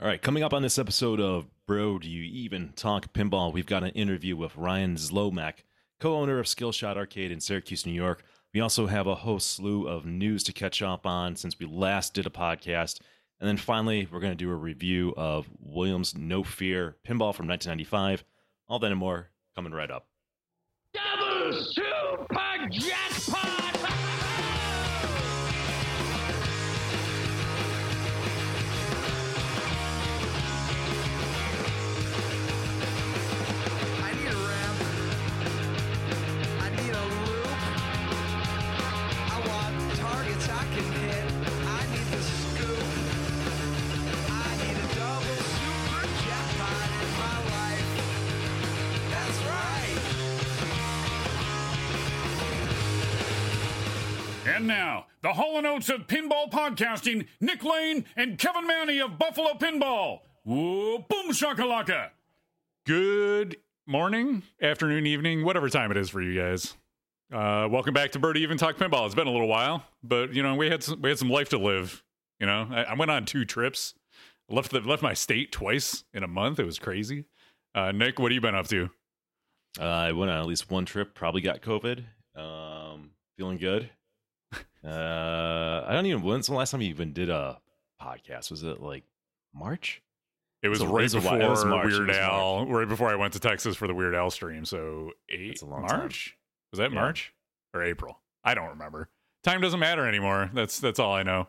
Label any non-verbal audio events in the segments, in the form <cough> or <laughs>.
All right, coming up on this episode of Bro, Do You Even Talk Pinball, we've got an interview with Ryan Zlomak, co owner of Skillshot Arcade in Syracuse, New York. We also have a whole slew of news to catch up on since we last did a podcast. And then finally, we're going to do a review of Williams No Fear Pinball from 1995. All that and more coming right up. Double super jackpot! And now, the Hall & Oates of pinball podcasting, Nick Lane and Kevin Manny of Buffalo Pinball. Whoa, boom shakalaka. Good morning, afternoon, evening, whatever time it is for you guys. Uh, welcome back to Birdie Even Talk Pinball. It's been a little while, but you know we had some, we had some life to live. You know, I, I went on two trips, left the, left my state twice in a month. It was crazy. Uh, Nick, what have you been up to? Uh, I went on at least one trip, probably got COVID. Um, feeling good. Uh, I don't even, when's the last time you even did a podcast? Was it like March? It was So it right was before was March, Weird Al, right before I went to Texas for the Weird Al stream. So eight long time. March was that Yeah. March or April? I don't remember. Time doesn't matter anymore. That's that's all I know.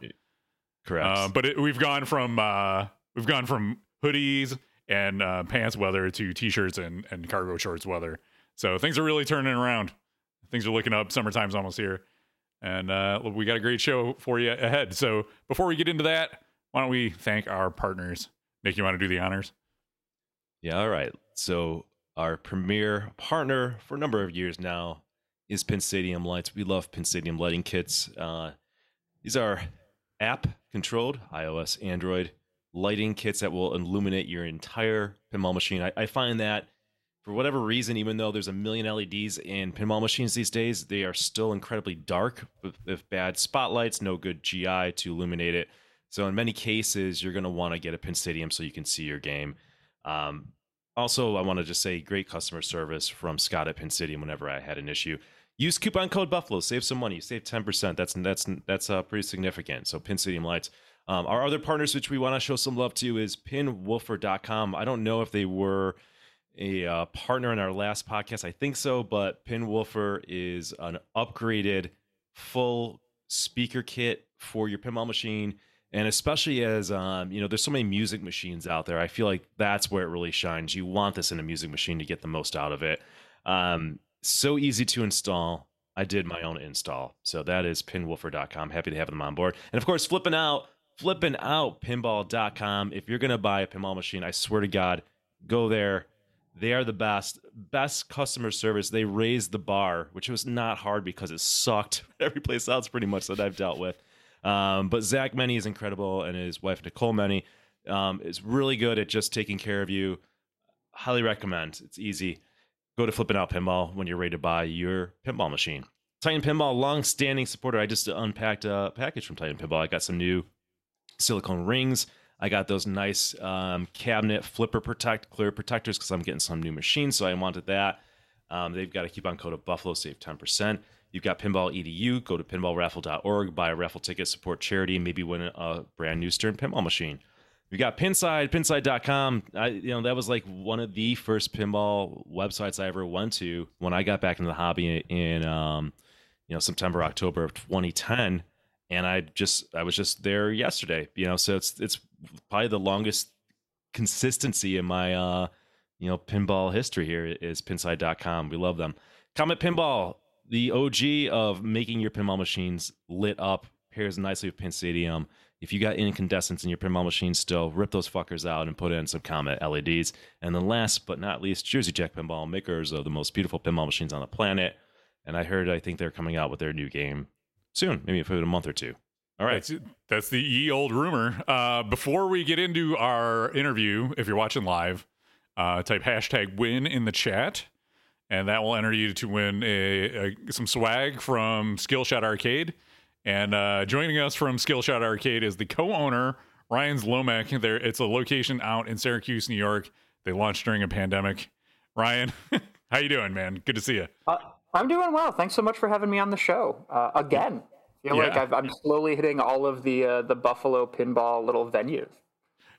Correct. Uh, but it, we've gone from uh, we've gone from hoodies and uh, pants weather to t-shirts and and cargo shorts weather. So things are really turning around. Things are looking up. Summertime's almost here, and uh, we got a great show for you ahead. So before we get into that, why don't we thank our partners? Nick, you want to do the honors? Yeah, all right. So our premier partner for a number of years now is Pin Stadium Lights. We love Pin Stadium lighting kits. Uh, these are app controlled, iOS, Android lighting kits that will illuminate your entire pinball machine. I, I find that for whatever reason, even though there's a million LEDs in pinball machines these days, they are still incredibly dark with, with bad spotlights, no good GI to illuminate it. So in many cases, you're going to want to get a Pin Stadium so you can see your game. Um, also, I want to just say great customer service from Scott at Pin Stadium whenever I had an issue. Use coupon code Buffalo, save some money, save ten percent. That's that's that's uh, pretty significant. So Pin Stadium Lights. Um, our other partners, which we want to show some love to, is pinwoofer.com. I don't know if they were a uh, partner in our last podcast. I think so, but Pinwoofer is an upgraded full speaker kit for your pinball machine and especially as um, you know there's so many music machines out there i feel like that's where it really shines. You want this in a music machine to get the most out of it. Um, so easy to install. I did my own install. So that is pinwoofer.com happy to have them on board. And of course flipping out flipping out pinball.com if you're going to buy a pinball machine i swear to god go there they are the best best customer service they raised the bar which was not hard because it sucked <laughs> every place else pretty much that i've dealt with um, but Zach Many is incredible, and his wife Nicole Many um, is really good at just taking care of you. Highly recommend. It's easy. Go to Flipping Out Pinball when you're ready to buy your pinball machine. Titan Pinball, long-standing supporter. I just unpacked a package from Titan Pinball. I got some new silicone rings. I got those nice um, cabinet flipper protect clear protectors because I'm getting some new machines, so I wanted that. Um, they've got a coupon code of Buffalo, save 10%. You've got Pinball EDU. Go to pinballraffle.org, buy a raffle ticket, support charity, maybe win a brand new Stern pinball machine. We got Pinside, pinside.com. I, you know, that was like one of the first pinball websites I ever went to when I got back into the hobby in, um, you know, September, October of 2010. And I just, I was just there yesterday, you know, so it's, it's probably the longest consistency in my, uh, you know, pinball history here is pinside.com. We love them. Comet Pinball, the OG of making your pinball machines lit up, pairs nicely with Pin Stadium. If you got incandescents in your pinball machine still, rip those fuckers out and put in some Comet LEDs. And then last but not least, Jersey Jack Pinball, makers of the most beautiful pinball machines on the planet. And I heard, I think they're coming out with their new game soon, maybe for a month or two. All right. That's, that's the ye old rumor. Uh, before we get into our interview, if you're watching live, uh, type hashtag win in the chat, and that will enter you to win a, a some swag from Skillshot Arcade. And uh, joining us from Skillshot Arcade is the co-owner Ryan Zlomak. There, it's a location out in Syracuse, New York. They launched during a pandemic. Ryan, <laughs> how you doing, man? Good to see you. I'm doing well. Thanks so much for having me on the show uh, again. I feel like Yeah. I've, I'm slowly hitting all of the uh, the Buffalo pinball little venues.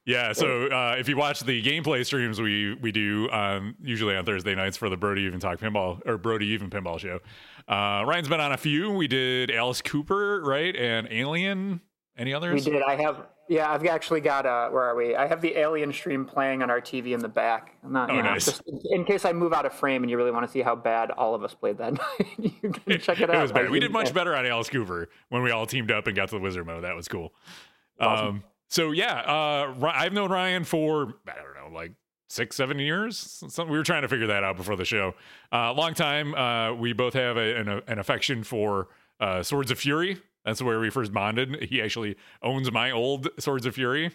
Yeah, so uh, if you watch the gameplay streams we we do um, usually on Thursday nights for the Brody Even Talk Pinball or Brody Even Pinball Show, uh, Ryan's been on a few. We did Alice Cooper, right, and Alien. Any others? We did. I have. Yeah, I've actually got. Uh, where are we? I have the Alien stream playing on our TV in the back. I'm not, Oh, you know, nice. just in case I move out of frame and you really want to see how bad all of us played that <laughs> night, you can check it out. It was bad. We did much <laughs> better on Alice Cooper when we all teamed up and got to the Wizard mode. That was cool. Um, so yeah, uh, I've known Ryan for I don't know, like six, seven years. Something we were trying to figure that out before the show. Uh, long time. Uh, we both have a, an, an affection for uh, Swords of Fury. That's where we first bonded. He actually owns my old Swords of Fury,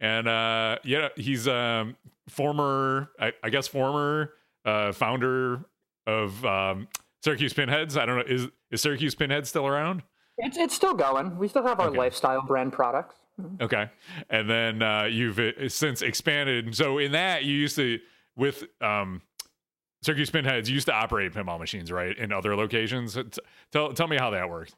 and uh, yeah, he's um, former, I, I guess, former uh, founder of um, Syracuse Pinheads. I don't know. Is is Syracuse Pinheads still around? It's it's still going. We still have our Okay. lifestyle brand products. Okay, and then uh, you've uh, since expanded. So in that, you used to with um, Syracuse Pinheads, you used to operate pinball machines, right, in other locations. Tell tell me how that worked.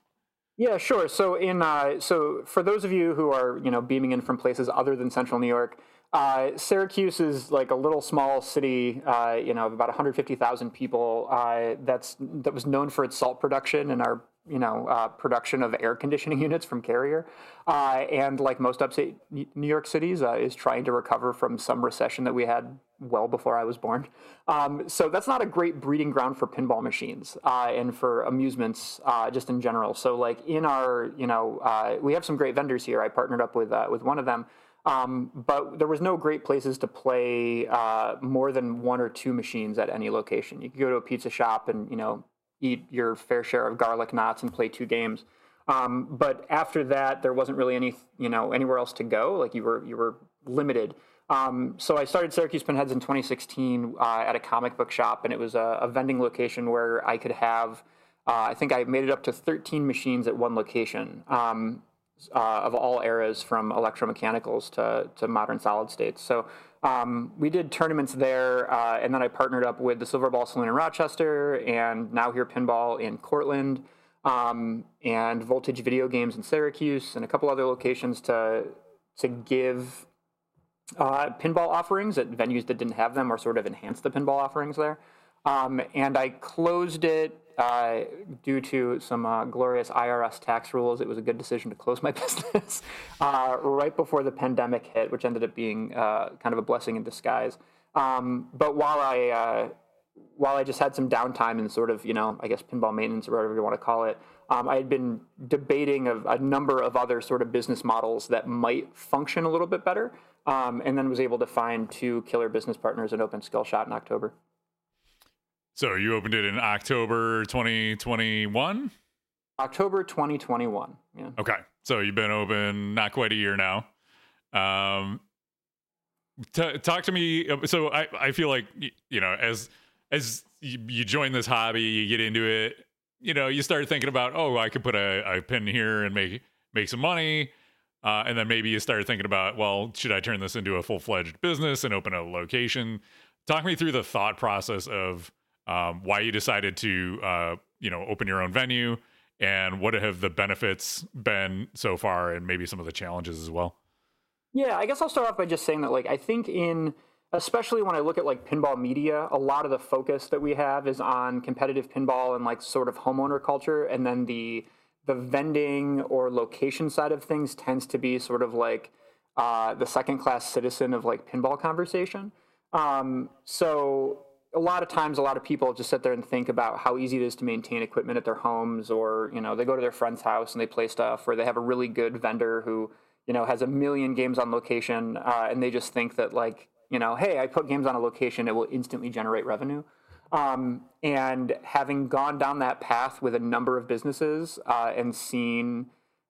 Yeah, sure. So in uh, so for those of you who are you know beaming in from places other than Central New York, uh, Syracuse is like a little small city, uh, you know, about 150,000 people. Uh, that's that was known for its salt production and our you know uh, production of air conditioning <laughs> units from Carrier, uh, and like most upstate New York cities, is trying to recover from some recession that we had well before I was born. Um, so that's not a great breeding ground for pinball machines uh, and for amusements uh, just in general. So like in our, you know, uh, we have some great vendors here. I partnered up with uh, with one of them. Um, but there was no great places to play uh, more than one or two machines at any location. You could go to a pizza shop and you know eat your fair share of garlic knots and play two games. Um, but after that, there wasn't really any you know anywhere else to go. Like you were you were limited. Um, so I started Syracuse Pinheads in 2016 uh, at a comic book shop, and it was a, a vending location where I could have. Uh, I think I made it up to 13 machines at one location um, uh, of all eras, from electromechanicals to to modern solid states. So um, we did tournaments there, uh, and then I partnered up with the Silver Ball Saloon in Rochester, and now here Pinball in Cortland, um, and Voltage Video Games in Syracuse, and a couple other locations to to give uh, pinball offerings at venues that didn't have them or sort of enhanced the pinball offerings there. Um, and I closed it uh, due to some uh, glorious IRS tax rules. It was a good decision to close my <laughs> business uh, right before the pandemic hit, which ended up being uh, kind of a blessing in disguise. Um, but while I uh, while I just had some downtime and sort of, you know, I guess pinball maintenance or whatever you want to call it, um, I had been debating a, a number of other sort of business models that might function a little bit better, um, and then was able to find two killer business partners and open Skillshot in October. So you opened it in October 2021. October 2021. Yeah. Okay, so you've been open not quite a year now. Um, t- talk to me. So I, I feel like you know as as you, you join this hobby, you get into it. You know, you start thinking about, oh, I could put a, a pin here and make make some money. Uh, and then maybe you start thinking about, well, should I turn this into a full fledged business and open a location? Talk me through the thought process of um, why you decided to, uh, you know, open your own venue and what have the benefits been so far and maybe some of the challenges as well. Yeah, I guess I'll start off by just saying that, like, I think in, especially when I look at like pinball media, a lot of the focus that we have is on competitive pinball and like sort of homeowner culture, and then the the vending or location side of things tends to be sort of like uh, the second class citizen of like pinball conversation. Um, so a lot of times, a lot of people just sit there and think about how easy it is to maintain equipment at their homes, or you know, they go to their friend's house and they play stuff, or they have a really good vendor who you know has a million games on location, uh, and they just think that like you know, hey, I put games on a location, it will instantly generate revenue. Um, and having gone down that path with a number of businesses uh, and seen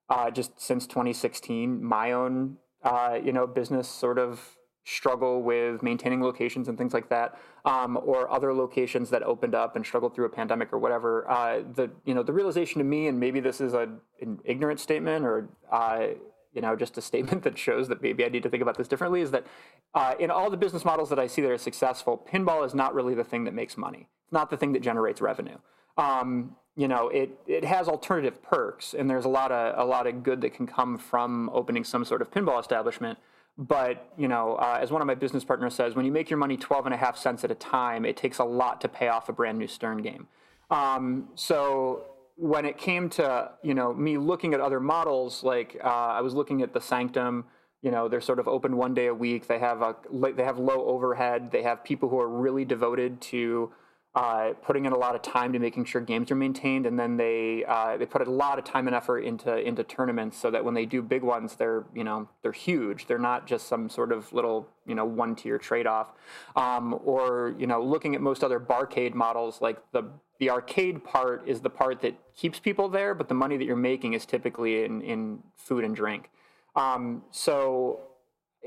uh, just since 2016 my own uh, you know business sort of struggle with maintaining locations and things like that, um, or other locations that opened up and struggled through a pandemic or whatever. Uh, the you know the realization to me, and maybe this is a, an ignorant statement or uh, you know, just a statement that shows that maybe I need to think about this differently. Is that uh, in all the business models that I see that are successful, pinball is not really the thing that makes money. It's not the thing that generates revenue. Um, you know, it it has alternative perks, and there's a lot of a lot of good that can come from opening some sort of pinball establishment. But you know, uh, as one of my business partners says, when you make your money 12 and a half cents at a time, it takes a lot to pay off a brand new Stern game. Um, so when it came to you know me looking at other models, like uh, I was looking at the Sanctum. You know, they're sort of open one day a week. They have a they have low overhead. They have people who are really devoted to uh, putting in a lot of time to making sure games are maintained, and then they uh, they put a lot of time and effort into into tournaments so that when they do big ones, they're you know they're huge. They're not just some sort of little you know one tier trade off, um, or you know looking at most other barcade models, like the the arcade part is the part that keeps people there, but the money that you're making is typically in in food and drink. Um, so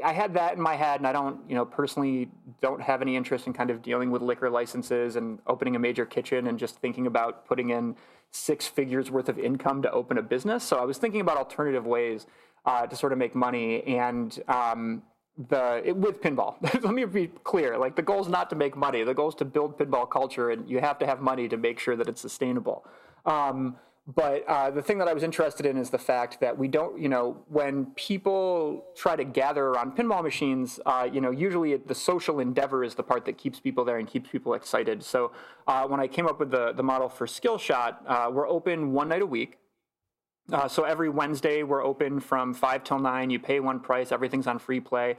I had that in my head, and I don't, you know, personally don't have any interest in kind of dealing with liquor licenses and opening a major kitchen and just thinking about putting in six figures worth of income to open a business. So I was thinking about alternative ways uh, to sort of make money, and um, the it, with pinball. <laughs> Let me be clear: like the goal is not to make money. The goal is to build pinball culture, and you have to have money to make sure that it's sustainable. Um, but uh, the thing that I was interested in is the fact that we don't, you know, when people try to gather around pinball machines, uh, you know, usually the social endeavor is the part that keeps people there and keeps people excited. So uh, when I came up with the, the model for Skillshot, uh, we're open one night a week. Uh, so every Wednesday, we're open from 5 till 9. You pay one price, everything's on free play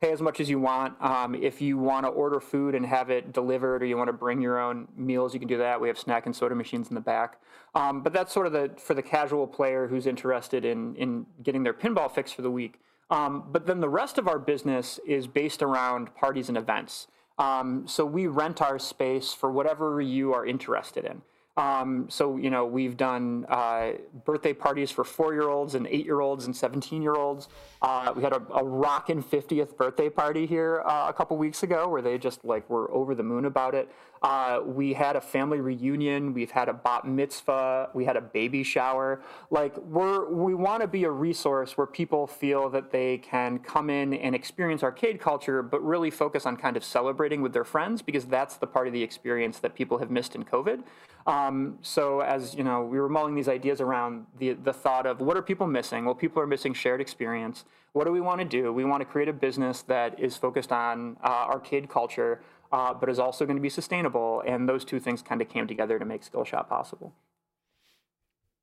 pay as much as you want. Um, if you want to order food and have it delivered, or you want to bring your own meals, you can do that. We have snack and soda machines in the back. Um, but that's sort of the for the casual player who's interested in in getting their pinball fix for the week. Um, but then the rest of our business is based around parties and events. Um, so we rent our space for whatever you are interested in. Um, so you know we've done uh, birthday parties for four-year-olds and eight-year-olds and seventeen-year-olds. Uh, we had a, a rockin' 50th birthday party here uh, a couple weeks ago where they just like were over the moon about it. Uh, we had a family reunion. We've had a bat mitzvah. We had a baby shower. Like we're we want to be a resource where people feel that they can come in and experience arcade culture, but really focus on kind of celebrating with their friends because that's the part of the experience that people have missed in COVID. Um, so as you know, we were mulling these ideas around the the thought of what are people missing? Well, people are missing shared experience. What do we want to do? We want to create a business that is focused on uh, arcade culture, uh, but is also going to be sustainable. And those two things kind of came together to make Skillshot possible.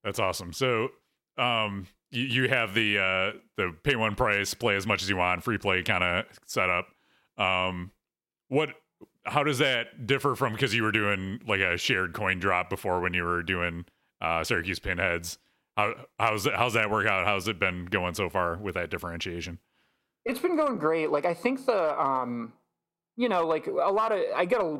That's awesome. So, um, you, you have the uh, the pay one price, play as much as you want, free play kind of setup. Um, what how does that differ from because you were doing like a shared coin drop before when you were doing uh, Syracuse pinheads? How how's that, how's that work out? How's it been going so far with that differentiation? It's been going great. Like I think the um, you know, like a lot of I get a.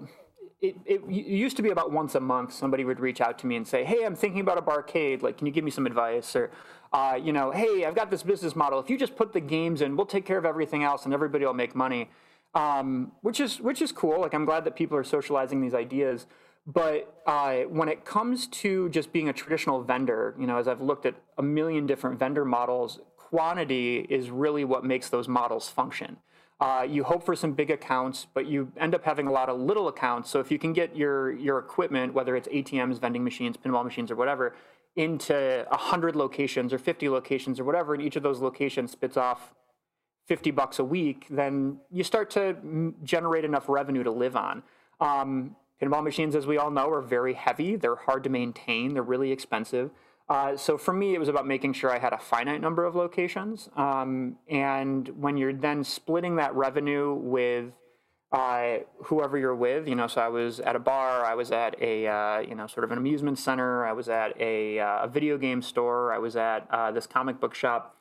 It, it, used to be about once a month somebody would reach out to me and say hey i'm thinking about a barcade like can you give me some advice or uh, you know hey i've got this business model if you just put the games in we'll take care of everything else and everybody will make money um, which is which is cool. Like I'm glad that people are socializing these ideas. But uh, when it comes to just being a traditional vendor, you know, as I've looked at a million different vendor models, quantity is really what makes those models function. Uh, you hope for some big accounts, but you end up having a lot of little accounts. So if you can get your your equipment, whether it's ATMs, vending machines, pinball machines, or whatever, into 100 locations or 50 locations or whatever, and each of those locations spits off 50 bucks a week, then you start to generate enough revenue to live on. Um, pinball machines, as we all know, are very heavy. They're hard to maintain. They're really expensive. Uh, so for me, it was about making sure I had a finite number of locations. Um, and when you're then splitting that revenue with uh, whoever you're with, you know, so I was at a bar, I was at a, uh, you know, sort of an amusement center, I was at a, uh, a video game store, I was at uh, this comic book shop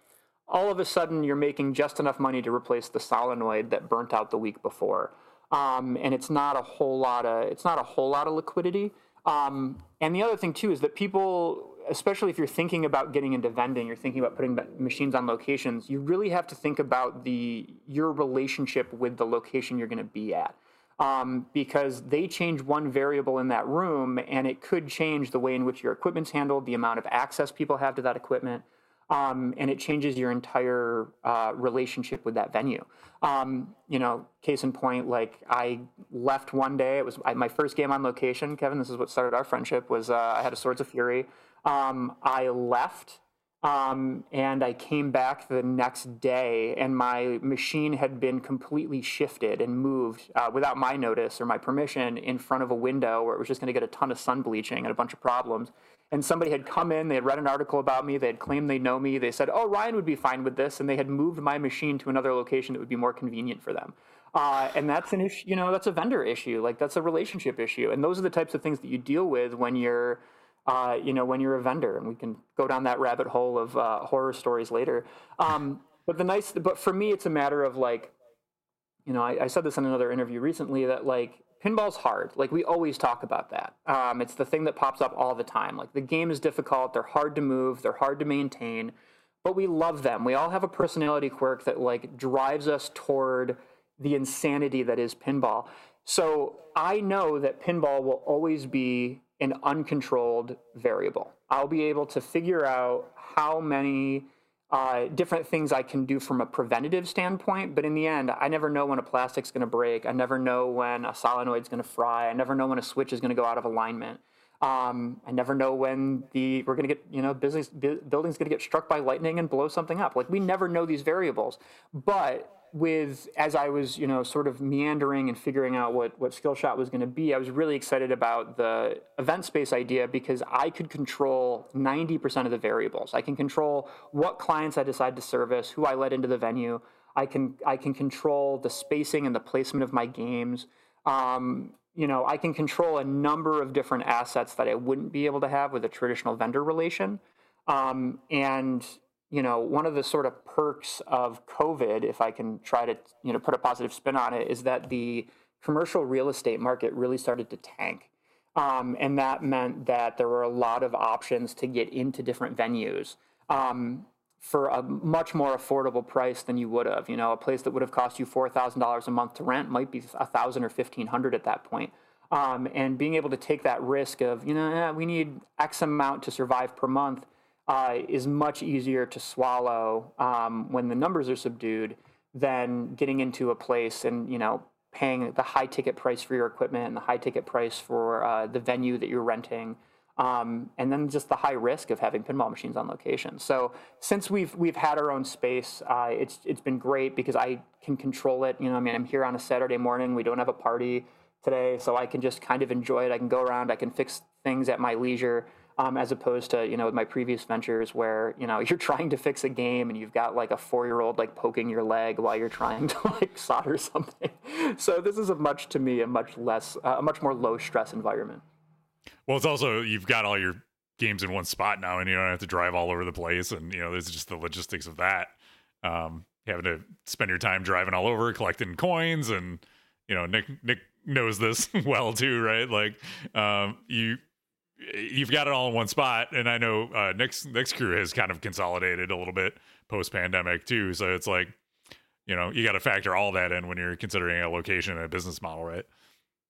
all of a sudden you're making just enough money to replace the solenoid that burnt out the week before. Um, and it's not a whole lot of it's not a whole lot of liquidity. Um, and the other thing too is that people, especially if you're thinking about getting into vending, you're thinking about putting machines on locations. You really have to think about the your relationship with the location you're going to be at. Um, because they change one variable in that room, and it could change the way in which your equipment's handled, the amount of access people have to that equipment. um, and it changes your entire uh, relationship with that venue. Um, you know, case in point, like I left one day. It was my first game on location. Kevin, this is what started our friendship. Was uh, I had a Swords of Fury. Um, I left um, and I came back the next day, and my machine had been completely shifted and moved uh, without my notice or my permission in front of a window where it was just going to get a ton of sun bleaching and a bunch of problems. And somebody had come in, they had read an article about me, they had claimed they know me, they said, Oh, Ryan would be fine with this, and they had moved my machine to another location that would be more convenient for them. Uh, and that's an issue, you know, that's a vendor issue, like that's a relationship issue. And those are the types of things that you deal with when you're uh, you know, when you're a vendor, and we can go down that rabbit hole of uh, horror stories later. Um, but the nice, but for me, it's a matter of like, you know, I, I, said this in another interview recently that like pinball's hard. Like we always talk about that. Um, it's the thing that pops up all the time. Like the game is difficult. They're hard to move. They're hard to maintain. But we love them. We all have a personality quirk that like drives us toward the insanity that is pinball. So I know that pinball will always be an uncontrolled variable. I'll be able to figure out how many uh, different things I can do from a preventative standpoint, but in the end, I never know when a plastic's going to break. I never know when a solenoid's going to fry. I never know when a switch is going to go out of alignment. Um, I never know when the we're going to get you know business building's going to get struck by lightning and blow something up. Like we never know these variables, but with as I was, you know, sort of meandering and figuring out what what Skillshot was going to be, I was really excited about the event space idea because I could control 90% of the variables. I can control what clients I decide to service, who I let into the venue. I can I can control the spacing and the placement of my games. Um, you know, I can control a number of different assets that I wouldn't be able to have with a traditional vendor relation. Um, and you know, one of the sort of perks of COVID, if I can try to, you know, put a positive spin on it, is that the commercial real estate market really started to tank. Um, and that meant that there were a lot of options to get into different venues um, for a much more affordable price than you would have. You know, a place that would have cost you four thousand dollars a month to rent might be a thousand or fifteen hundred at that point. Um, and being able to take that risk of, you know, we need X amount to survive per month uh, is much easier to swallow um, when the numbers are subdued than getting into a place and you know paying the high ticket price for your equipment and the high ticket price for uh, the venue that you're renting. Um, and then just the high risk of having pinball machines on location. So since we've we've had our own space, uh, it's it's been great because I can control it. You know, I mean, I'm here on a Saturday morning. We don't have a party today, so I can just kind of enjoy it. I can go around. I can fix things at my leisure um, as opposed to you know my previous ventures where you know <laughs> you're trying to fix a game and you've got like a four year old like poking your leg while you're trying <laughs> to like solder <laughs> something. So this is a much to me a much less uh, a much more low stress environment. Well, it's also you've got all your games in one spot now, and you don't have to drive all over the place, and you know there's just the logistics of that. Um, having to spend your time driving all over collecting coins and you know nick nick knows this well too right like um, you you've got it all in one spot. And i know uh next next crew has kind of consolidated a little bit post pandemic too. So it's like you know you got to factor all that in when you're considering a location and a business model right?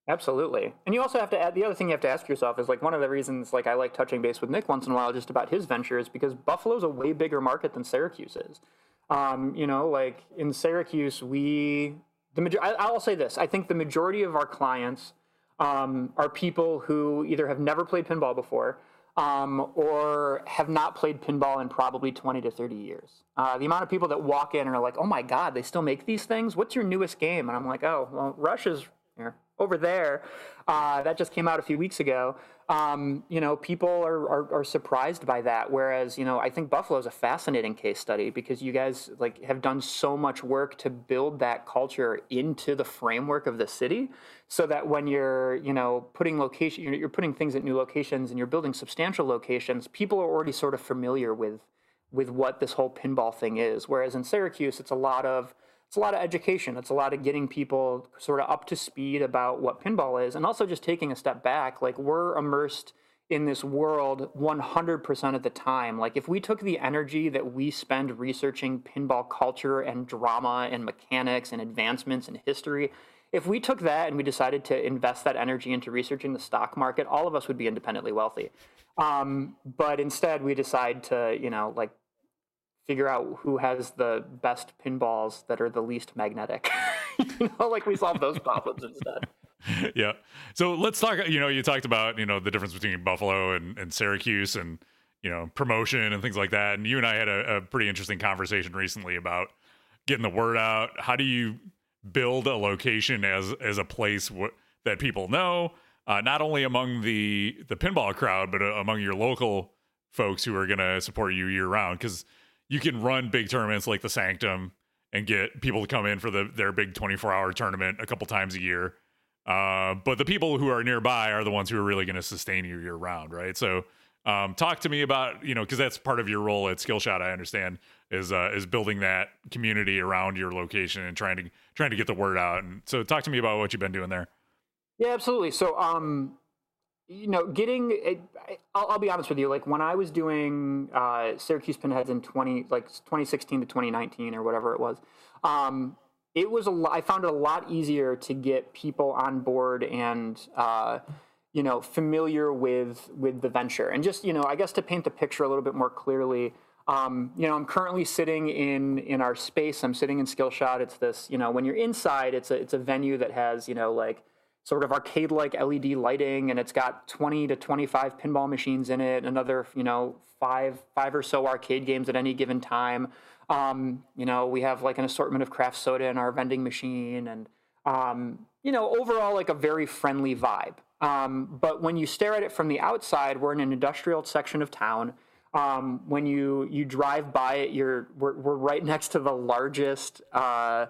Absolutely. And you also have to add the other thing you have to ask yourself is like one of the reasons like i like touching base with nick once in a while just about his ventures because buffalo's a way bigger market than syracuse is. Um, you know like in syracuse we the major I, i'll say this i think the majority of our clients um, are people who either have never played pinball before um, or have not played pinball in probably 20 to 30 years. Uh, the amount of people that walk in and are like, oh my God, they still make these things? What's your newest game? And I'm like, oh, well, Rush is over there. Uh, that just came out a few weeks ago. Um, you know, people are, are, are surprised by that. Whereas, you know, I think Buffalo is a fascinating case study because you guys like have done so much work to build that culture into the framework of the city, so that when you're, you know, putting location, you're, you're putting things at new locations and you're building substantial locations, people are already sort of familiar with with what this whole pinball thing is. Whereas in Syracuse, it's a lot of it's a lot of education. It's a lot of getting people sort of up to speed about what pinball is, and also just taking a step back. Like we're immersed in this world 100% of the time. Like if we took the energy that we spend researching pinball culture and drama and mechanics and advancements and history, if we took that and we decided to invest that energy into researching the stock market, all of us would be independently wealthy. Um, but instead, we decide to, you know, like figure out who has the best pinballs that are the least magnetic. <laughs> you know, like we solve those problems instead. <laughs> yeah. So let's talk. You know, you talked about you know the difference between Buffalo and, and Syracuse, and you know promotion and things like that. And you and I had a, a pretty interesting conversation recently about getting the word out. How do you build a location as as a place w- that people know, uh, not only among the the pinball crowd, but uh, among your local folks who are going to support you year round? Because you can run big tournaments like the Sanctum and get people to come in for the their big 24 hour tournament a couple times a year. Uh, but the people who are nearby are the ones who are really going to sustain you year round, right? So, um, talk to me about you know because that's part of your role at Skillshot. I understand is uh, is building that community around your location and trying to trying to get the word out. And so, talk to me about what you've been doing there. Yeah, absolutely. So, um, you know, getting, I'll, I'll, be honest with you, like when I was doing uh, Syracuse Pinheads in 20, like 2016 to 2019 or whatever it was, um, it was a lot, I found it a lot easier to get people on board and, uh, you know, familiar with, with the venture. And just, you know, I guess to paint the picture a little bit more clearly, um, you know, I'm currently sitting in in our space. I'm sitting in Skillshot. It's this, you know, when you're inside, it's a it's a venue that has, you know, like sort of arcade like LED lighting and it's got 20 to 25 pinball machines in it, another, you know, five five or so arcade games at any given time. Um, you know, we have like an assortment of craft soda in our vending machine and um, you know, overall like a very friendly vibe. Um, but when you stare at it from the outside, we're in an industrial section of town. Um, when you you drive by it, you're we're, we're right <laughs> next to the largest uh,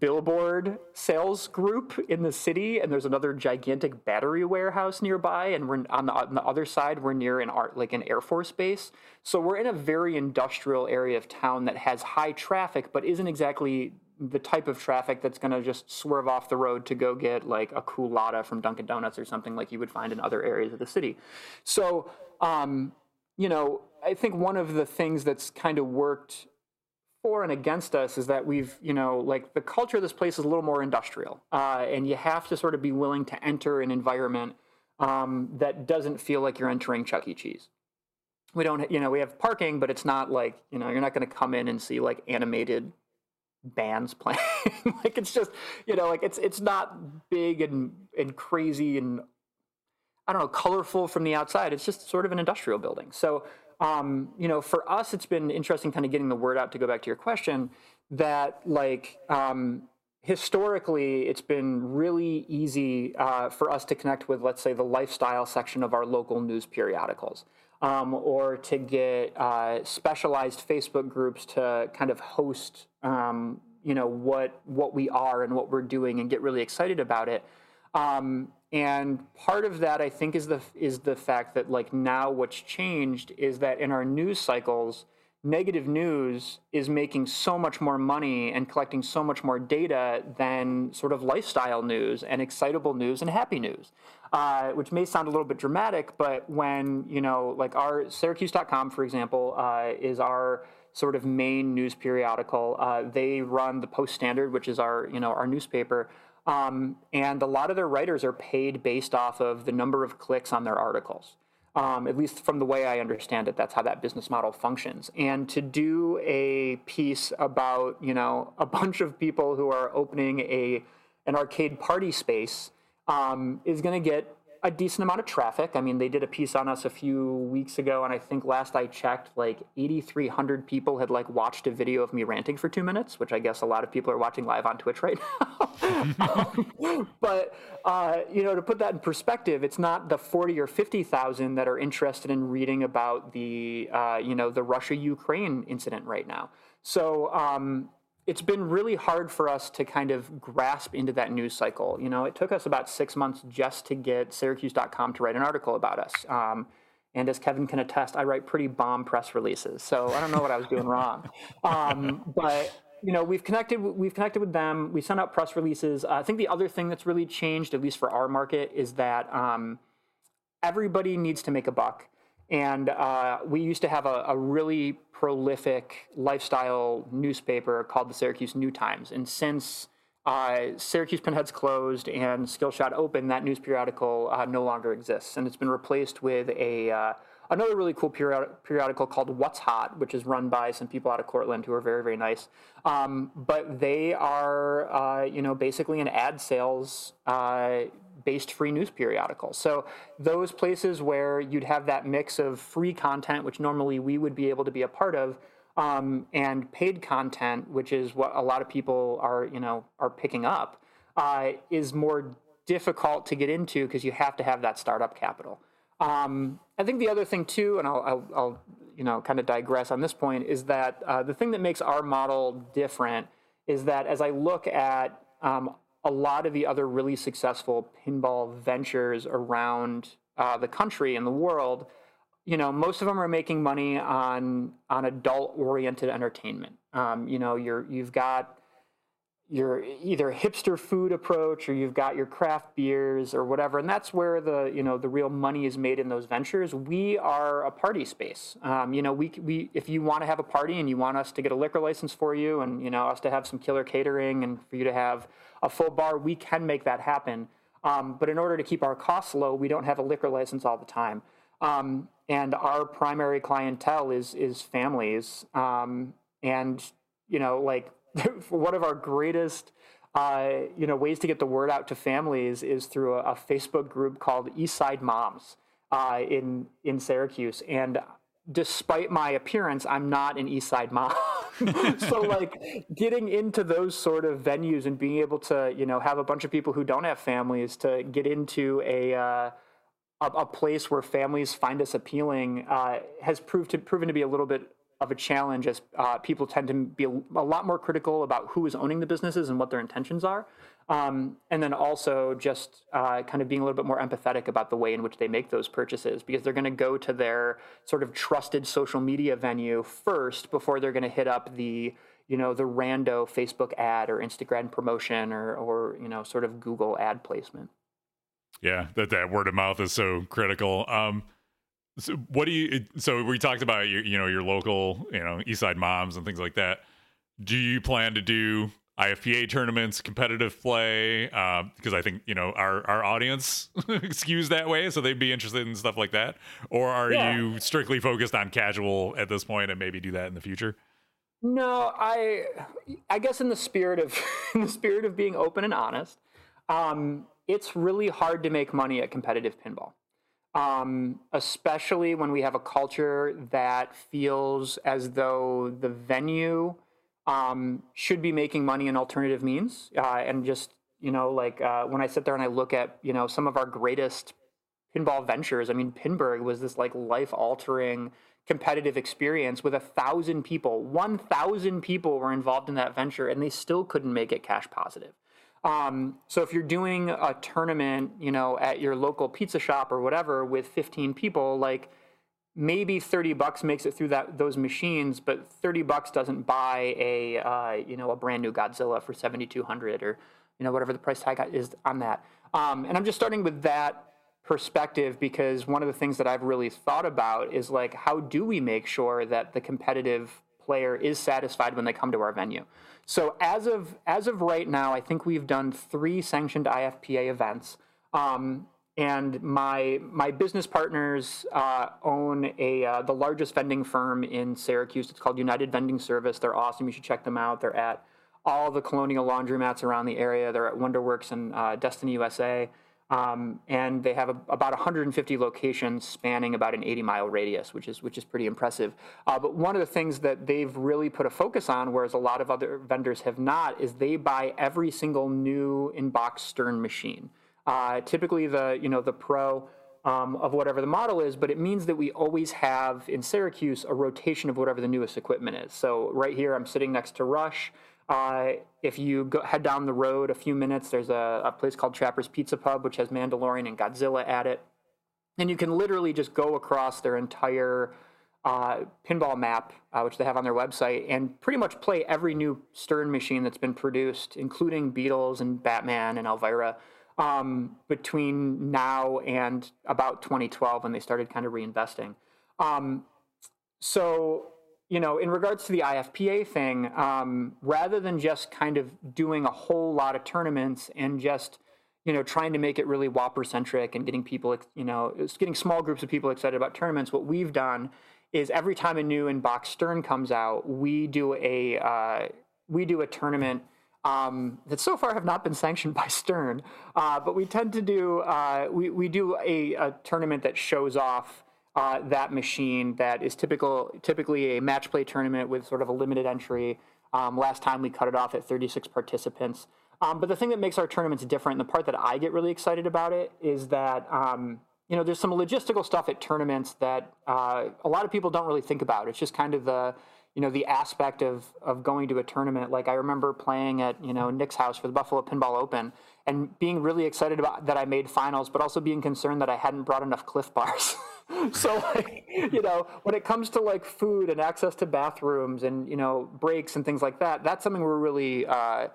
billboard sales group in the city and there's another gigantic battery warehouse nearby and we're on the, on the other side we're near an art like an air force base. So we're in a very industrial area of town that has high traffic but isn't exactly the type of traffic that's going to just swerve off the road to go get like a Coolatta from dunkin donuts or something like you would find in other areas of the city. So um, you know i think one of the things that's kind of worked for and against us is that we've, you know, like the culture of this place is a little more industrial, uh, and you have to sort of be willing to enter an environment um, that doesn't feel like you're entering Chuck E. Cheese. We don't, you know, we have parking, but it's not like, you know, you're not going to come in and see like animated bands playing. <laughs> like it's just, you know, like it's it's not big and and crazy and I don't know, colorful from the outside. It's just sort of an industrial building. So um, you know, for us, it's been interesting kind of getting the word out to go back to your question that like um, historically it's been really easy uh, for us to connect with, let's say, the lifestyle section of our local news periodicals. Um, or to get uh, specialized Facebook groups to kind of host, um, you know, what what we are and what we're doing, and get really excited about it. Um, and part of that i think is the is the fact that like now what's changed is that in our news cycles negative news is making so much more money and collecting so much more data than sort of lifestyle news and excitable news and happy news uh, which may sound a little bit dramatic but when you know like our syracuse.com for example uh, is our sort of main news periodical uh, they run the post standard which is our you know our newspaper um, and a lot of their writers are paid based off of the number of clicks on their articles. Um, at least from the way I understand it, that's how that business model functions. And to do a piece about you know a <laughs> bunch of people who are opening a an arcade party space um, is going to get a decent amount of traffic. I mean, they did a piece on us a few weeks ago, and I think last I checked, like 8,300 people had like watched a video of me ranting for two minutes, which I guess a lot of people are watching live on Twitch right now. <laughs> um, but uh, you know, to put that in perspective, it's not the 40 or 50,000 that are interested in reading about the uh, you know the Russia Ukraine incident right now. So um, it's been really hard for us to kind of grasp into that news cycle. You know, it took us about six months just to get Syracuse.com to write an article about us. Um, and as Kevin can attest, I write pretty bomb press releases, so I don't know what I was doing <laughs> wrong. Um, but you know, we've connected. We've connected with them. We sent out press releases. Uh, I think the other thing that's really changed, at least for our market, is that um, everybody needs to make a buck. And uh, we used to have a, a, really prolific lifestyle newspaper called the Syracuse New Times. And since uh, Syracuse Pinheads closed and Skillshot opened, that news periodical uh, no longer exists. And it's been replaced with a, uh, another really cool period, periodical called What's Hot, which is run by some people out of Cortland who are very very nice. Um, but they are uh, you know basically an ad sales. Uh, based free news periodical. So those places where you'd have that mix of free content, which normally we would be able to be a part of, um, and paid content, which is what a lot of people are, you know, are picking up, uh, is more difficult to get into because you have to have that startup capital. Um, I think the other thing too, and I'll, I'll, I'll you know, kind of digress on this point, is that uh, the thing that makes our model different is that as I look at um, a lot of the other really successful pinball ventures around uh, the country and the world, you know, most of them are making money on on adult oriented entertainment. Um, you know, you're you've got your either hipster food approach or you've got your craft beers or whatever and that's where the you know the real money is made in those ventures we are a party space um, you know we, we if you want to have a party and you want us to get a liquor license for you and you know us to have some killer catering and for you to have a full bar we can make that happen. Um, but in order to keep our costs low we don't have a liquor license all the time. Um, and our primary clientele is is families. Um, and you know like <laughs> one of our greatest uh, you know ways to get the word out to families is through a, a Facebook group called East Side Moms uh, in in Syracuse. And despite my appearance, I'm not an East Side mom. <laughs> so <laughs> like getting into those sort of venues and being able to you know have a bunch of people who don't have families to get into a uh, a, a, place where families find us appealing uh, has proved to proven to be a little bit of a challenge as uh, people tend to be a, a, lot more critical about who is owning the businesses and what their intentions are. Um, and then also just uh, kind of being a little bit more empathetic about the way in which they make those purchases because they're going to go to their sort of trusted social media venue first before they're going to hit up the you know the rando Facebook ad or Instagram promotion or or you know sort of Google ad placement. Yeah, that that word of mouth is so critical. Um, so what do you? So we talked about your, you know, your local, you know, East Side moms and things like that. Do you plan to do IFPA tournaments, competitive play? Uh, because I think you know our our audience <laughs> skews that way, so they'd be interested in stuff like that. Or are yeah. you strictly focused on casual at this point, and maybe do that in the future? No, I I guess in the spirit of <laughs> in the spirit of being open and honest, um, it's really hard to make money at competitive pinball um, especially when we have a culture that feels as though the venue um, should be making money in alternative means. Uh, and just, you know, like uh, when I sit there and I look at, you know, some of our greatest pinball ventures, I mean, Pinburgh was this like life altering competitive experience with a thousand people. 1,000 people were involved in that venture and they still couldn't make it cash positive. Um, so if you're doing a tournament, you know, at your local pizza shop or whatever with 15 people, like maybe 30 bucks makes it through that those machines, but 30 bucks doesn't buy a uh, you know a brand new Godzilla for 7,200 or you know whatever the price tag is on that. Um, and I'm just starting with that perspective because one of the things that I've really thought about is like how do we make sure that the competitive player is satisfied when they come to our venue. So as of as of right now, I think we've done three sanctioned IFPA events. Um, and my my business partners uh, own a uh, the largest vending firm in Syracuse. It's called United Vending Service. They're awesome. You should check them out. They're at all the Colonial laundromats around the area. They're at Wonderworks and uh, Destiny USA. Um, and they have a, about 150 locations spanning about an 80 mile radius, which is which is pretty impressive. Uh, but one of the things that they've really put a focus on, whereas a lot of other vendors have not, is they buy every single new in-box Stern machine. Uh, typically, the you know the Pro. Um, of whatever the model is, but it means that we always have in Syracuse a rotation of whatever the newest equipment is. So right here, I'm sitting next to Rush. Uh, if you go, head down the road a few minutes, there's a, a place called Trapper's Pizza Pub, which has Mandalorian and Godzilla at it. And you can literally just go across their entire uh, pinball map, uh, which they have on their website, and pretty much play every new Stern machine that's been produced, including Beatles and Batman and Elvira, um, between now and about 2012 when they started kind of reinvesting. Um, so you know, in regards to the IFPA thing, um, rather than just kind of doing a whole lot of tournaments and just, you know, trying to make it really WPPR centric and getting people, you know, getting small groups of people excited about tournaments. What we've done is every time a new in-box Stern comes out, we do a uh, we do a tournament um, that so far have not been sanctioned by Stern, uh, but we tend to do uh, we we do a, a tournament that shows off. Uh, that machine that is typical, typically a match play tournament with sort of a limited entry. Um, last time we cut it off at 36 participants. Um, but the thing that makes our tournaments different, and the part that I get really excited about it, is that um, you know there's some logistical stuff at tournaments that uh, a lot of people don't really think about. It's just kind of the you know the aspect of of going to a tournament. Like I remember playing at you know Nick's house for the Buffalo Pinball Open and being really excited about that I made finals, but also being concerned that I hadn't brought enough Clif Bars. <laughs> so like you know when it comes to like food and access to bathrooms and you know breaks and things like that, that's something we're really uh,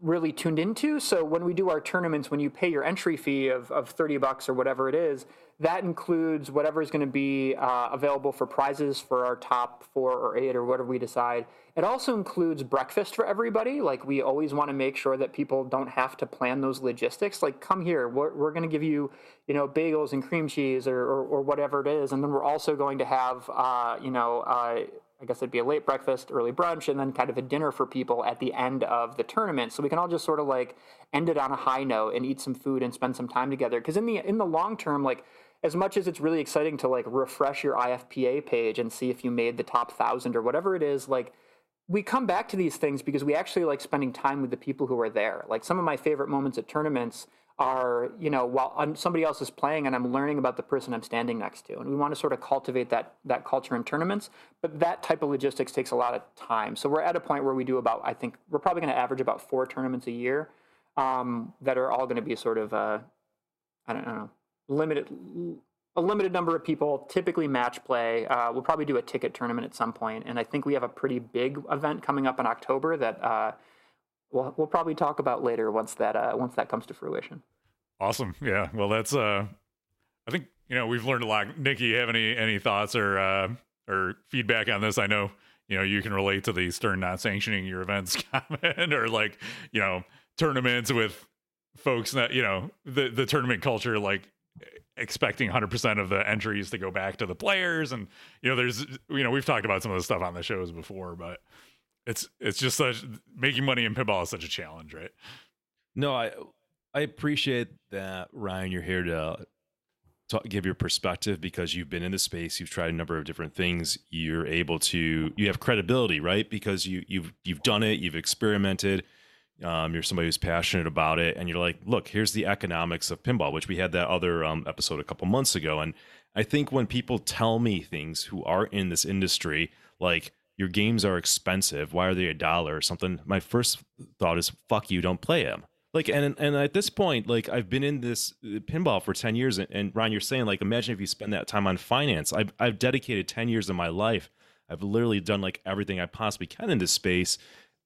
really tuned into. So when we do our tournaments, when you pay your entry fee of, of 30 bucks or whatever it is, that includes whatever is going to be uh, available for prizes for our top four or eight or whatever we decide. It also includes breakfast for everybody. Like we always want to make sure that people don't have to plan those logistics. Like come here, we're, we're going to give you, you know, bagels and cream cheese or, or, or, whatever it is. And then we're also going to have, uh, you know, uh, I guess it'd be a late breakfast, early brunch, and then kind of a dinner for people at the end of the tournament. So we can all just sort of like end it on a high note and eat some food and spend some time together. Because in the in the long term, like as much as it's really exciting to like refresh your IFPA page and see if you made the top thousand or whatever it is, like we come back to these things because we actually like spending time with the people who are there. Like some of my favorite moments at tournaments are you know while I'm, somebody else is playing and I'm learning about the person I'm standing next to, and we want to sort of cultivate that that culture in tournaments. But that type of logistics takes a lot of time. So we're at a point where we do about I think we're probably going to average about four tournaments a year um, that are all going to be sort of uh, I don't know limited a limited number of people, typically match play. Uh, we'll probably do a ticket tournament at some point, and I think we have a pretty big event coming up in October that. Uh, we'll we'll probably talk about later once that uh, once that comes to fruition. Awesome. Yeah. Well, that's uh, I think you know we've learned a lot. Nikki, have any any thoughts or uh, or feedback on this? I know you know you can relate to the Stern not sanctioning your events <laughs> comment or like you know tournaments with folks that you know the the tournament culture like expecting 100% of the entries to go back to the players and you know there's you know we've talked about some of the stuff on the shows before but it's it's just such making money in pinball is such a challenge, right? No, I I appreciate that, Ryan. You're here to talk, give your perspective because you've been in the space, you've tried a number of different things. You're able to you have credibility, right? Because you you've you've done it, you've experimented. Um, you're somebody who's passionate about it, and you're like, look, here's the economics of pinball, which we had that other um, episode a couple months ago. And I think when people tell me things who are in this industry, like your games are expensive. Why are they a dollar or something? My first thought is, fuck you, don't play them. Like, and and at this point, like I've been in this uh, pinball for ten years, and, and Ron, you're saying like, imagine if you spend that time on finance. I've I've dedicated ten years of my life. I've literally done like everything I possibly can in this space,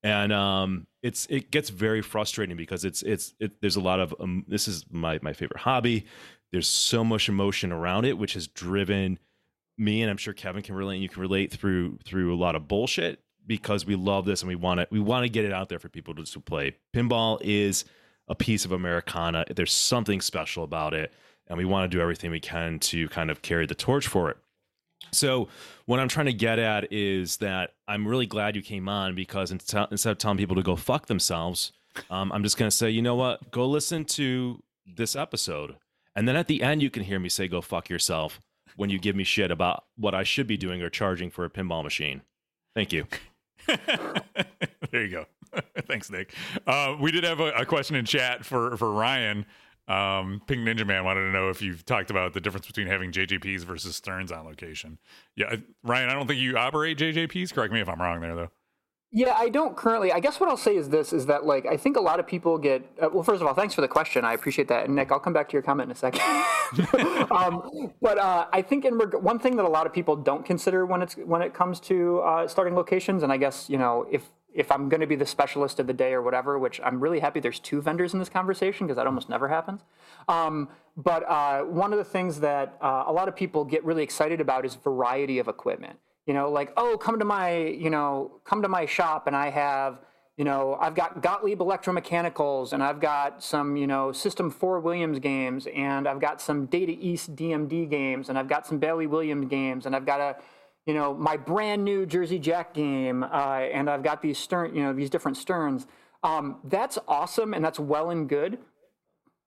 and um, it's it gets very frustrating because it's it's it, there's a lot of um, this is my my favorite hobby. There's so much emotion around it, which has driven me and I'm sure Kevin can relate. And you can relate through through a lot of bullshit because we love this and we want to we want to get it out there for people to, to play. Pinball is a piece of Americana. There's something special about it, and we want to do everything we can to kind of carry the torch for it. So, what I'm trying to get at is that I'm really glad you came on because instead of telling people to go fuck themselves, um, I'm just going to say, you know what? Go listen to this episode. And then at the end, you can hear me say, go fuck yourself when you give me shit about what I should be doing or charging for a pinball machine. Thank you. <laughs> there you go. <laughs> Thanks, Nick. Uh, we did have a, a, question in chat for for Ryan. Um, Pink Ninja Man wanted to know if you've talked about the difference between having JJPs versus Sterns on location. Yeah, Ryan, I don't think you operate JJPs. Correct me if I'm wrong there, though. Yeah, I don't currently. I guess what I'll say is this: is that like I think a lot of people get. Uh, well, first of all, thanks for the question. I appreciate that, and Nick, I'll come back to your comment in a second. <laughs> um, but uh, I think in reg- one thing that a lot of people don't consider when it's when it comes to uh, starting locations, and I guess you know if if I'm going to be the specialist of the day or whatever, which I'm really happy there's two vendors in this conversation because that almost never happens. Um, but uh, one of the things that uh, a lot of people get really excited about is variety of equipment you know like oh come to my you know come to my shop and i have you know, I've got Gottlieb Electromechanicals, and I've got some, you know, System 4 Williams games, and I've got some Data East DMD games, and I've got some Bally Williams games, and I've got a, you know, my brand new Jersey Jack game, uh, and I've got these Stern, you know, these different Sterns. Um, that's awesome, and that's well and good.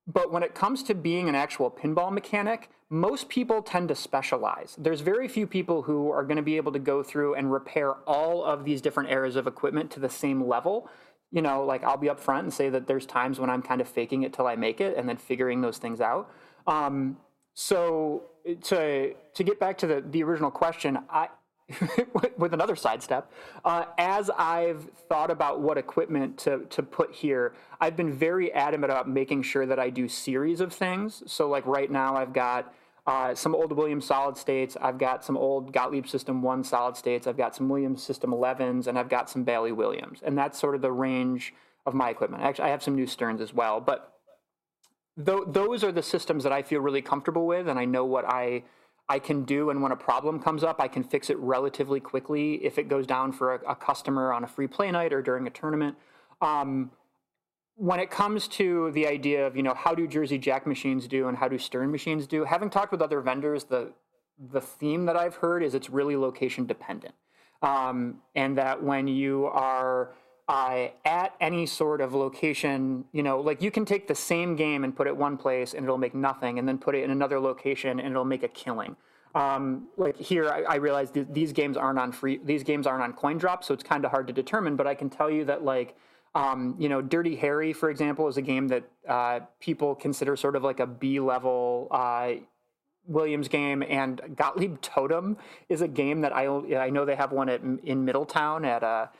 But when it comes to being an actual pinball mechanic, most people tend to specialize. There's very few people who are going to be able to go through and repair all of these different areas of equipment to the same level. You know, like I'll be upfront and say that there's times when I'm kind of faking it till I make it and then figuring those things out. Um, so to to get back to the the original question, I <laughs> with another sidestep, uh, as I've thought about what equipment to to put here, I've been very adamant about making sure that I do series of things. So like right now, I've got uh, some old Williams solid states. I've got some old Gottlieb System 1 solid states. I've got some Williams System 11s, and I've got some Bally Williams. And that's sort of the range of my equipment. Actually, I have some new Sterns as well. But th- those are the systems that I feel really comfortable with, and I know what I I can do. And when a problem comes up, I can fix it relatively quickly if it goes down for a, a customer on a free play night or during a tournament. Um, when it comes to the idea of you know how do Jersey Jack machines do and how do Stern machines do, having talked with other vendors, the the theme that I've heard is it's really location dependent, um, and that when you are uh, at any sort of location, you know, like you can take the same game and put it one place and it'll make nothing, and then put it in another location and it'll make a killing. Um, like here, I, I realize th- these games aren't on free. These games aren't on coin drop, so it's kind of hard to determine. But I can tell you that like um, you know, Dirty Harry, for example, is a game that uh, people consider sort of like a B level uh, Williams game, and Gottlieb Totem is a game that I I know they have one at in Middletown at a.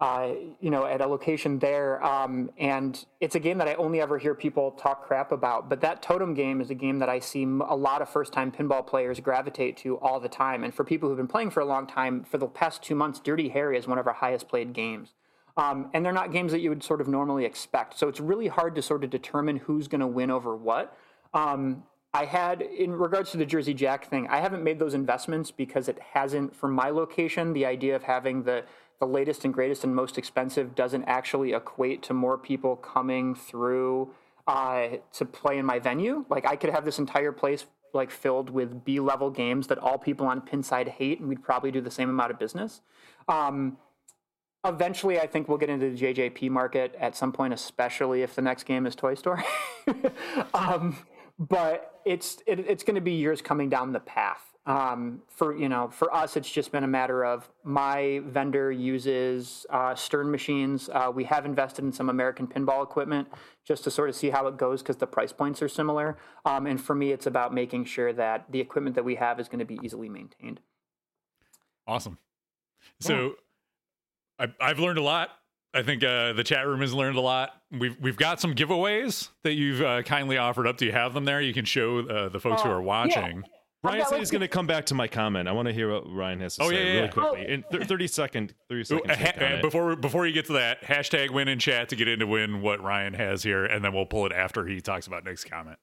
Uh, you know, at a location there, um, and it's a game that I only ever hear people talk crap about. But that Totem game is a game that I see a lot of first-time pinball players gravitate to all the time. And for people who've been playing for a long time, for the past two months, Dirty Harry is one of our highest-played games. Um, and they're not games that you would sort of normally expect. So it's really hard to sort of determine who's going to win over what. Um, I had, in regards to the Jersey Jack thing, I haven't made those investments because it hasn't, for my location, the idea of having the, the latest and greatest and most expensive doesn't actually equate to more people coming through uh, to play in my venue. Like I could have this entire place like filled with B level games that all people on Pinside hate, and we'd probably do the same amount of business. Um, eventually i think we'll get into the jjp market at some point especially if the next game is toy story <laughs> um, but it's it, it's going to be years coming down the path um, for you know for us it's just been a matter of my vendor uses uh, stern machines uh, we have invested in some american pinball equipment just to sort of see how it goes because the price points are similar um, and for me it's about making sure that the equipment that we have is going to be easily maintained awesome so I, I've learned a lot. I think uh, the chat room has learned a lot. We've we've got some giveaways that you've uh, kindly offered up. Do you have them there? You can show uh, the folks who Uh, are watching. Ryan got, said he's going to come back to my comment. I want to hear what Ryan has to Oh, say yeah, yeah, really yeah. quickly. In th- 30 second, 30 seconds. uh, ha- take on uh, it. before before you get to that, hashtag win in chat to get in to win what Ryan has here, and then we'll pull it after he talks about next comment.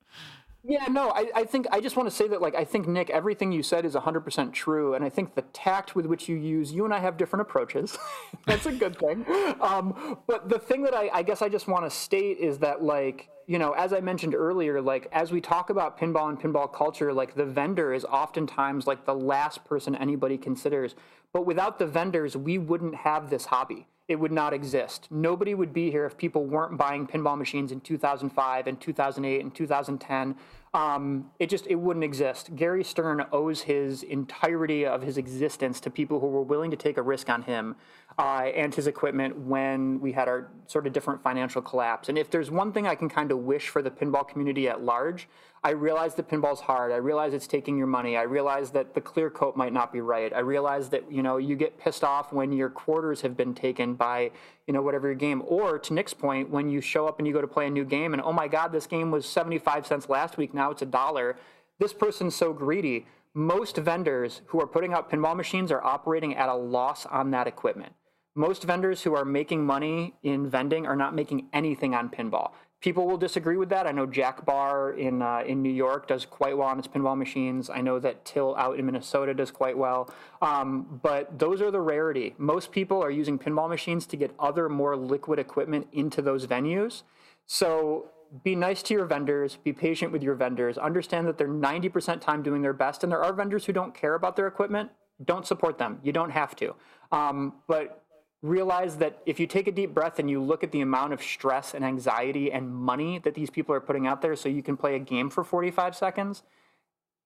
Yeah, no, I, I think I just want to say that, like, I think Nick, everything you said is 100% true, and I think the tact with which you use, you and I have different approaches. <laughs> That's a good thing. Um, but the thing that I, I guess I just want to state is that, like, you know, as I mentioned earlier, like, as we talk about pinball and pinball culture, like, the vendor is oftentimes like the last person anybody considers. But without the vendors, we wouldn't have this hobby it would not exist. Nobody would be here if people weren't buying pinball machines in 2005 and 2008 and 2010. Um, it just it wouldn't exist. Gary Stern owes his entirety of his existence to people who were willing to take a risk on him uh, and his equipment when we had our sort of different financial collapse. And if there's one thing I can kind of wish for the pinball community at large, I realize that pinball's hard. I realize it's taking your money. I realize that the clear coat might not be right. I realize that you know you get pissed off when your quarters have been taken by you know whatever your game. Or to Nick's point, when you show up and you go to play a new game and oh my god, this game was 75 cents last week, now it's a dollar. This person's so greedy. Most vendors who are putting out pinball machines are operating at a loss on that equipment Most vendors who are making money in vending are not making anything on pinball. People will disagree with that. I know Jack Bar in uh, in New York does quite well on its pinball machines. I know that Till out in Minnesota does quite well. Um, but those are the rarity. Most people are using pinball machines to get other more liquid equipment into those venues. So be nice to your vendors, be patient with your vendors, understand that they're 90% time doing their best, and there are vendors who don't care about their equipment. Don't support them. You don't have to. Um, but realize that if you take a deep breath and you look at the amount of stress and anxiety and money that these people are putting out there so you can play a game for 45 seconds,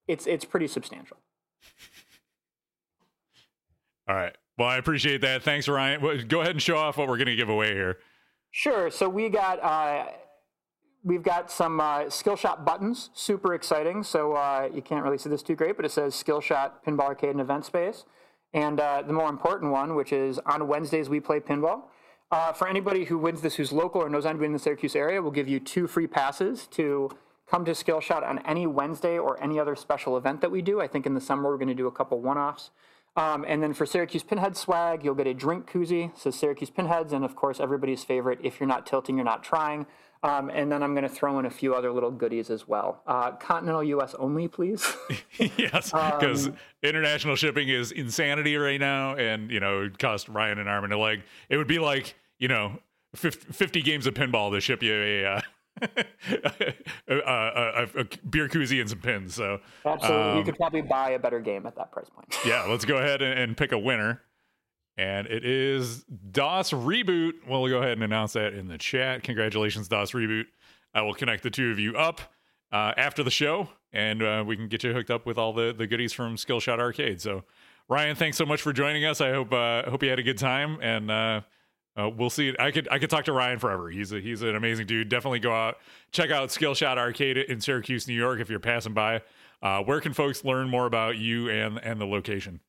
it's, it's pretty substantial. <laughs> All right. Well, I appreciate that. Thanks, Ryan. Go ahead and show off what we're going to give away here. Sure. So we got uh, we've got some uh, Skillshot buttons. Super exciting. So uh, you can't really see this too great, but it says Skillshot Pinball Arcade and Event Space. And uh, the more important one, which is on Wednesdays we play pinball. Uh, for anybody who wins this who's local or knows anybody in the Syracuse area, we'll give you two free passes to come to Skillshot on any Wednesday or any other special event that we do. I think in the summer we're going to do a couple one-offs. Um, and then for Syracuse Pinhead swag, you'll get a drink koozie. So Syracuse Pinheads, and of course everybody's favorite. If you're not tilting, you're not trying. Um, and then I'm going to throw in a few other little goodies as well. Uh, continental U.S. only, please. <laughs> <laughs> yes, because international shipping is insanity right now, and you know, it cost Ryan an arm and a leg. It would be like you know, 50, 50 games of pinball to ship you a. Uh, <laughs> a, a, a, a beer koozie and some pins. So Absolutely, you um, could probably buy a better game at that price point. yeah, let's go ahead and, and pick a winner. And it is DOS Reboot. We'll go ahead and announce that in the chat. Congratulations, DOS Reboot. I will connect the two of you up uh, after the show, and uh, we can get you hooked up with all the, the goodies from Skillshot Arcade. So, Ryan, thanks so much for joining us. I hope uh, hope you had a good time, and uh, uh, we'll see. I could I could talk to Ryan forever. He's a, he's an amazing dude. Definitely go out check out Skillshot Arcade in Syracuse, New York, if you're passing by. Uh, where can folks learn more about you and and the location?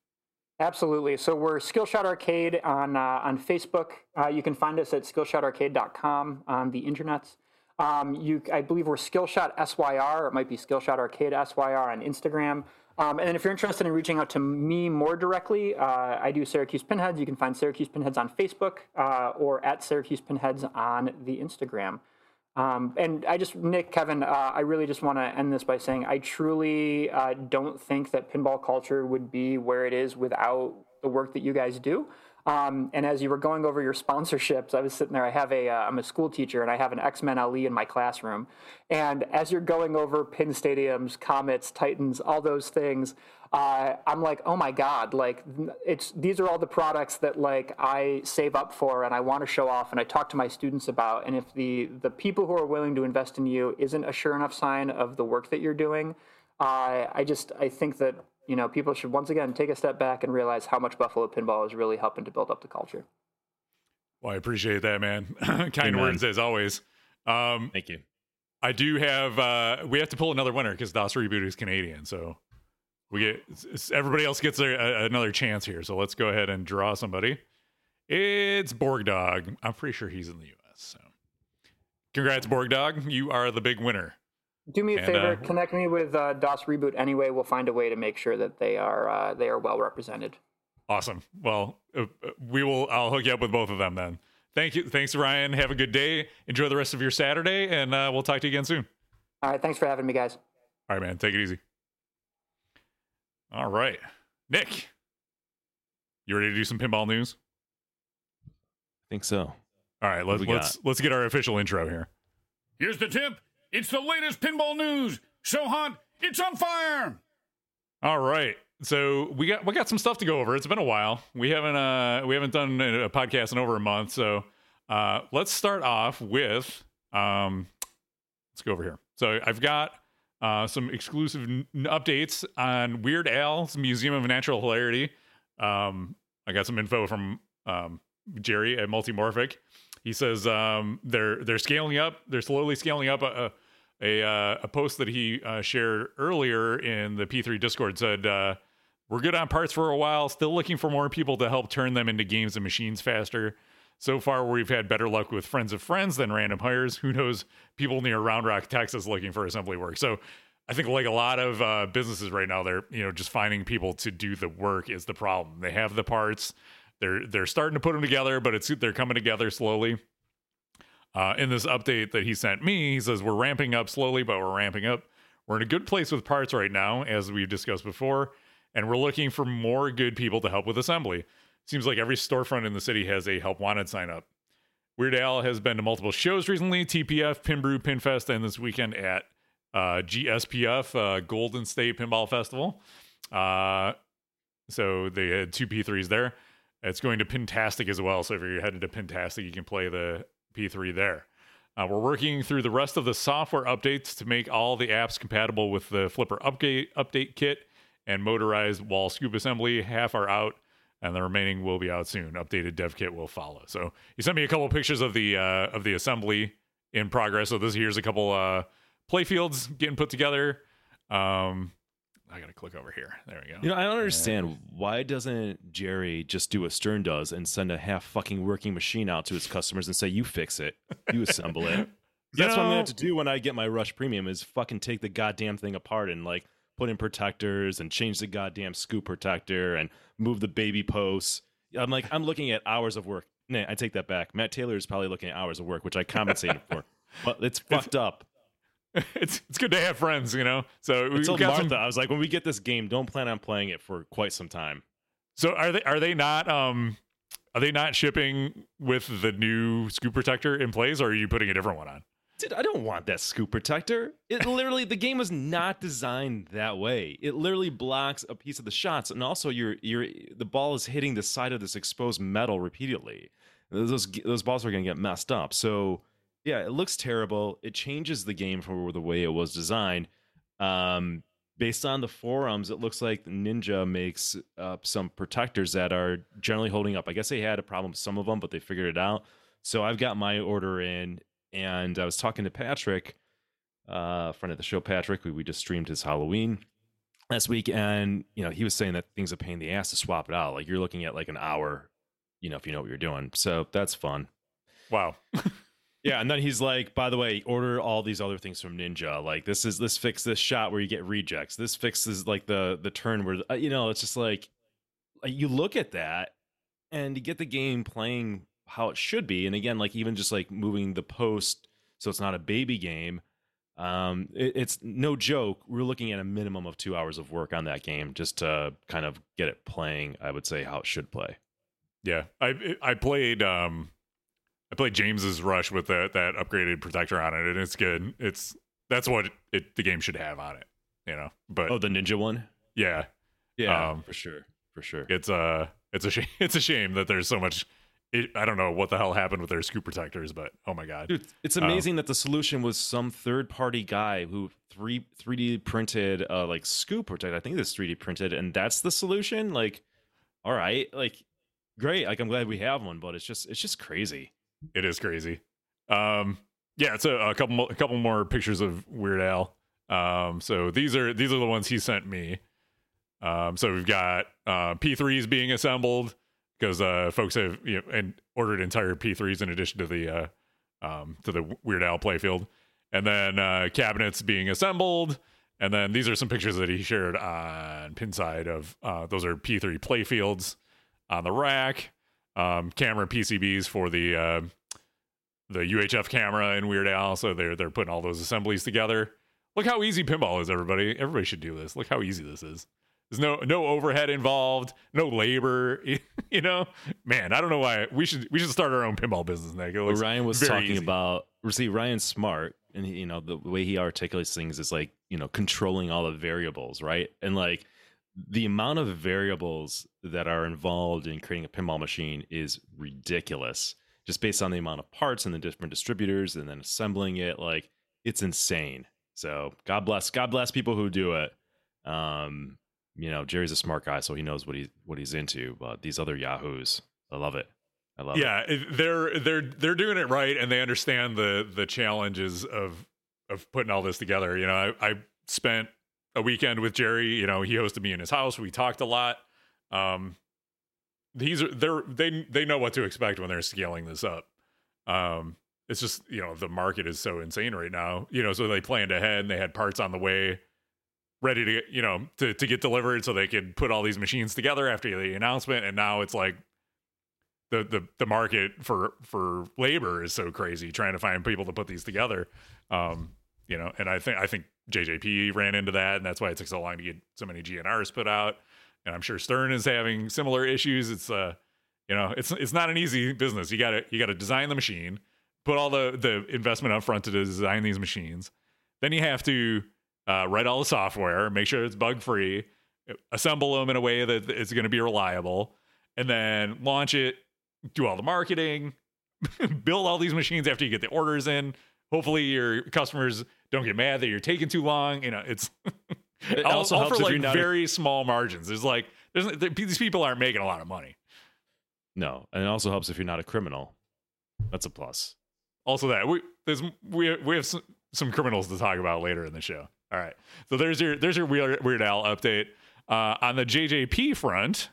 Absolutely. So we're Skillshot Arcade on uh, on Facebook. Uh, you can find us at skillshotarcade.com on the internets. Um, you, I believe we're Skillshot SYR. It might be Skillshot Arcade SYR on Instagram. Um, and if you're interested in reaching out to me more directly, uh, I do Syracuse Pinheads. You can find Syracuse Pinheads on Facebook uh, or at Syracuse Pinheads on the Instagram. Um, and I just, Nick, Kevin, uh, I really just want to end this by saying I truly uh, don't think that pinball culture would be where it is without the work that you guys do. Um, and as you were going over your sponsorships, I was sitting there. I have a, uh, I'm a school teacher, and I have an X Men Ali in my classroom. And as you're going over pin stadiums, comets, titans, all those things, uh, I'm like, oh my god, like it's these are all the products that like I save up for and I want to show off and I talk to my students about. And if the the people who are willing to invest in you isn't a sure enough sign of the work that you're doing, uh, I just I think that you know people should once again take a step back and realize how much Buffalo Pinball is really helping to build up the culture. Well, I appreciate that, man. <clears throat> kind Amen. words as always. Um, Thank you. I do have. Uh, we have to pull another winner because DOS Reboot is Canadian, so we get everybody else gets a, a- another chance here. So let's go ahead and draw somebody. It's Borg Dog. I'm pretty sure he's in the U.S. So, congrats, Borg Dog. You are the big winner. Do me a And, favor, uh, connect me with uh, DOS Reboot anyway. We'll find a way to make sure that they are uh, they are well represented. Awesome. Well, uh, uh, we will. I'll hook you up with both of them then. Thank you. Thanks, Ryan. Have a good day. Enjoy the rest of your Saturday, and uh, we'll talk to you again soon. All right, thanks for having me, guys. All right, man. Take it easy. All right, Nick. You ready to do some pinball news? I think so. All right, let's let's let's get our official intro here. Here's the tip. It's the latest pinball news. So hot, it's on fire. All right. So we got we got some stuff to go over. It's been a while. We haven't uh we haven't done a podcast in over a month. So uh let's start off with um let's go over here. So I've got uh some exclusive n- updates on Weird Al's Museum of Natural Hilarity. Um I got some info from um Gerry at Multimorphic. He says um they're they're scaling up. They're slowly scaling up a, a a uh, a post that he uh, shared earlier in the P3 Discord said, uh, "We're good on parts for a while. Still looking for more people to help turn them into games and machines faster. So far, we've had better luck with friends of friends than random hires. Who knows? People near Round Rock, Texas, looking for assembly work. So." I think like a lot of uh, businesses right now, they're you know just finding people to do the work is the problem. They have the parts, they're they're starting to put them together, but it's they're coming together slowly. Uh, in this update that he sent me, he says we're ramping up slowly, but we're ramping up. We're in a good place with parts right now, as we've discussed before, and we're looking for more good people to help with assembly. Seems like every storefront in the city has a help wanted sign up. Weird Al has been to multiple shows recently TPF, Pinbrew, Pinfest, and this weekend at uh, GSPF, uh, Golden State Pinball Festival. Uh, so they had two P3s there. It's going to Pintastic as well. So if you're headed to Pintastic, you can play the P3 there. Uh, we're working through the rest of the software updates to make all the apps compatible with the Flipper update, update kit and motorized wall scoop assembly. Half are out, and the remaining will be out soon. Updated dev kit will follow. So he sent me a couple pictures of the uh, of the assembly in progress. So this here's a couple uh, playfields getting put together. Um, I gotta click over here. There we go. You know, I don't understand why doesn't Gerry just do what Stern does and send a half fucking working machine out to his customers and say, "You fix it, you <laughs> assemble it." That's what I'm gonna have to do when I get my Rush Premium is fucking take the goddamn thing apart and like put in protectors and change the goddamn scoop protector and move the baby posts. I'm like, I'm looking at hours of work. Nah, I take that back. Matt Taylor is probably looking at hours of work, which I compensated for, <laughs> but it's fucked up. it's it's good to have friends, you know. So told got Martha, some. I was like, when we get this game, don't plan on playing it for quite some time. So are they are they not um are they not shipping with the new scoop protector in place, or are you putting a different one on? Dude, I don't want that scoop protector. It <laughs> literally the game was not designed that way. It literally blocks a piece of the shots, and also you're you're the ball is hitting the side of this exposed metal repeatedly. Those those balls are going to get messed up. So yeah, it looks terrible. It changes the game for the way it was designed. Um, based on the forums, it looks like Ninja makes up some protectors that are generally holding up. I guess they had a problem with some of them, but they figured it out. So I've got my order in, and I was talking to Patrick, uh, friend of the show, Patrick. We, we just streamed his Halloween last week, and you know he was saying that things a pain in the ass to swap it out. Like you're looking at like an hour, you know, if you know what you're doing. So that's fun. Wow. <laughs> Yeah, and then he's like, by the way, order all these other things from Ninja. Like this is this fix this shot where you get rejects. This fixes like the the turn where uh, you know it's just like, you look at that and you get the game playing how it should be. And again, like even just like moving the post so it's not a baby game. Um, it, it's no joke. We're looking at a minimum of two hours of work on that game just to kind of get it playing. I would say how it should play. Yeah, I I played um I played James's Rush with that that upgraded protector on it, and it's good. It's that's what it the game should have on it, you know. But Oh, the Ninja one. yeah, Yeah, Um, for sure, for sure. it's uh it's a <laughs> shame it's a shame that there's so much. It, I don't know what the hell happened with their scoop protectors, but oh my god, Dude, it's amazing that the solution was some third party guy who three 3D printed uh like scoop protect. I think this 3D printed and that's the solution. Like, all right, like great. Like I'm glad we have one, but it's just it's just crazy. it is crazy. Um, yeah, it's a, a couple a couple more pictures of Weird Al. Um, so these are these are the ones he sent me. Um, so we've got uh, P3s being assembled because uh, folks have you know, and ordered entire P3s in addition to the uh, um, to the Weird Al playfield, and then uh, cabinets being assembled. And then these are some pictures that he shared on Pinside of uh, those are P3 playfields on the rack, um, camera PCBs for the uh, the UHF camera and Weird Al. So they're they're putting all those assemblies together. Look how easy pinball is, everybody. Everybody should do this. Look how easy this is. There's no no overhead involved, no labor. <laughs> You know, man, I don't know why we should we should start our own pinball business. Nick. It looks Ryan was talking easy. about. See, Ryan's smart, and he, you know the way he articulates things is like you know controlling all the variables, right? And like the amount of variables that are involved in creating a pinball machine is ridiculous. Just based on the amount of parts and the different distributors, and then assembling it, like it's insane. So God bless, God bless people who do it. Um, you know, Gerry's a smart guy, so he knows what he what he's into. But these other yahoos, I love it. I love it. yeah they're they're they're doing it right and they understand the the challenges of of putting all this together you know i, I spent a weekend with gerry you know he hosted me in his house we talked a lot um these are they're they they know what to expect when they're scaling this up um it's just you know the market is so insane right now you know so they planned ahead and they had parts on the way ready to you know to, to get delivered so they could put all these machines together after the announcement and now it's like the the the market for for labor is so crazy trying to find people to put these together. Um, you know, and I think I think JJP ran into that, and that's why it took so long to get so many GNRs put out. And I'm sure Stern is having similar issues. It's uh, you know, it's it's not an easy business. You gotta you gotta design the machine, put all the the investment up front to design these machines. Then you have to uh, write all the software, make sure it's bug free, assemble them in a way that it's going to be reliable, and then launch it. Do all the marketing, <laughs> build all these machines after you get the orders in. Hopefully, your customers don't get mad that you're taking too long. You know, it's It <laughs> all, also all helps for like not a- very small margins. There's like there's these people aren't making a lot of money. No, and it also helps if you're not a criminal. That's a plus. Also, that we there's we we have some, some criminals to talk about later in the show. All right, so there's your there's your weird, weird Al update uh, on the JJP front.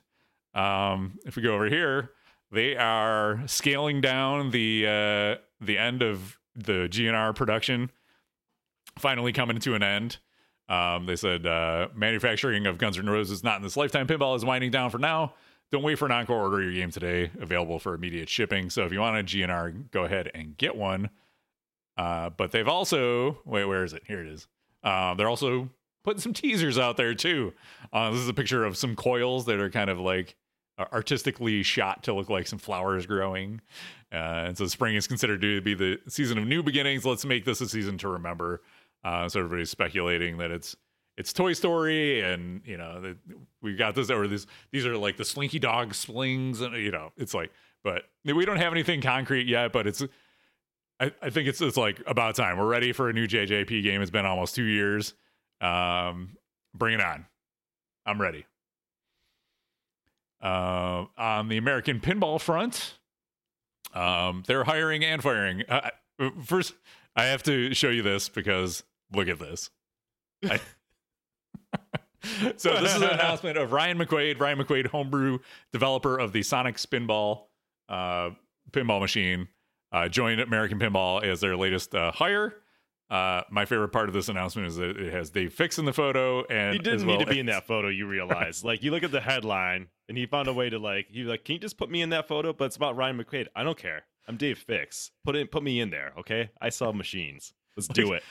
Um, if we go over here, they are scaling down the uh, the end of the GNR production, finally coming to an end. Um, they said uh, manufacturing of Guns N' Roses not in this lifetime pinball is winding down for now. Don't wait for an encore. Order your game today. Available for immediate shipping. So if you want a GNR, go ahead and get one. Uh, but they've also wait, where is it? Here it is. Uh, they're also putting some teasers out there too. Uh, this is a picture of some coils that are kind of like uh, artistically shot to look like some flowers growing. Uh, and so spring is considered to be the season of new beginnings. Let's make this a season to remember. Uh, so everybody's speculating that it's it's Toy Story, and you know that we got this or this. These are like the Slinky Dog slings, and you know it's like, but we don't have anything concrete yet. But it's, I, I think it's it's like about time. We're ready for a new JJP game. It's been almost two years. Um, bring it on. I'm ready. Uh, on the American pinball front, um, they're hiring and firing. Uh, first, I have to show you this because look at this. I- <laughs> <laughs> so this is an announcement of Ryan McQuaid. Ryan McQuaid, homebrew developer of the Sonic Spinball uh, pinball machine, uh, joined American Pinball as their latest uh, hire. Uh, my favorite part of this announcement is that it has Dave Fix in the photo, and He didn't well need to be in that photo. You realize, <laughs> like, you look at the headline, and he found a way to like. He like, can you just put me in that photo? But it's about Ryan McQuaid. I don't care. I'm Dave Fix. Put it. Put me in there. Okay. I sell machines. Let's do it.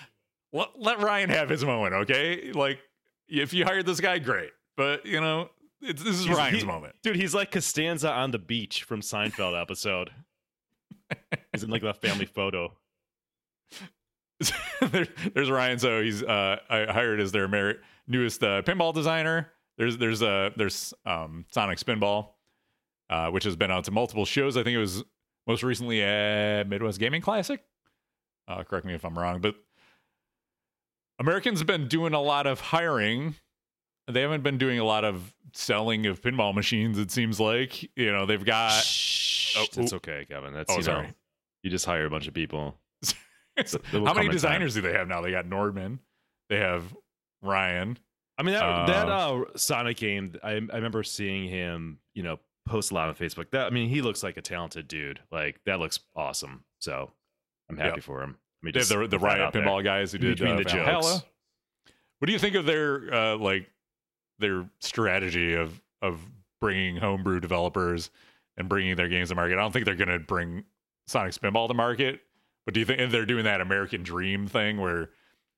let, let Ryan have his moment, okay? Like, if you hired this guy, great. But you know, it's, this is He's- Ryan's he- moment. Dude, he's like Costanza on the beach from Seinfeld episode. He's in like the family photo. <laughs> there, there's Ryan. So he's uh, hired as their Amer- newest uh, pinball designer. There's there's uh, there's um, Sonic Spinball, uh, which has been out to multiple shows. I think it was most recently at Midwest Gaming Classic. Uh, correct me if I'm wrong, but Americans have been doing a lot of hiring. They haven't been doing a lot of selling of pinball machines. It seems like you know they've got. Shh, oh, it's okay, Kevin. That's Oh, you sorry. know, you just hire a bunch of people. <laughs> Will How many designers do they have now? They got Nordman. They have Ryan. I mean that Uh, that uh, Sonic game. I, I remember seeing him, you know, post a lot on Facebook. That I mean, he looks like a talented dude. Like that looks awesome. So I'm happy Yep. for him. They have the, the Riot out there. pinball guys who did Between uh, the Valhalla. jokes. What do you think of their uh, like their strategy of of bringing homebrew developers and bringing their games to market? I don't think they're going to bring Sonic Spinball to market, but do you think they're doing that American Dream thing where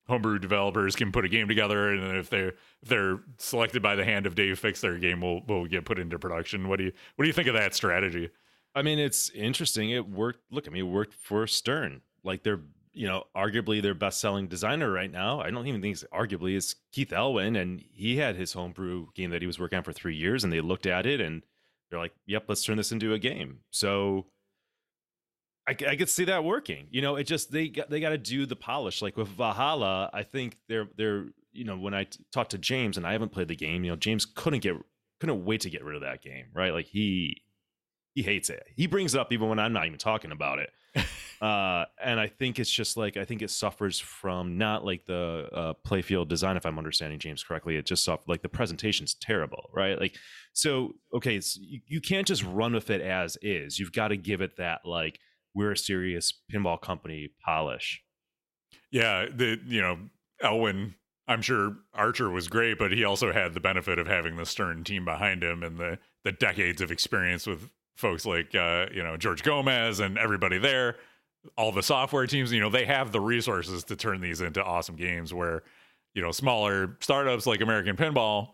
homebrew developers can put a game together and if they're if they're selected by the hand of Dave Fix, their game will will get put into production? What do you what do you think of that strategy? I mean, it's interesting. It worked. Look, I mean, it worked for Stern. Like they're, you know, arguably their best-selling designer right now. I don't even think it's arguably is Keith Elwin, and he had his homebrew game that he was working on for three years, and they looked at it and they're like, "Yep, let's turn this into a game." So I, I could see that working. You know, it just they got they got to do the polish. Like with Valhalla, I think they're they're you know when I t- talked to James and I haven't played the game, you know, James couldn't get couldn't wait to get rid of that game, right? Like he he hates it. He brings it up even when I'm not even talking about it. <laughs> uh, and I think it's just like I think it suffers from not like the uh, playfield design, if I'm understanding James correctly. It just suffered like the presentation's terrible, right? Like so, okay, you, you can't just run with it as is. You've got to give it that like we're a serious pinball company polish. Yeah, the you know Elwin. I'm sure Archer was great, but he also had the benefit of having the Stern team behind him and the the decades of experience with folks like uh, you know George Gomez and everybody there, all the software teams, you know, they have the resources to turn these into awesome games. Where you know smaller startups like American Pinball,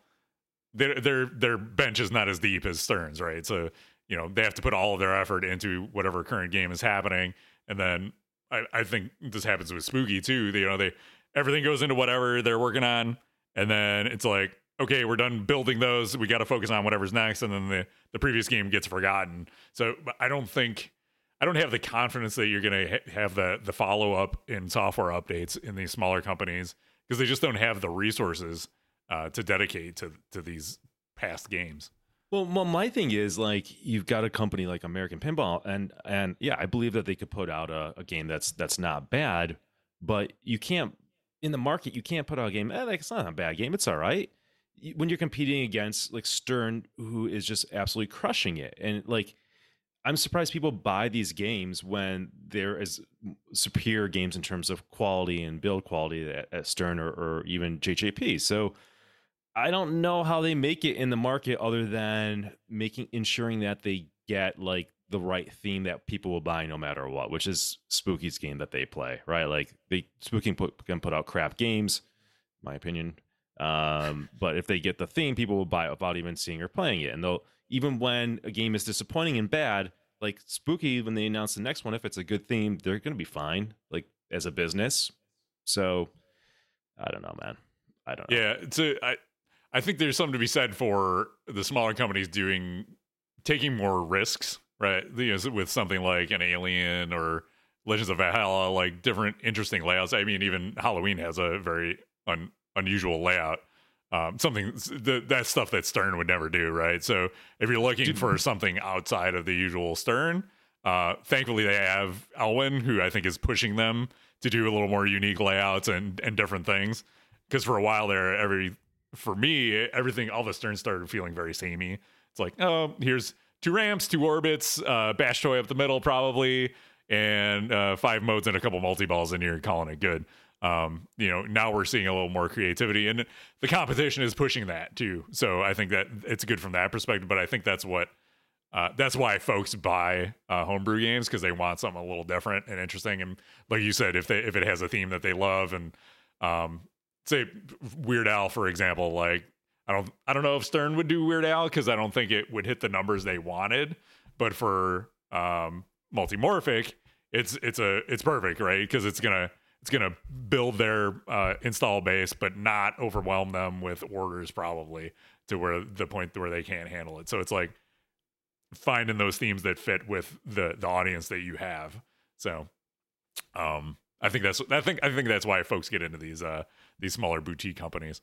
their their their bench is not as deep as Stern's, right? So you know they have to put all of their effort into whatever current game is happening, and then I, I think this happens with Spooky too. They, you know, they everything goes into whatever they're working on, and then it's like, okay, we're done building those. We got to focus on whatever's next, and then the the previous game gets forgotten. So I don't think I don't have the confidence that you're going to ha- have the the follow up in software updates in these smaller companies because they just don't have the resources uh, to dedicate to to these past games. Well, my thing is like you've got a company like American Pinball, and and yeah, I believe that they could put out a, a game that's that's not bad, but you can't in the market you can't put out a game. Eh, like it's not a bad game. It's all right when you're competing against like Stern, who is just absolutely crushing it, and like I'm surprised people buy these games when there is superior games in terms of quality and build quality at, at Stern or, or even JJP. So. I don't know how they make it in the market other than making ensuring that they get like the right theme that people will buy no matter what, which is Spooky's game that they play, right? Like they Spooky put, can put out crap games, my opinion. Um, but if they get the theme, people will buy it without even seeing or playing it. And they'll even when a game is disappointing and bad, like Spooky, when they announce the next one, if it's a good theme, they're gonna be fine, like as a business. So I don't know, man. I don't know. Yeah, it's a, I, I think there's something to be said for the smaller companies doing taking more risks, right? You know, with something like an Alien or Legends of Valhalla, like different interesting layouts. I mean, even Halloween has a very un, unusual layout. Um, something the, that stuff that Stern would never do, right? So if you're looking for something outside of the usual Stern, uh, thankfully they have Elwin, who I think is pushing them to do a little more unique layouts and and different things. Because for a while there, every for me, everything all the Stern started feeling very samey. It's like, oh, here's two ramps, two orbits, uh, bash toy up the middle, probably, and uh, five modes and a couple multi balls, and you're calling it good. Um, you know, now we're seeing a little more creativity, and the competition is pushing that too. So I think that it's good from that perspective. But I think that's what uh, that's why folks buy uh, homebrew games because they want something a little different and interesting. And like you said, if they if it has a theme that they love, and um, say Weird Al, for example, like I don't I don't know if Stern would do Weird Al because I don't think it would hit the numbers they wanted. But for um, multimorphic, it's it's a it's perfect, right? Because it's gonna it's gonna build their uh, install base, but not overwhelm them with orders, probably to where the point where they can't handle it. So it's like finding those themes that fit with the the audience that you have. So, um, I think that's I think I think that's why folks get into these uh these smaller boutique companies.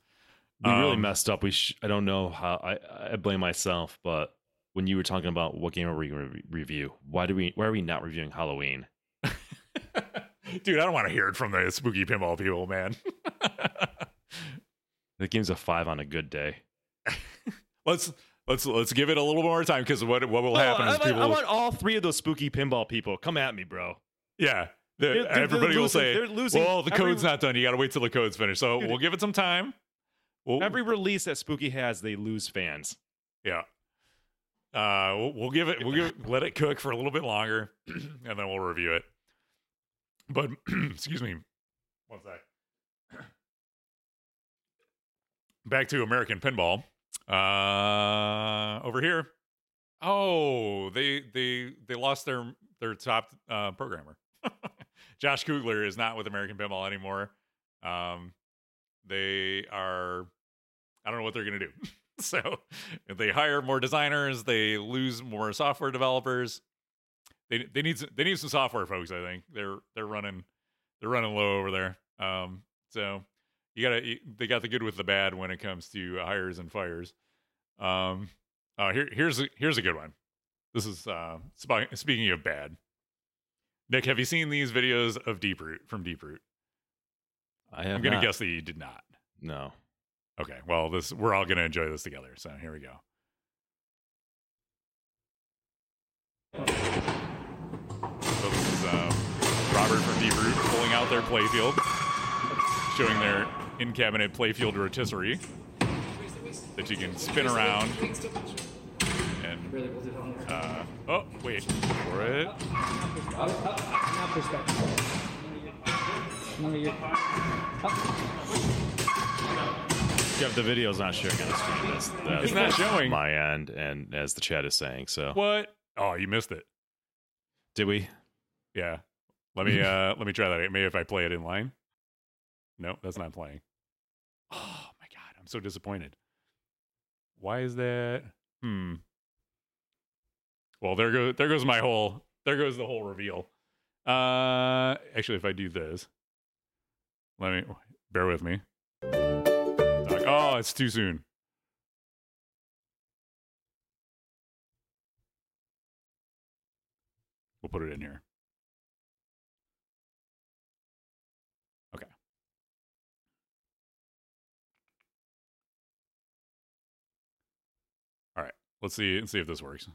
We really Um, messed up. We sh- I don't know how I I blame myself, but when you were talking about what game are we going to re- review, why do we why are we not reviewing Halloween? <laughs> Dude, I don't want to hear it from the spooky pinball people, man. <laughs> The game's a five on a good day. <laughs> let's let's let's give it a little more time because what what will happen I, is want- people I want all three of those spooky pinball people. Come at me, bro. yeah the- They're- they're everybody will losing- say they're losing well the every- code's not done you got to wait till the code's finished so Dude. we'll give it some time we'll, Every release that Spooky has, they lose fans. yeah uh we'll, we'll give it we'll give it, let it cook for a little bit longer <clears throat> and then we'll review it but <clears throat> excuse me one sec. Back to american pinball. Uh over here. Oh they they they lost their their top uh programmer. <laughs> Josh kugler is not with american pinball anymore. Um they are i don't know what they're gonna do. <laughs> So if they hire more designers they lose more software developers they they need some, they need some software folks i think. They're they're running they're running low over there. Um so you gotta you, they got the good with the bad when it comes to hires and fires. Um uh here here's a, here's a good one. This is uh sp- speaking of bad. Nick have you seen these videos of Deeproot from Deeproot? I have i'm gonna not. guess that you did not. No. okay well this we're all gonna enjoy this together so here we go Robert from Deep Root pulling out their playfield, showing their in-cabinet playfield rotisserie that you can spin around and Uh, oh, wait for it. Yeah, the video's not showing on the screen. That's, that's It's not showing. my end, and as the chat is saying. So What? Oh, you missed it. did we? Yeah. Let me uh let me try that. Maybe if I play it in line. No, that's not playing. Oh my god, I'm so disappointed. Why is that? Hmm. Well, there goes there goes my whole there goes the whole reveal. Uh actually if I do this. Let me bear with me. Oh, it's too soon. We'll put it in here. Let's see let's see if this works.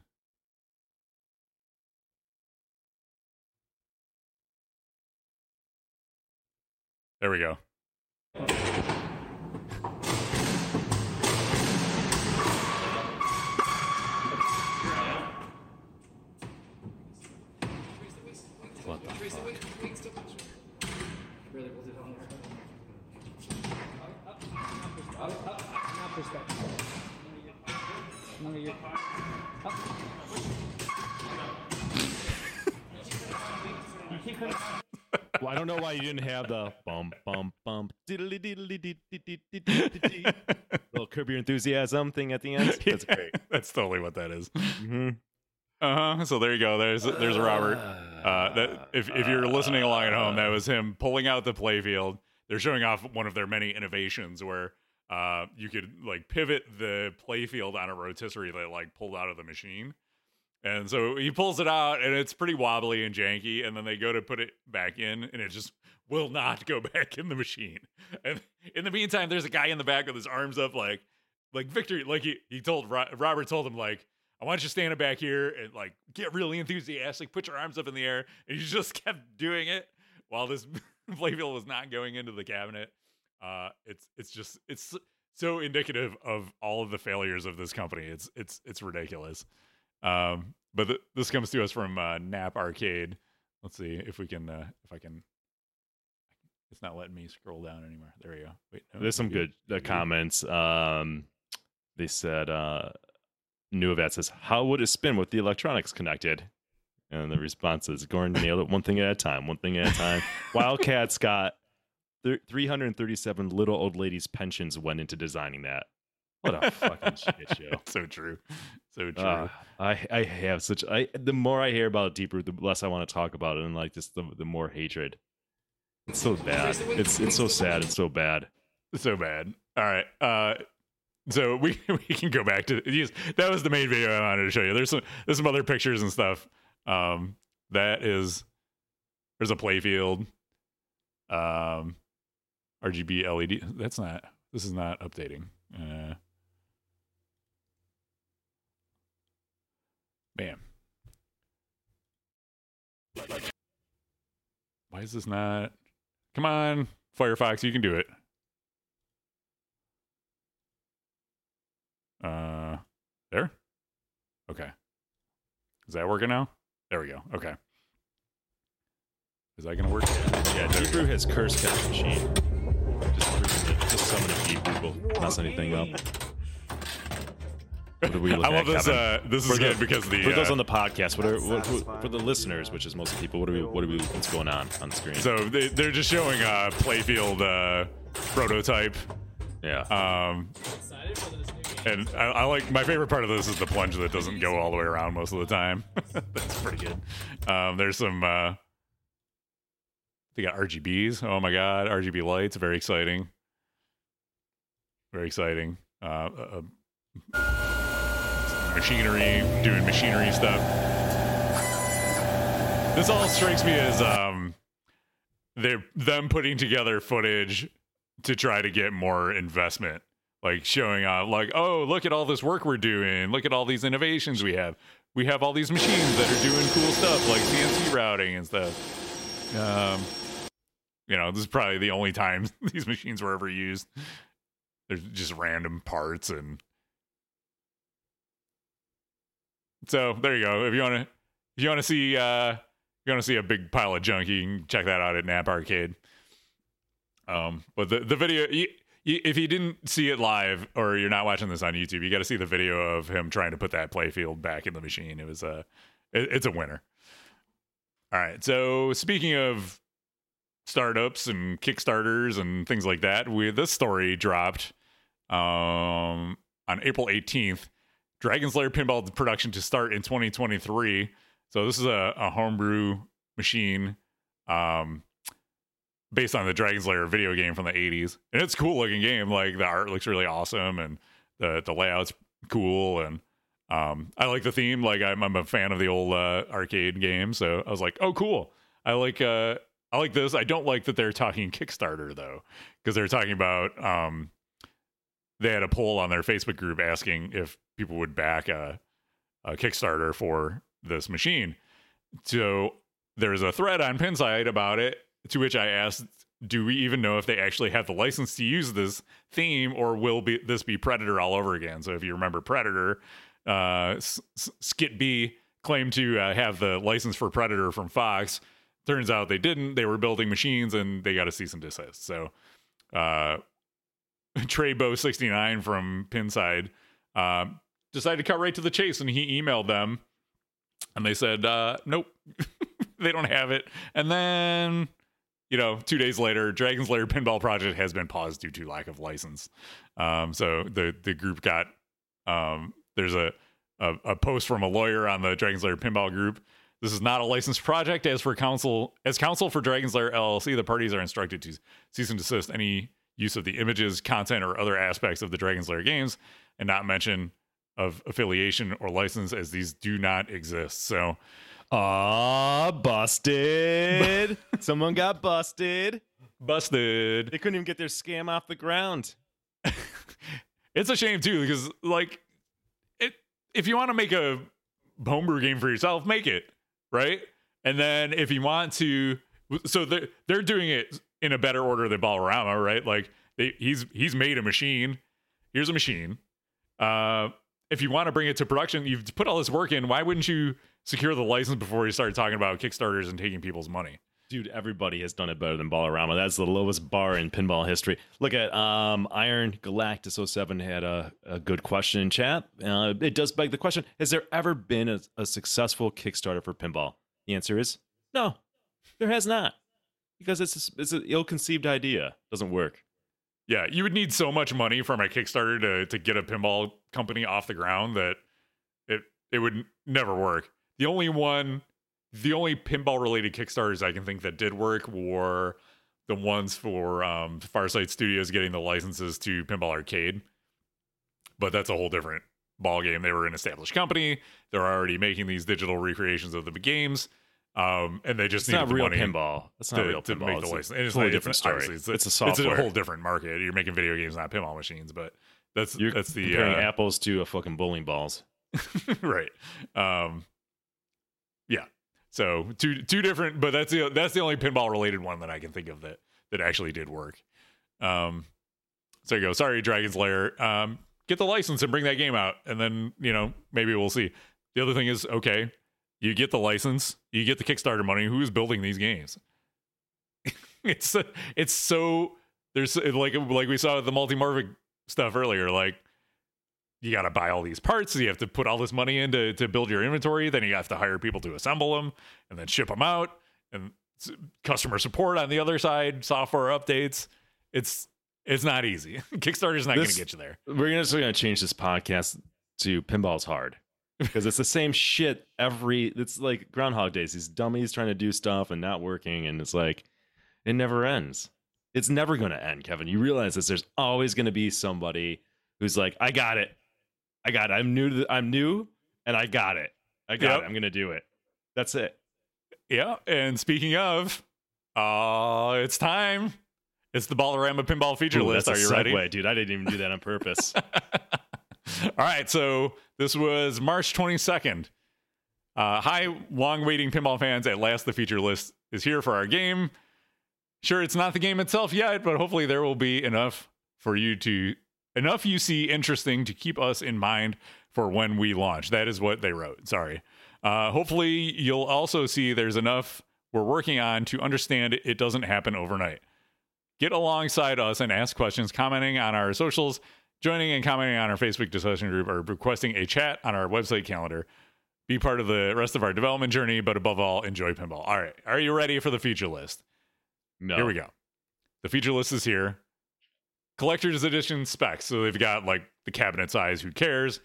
There we go. What the fuck? Well, I don't know why you didn't have the bum bum bum diddly diddly dee dee dee dee dee dee dee. little curb your enthusiasm thing at the end. That's great. That's totally what that is. hmm Uh huh. So there you go. There's there's Robert. Uh, that if if you're listening along at home, that was him pulling out the playfield. They're showing off one of their many innovations where uh, you could like pivot the playfield on a rotisserie that like pulled out of the machine. And so he pulls it out, and it's pretty wobbly and janky. And then they go to put it back in, and it just will not go <laughs> back in the machine. And in the meantime, there's a guy in the back with his arms up, like, like Victor, like he he told Robert told him like, I want you standing back here and like get really enthusiastic, put your arms up in the air, and he just <laughs> kept doing it while this <laughs> playfield was not going into the cabinet. Uh, it's it's just it's so indicative of all of the failures of this company. It's it's it's ridiculous. Um, but th- this comes to us from uh, Nap Arcade. Let's see if we can uh, if I can. It's not letting me scroll down anymore. There we go. Wait, no, There's some good uh, we comments. Um, they said, uh, Nuavat says, How would it spin with the electronics connected? And the response is, Gordon nailed it one thing at a time, one thing at a time. <laughs> Wildcats got th- 337 little old ladies' pensions went into designing that. What a fucking shit <laughs> show. so true, so true. Uh, I I have such I the more I hear about Deeproot, the less I want to talk about it, and like just the the more hatred. It's so bad. It's it's so sad. It's so bad. so bad. All right. Uh, so <laughs> we we can go back to yes, that was the main video I wanted to show you. There's some there's some other pictures and stuff. Um, that is there's a playfield. Um, RGB LED. That's not. This is not updating. Uh, bam. Why is this not? Come on, Firefox, you can do it. Uh, there. Okay. Is that working now? There we go. Okay. Is that gonna work? Yeah, Deeproot has cursed that machine. So many Deeproot will mess anything up. What do we look I love at, this. Kevin? Uh, this is For the- good because the For those uh, on the podcast, what are what, what, for the listeners, which is most people, what are we what are we what's going on on the screen? so they, they're just showing a playfield uh, prototype. yeah, Um, and I, I like my favorite part of this is the plunge that doesn't go all the way around most of the time. <laughs> That's pretty good. Um, there's some. Uh, they got RGBs. Oh my god, RGB lights. Very exciting. Very exciting. Uh, uh, machinery doing machinery stuff. This all strikes me as um, they're them putting together footage to try to get more investment. Like showing off like oh look at all this work we're doing. Look at all these innovations we have. We have all these machines that are doing cool stuff like cnc routing and stuff. Um you know this is probably the only time <laughs> these machines were ever used there's just random parts and so there you go. If you want to, if you want to see, uh, you want to see a big pile of junk, you can check that out at Nap Arcade. Um, but the the video, you, you, if you didn't see it live or you're not watching this on YouTube, you got to see the video of him trying to put that playfield back in the machine. It was a, it, it's a winner. All right. So speaking of startups and kickstarters and things like that, we this story dropped um, on April 18th. Dragon's Lair pinball production to start in 2023. So this is a, a homebrew machine um, based on the Dragon's Lair video game from the 80s. And it's a cool looking game. Like the art looks really awesome and the the layout's cool and um, I like the theme. Like I'm, I'm a fan of the old uh, arcade game, so I was like, oh, cool. I like uh, I like this. I don't like that they're talking Kickstarter though, because they're talking about um, they had a poll on their Facebook group asking if people would back a, a Kickstarter for this machine. So there's a thread on Pinside about it, to which I asked, do we even know if they actually have the license to use this theme, or will be this be Predator all over again? So if you remember Predator, uh, Skit B claimed to uh, have the license for Predator from Fox. Turns out they didn't. They were building machines and they got a cease and desist. So, uh, <laughs> Trey Bow 69 from Pinside uh, decided to cut right to the chase and he emailed them and they said, uh, nope, <laughs> they don't have it. And then, you know, two days later, Dragon's Lair Pinball Project has been paused due to lack of license. Um, so the the group got um, there's a, a a post from a lawyer on the Dragon's Lair Pinball group. This is not a licensed project. As for counsel, as counsel for Dragon's Lair LLC, the parties are instructed to cease and desist any use of the images, content, or other aspects of the Dragon's Lair games, and not mention of affiliation or license, as these do not exist. So, Ah, busted. <laughs> Someone got busted. busted. They couldn't even get their scam off the ground. <laughs> it's a shame too because like it if you want to make a homebrew game for yourself make it right and then if you want to so they're, they're doing it in a better order than Ballerama, right like they, he's he's made a machine here's a machine uh if you want to bring it to production you've put all this work in why wouldn't you secure the license before you start talking about kickstarters and taking people's money Dude, everybody has done it better than Ballerama. That's the lowest bar in pinball history. Look at um, Iron Galactus 07 had a, a good question in chat. Uh, it does beg the question Has there ever been a, a successful Kickstarter for pinball? The answer is no, there has not. Because it's it's an ill conceived idea. Doesn't work. Yeah, you would need so much money from a Kickstarter to to get a pinball company off the ground that it it would never work. The only one, the only pinball related Kickstarters I can think that did work were the ones for um, Farsight Studios getting the licenses to Pinball Arcade, but that's a whole different ball game. They were an established company. They're already making these digital recreations of the games. Um, and they just It's needed not the real money pinball. It's not to, real to pinball. make the It's a license. And it's totally different story. It's, It's a It's a whole different market. You're making video games, not pinball machines. But that's You're that's the comparing uh, apples to a fucking bowling balls. <laughs> right. Um, yeah. So two two different, but that's the that's the only pinball related one that I can think of that that actually did work. Um, so you go. Sorry, Dragon's Lair. Um, get the license and bring that game out, and then you know maybe we'll see. The other thing is okay. You get the license, you get the Kickstarter money. Who's building these games? <laughs> it's it's so there's like like we saw with the Multimorphic stuff earlier. Like you got to buy all these parts. You have to put all this money in to, to build your inventory. Then you have to hire people to assemble them and then ship them out. And customer support on the other side, software updates. It's it's not easy. <laughs> Kickstarter's not going to get you there. We're just going to change this podcast to Pinball's Hard because it's the same shit every. It's like Groundhog Days. These dummies trying to do stuff and not working, and it's like it never ends. It's never going to end, Kevin. You realize this? There's always going to be somebody who's like, "I got it, I got it. I'm new. To the, I'm new, and I got it. I got Yep. it. I'm going to do it. That's it." Yeah. And speaking of, uh, it's time. It's the Ballerama Pinball feature Ooh, list. Are you segue, ready? dude? I didn't even do that on purpose. <laughs> All right, so this was March 22nd. Uh, hi, long waiting pinball fans. At last, the feature list is here for our game. Sure, it's not the game itself yet, but hopefully there will be enough for you to enough you see interesting to keep us in mind for when we launch. That is what they wrote. Sorry. Uh, hopefully, you'll also see there's enough we're working on to understand it doesn't happen overnight. Get alongside us and ask questions, commenting on our socials, joining and commenting on our Facebook discussion group, or requesting a chat on our website calendar. Be part of the rest of our development journey, but above all, enjoy pinball. All right. Are you ready for the feature list? No. Here we go. The feature list is here. Collector's edition specs. So they've got like the cabinet size, who cares?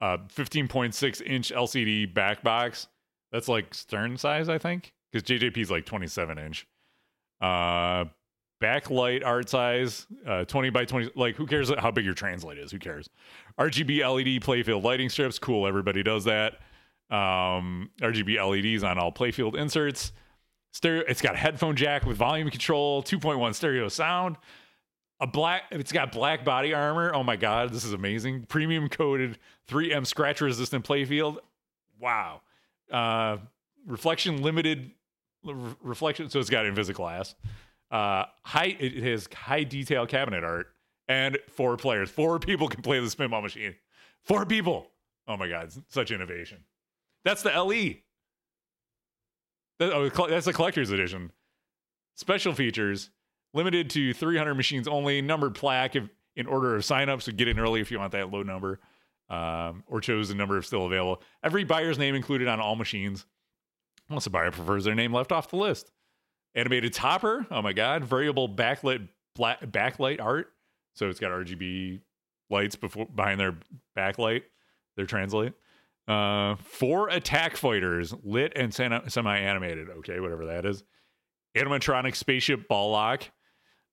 Uh 15.6 inch LCD back box. That's like stern size, I think. Because JJP is like 27 inch. Uh backlight art size, uh 20 by 20. Like, who cares how big your translite is? Who cares? RGB LED playfield lighting strips. Cool, everybody does that. Um RGB LEDs on all playfield inserts stereo it's got a headphone jack with volume control 2.1 stereo sound a black it's got black body armor oh my god this is amazing premium coated 3m scratch resistant playfield wow uh reflection limited re- reflection so it's got invisiglass uh high it has high detail cabinet art and four players four people can play the spinball machine four people oh my god such innovation that's the le that- oh, that's the collector's edition. Special features limited to 300 machines only. Numbered plaque if, in order of signups. So get in early if you want that low number, um, or chose the number of still available. Every buyer's name included on all machines, unless a buyer prefers their name left off the list. Animated topper. Oh my god! Variable backlit black, backlight art. So it's got RGB lights before behind their backlight. Their translite. Uh, four attack fighters, lit and semi animated. Okay, whatever that is. Animatronic spaceship ball lock.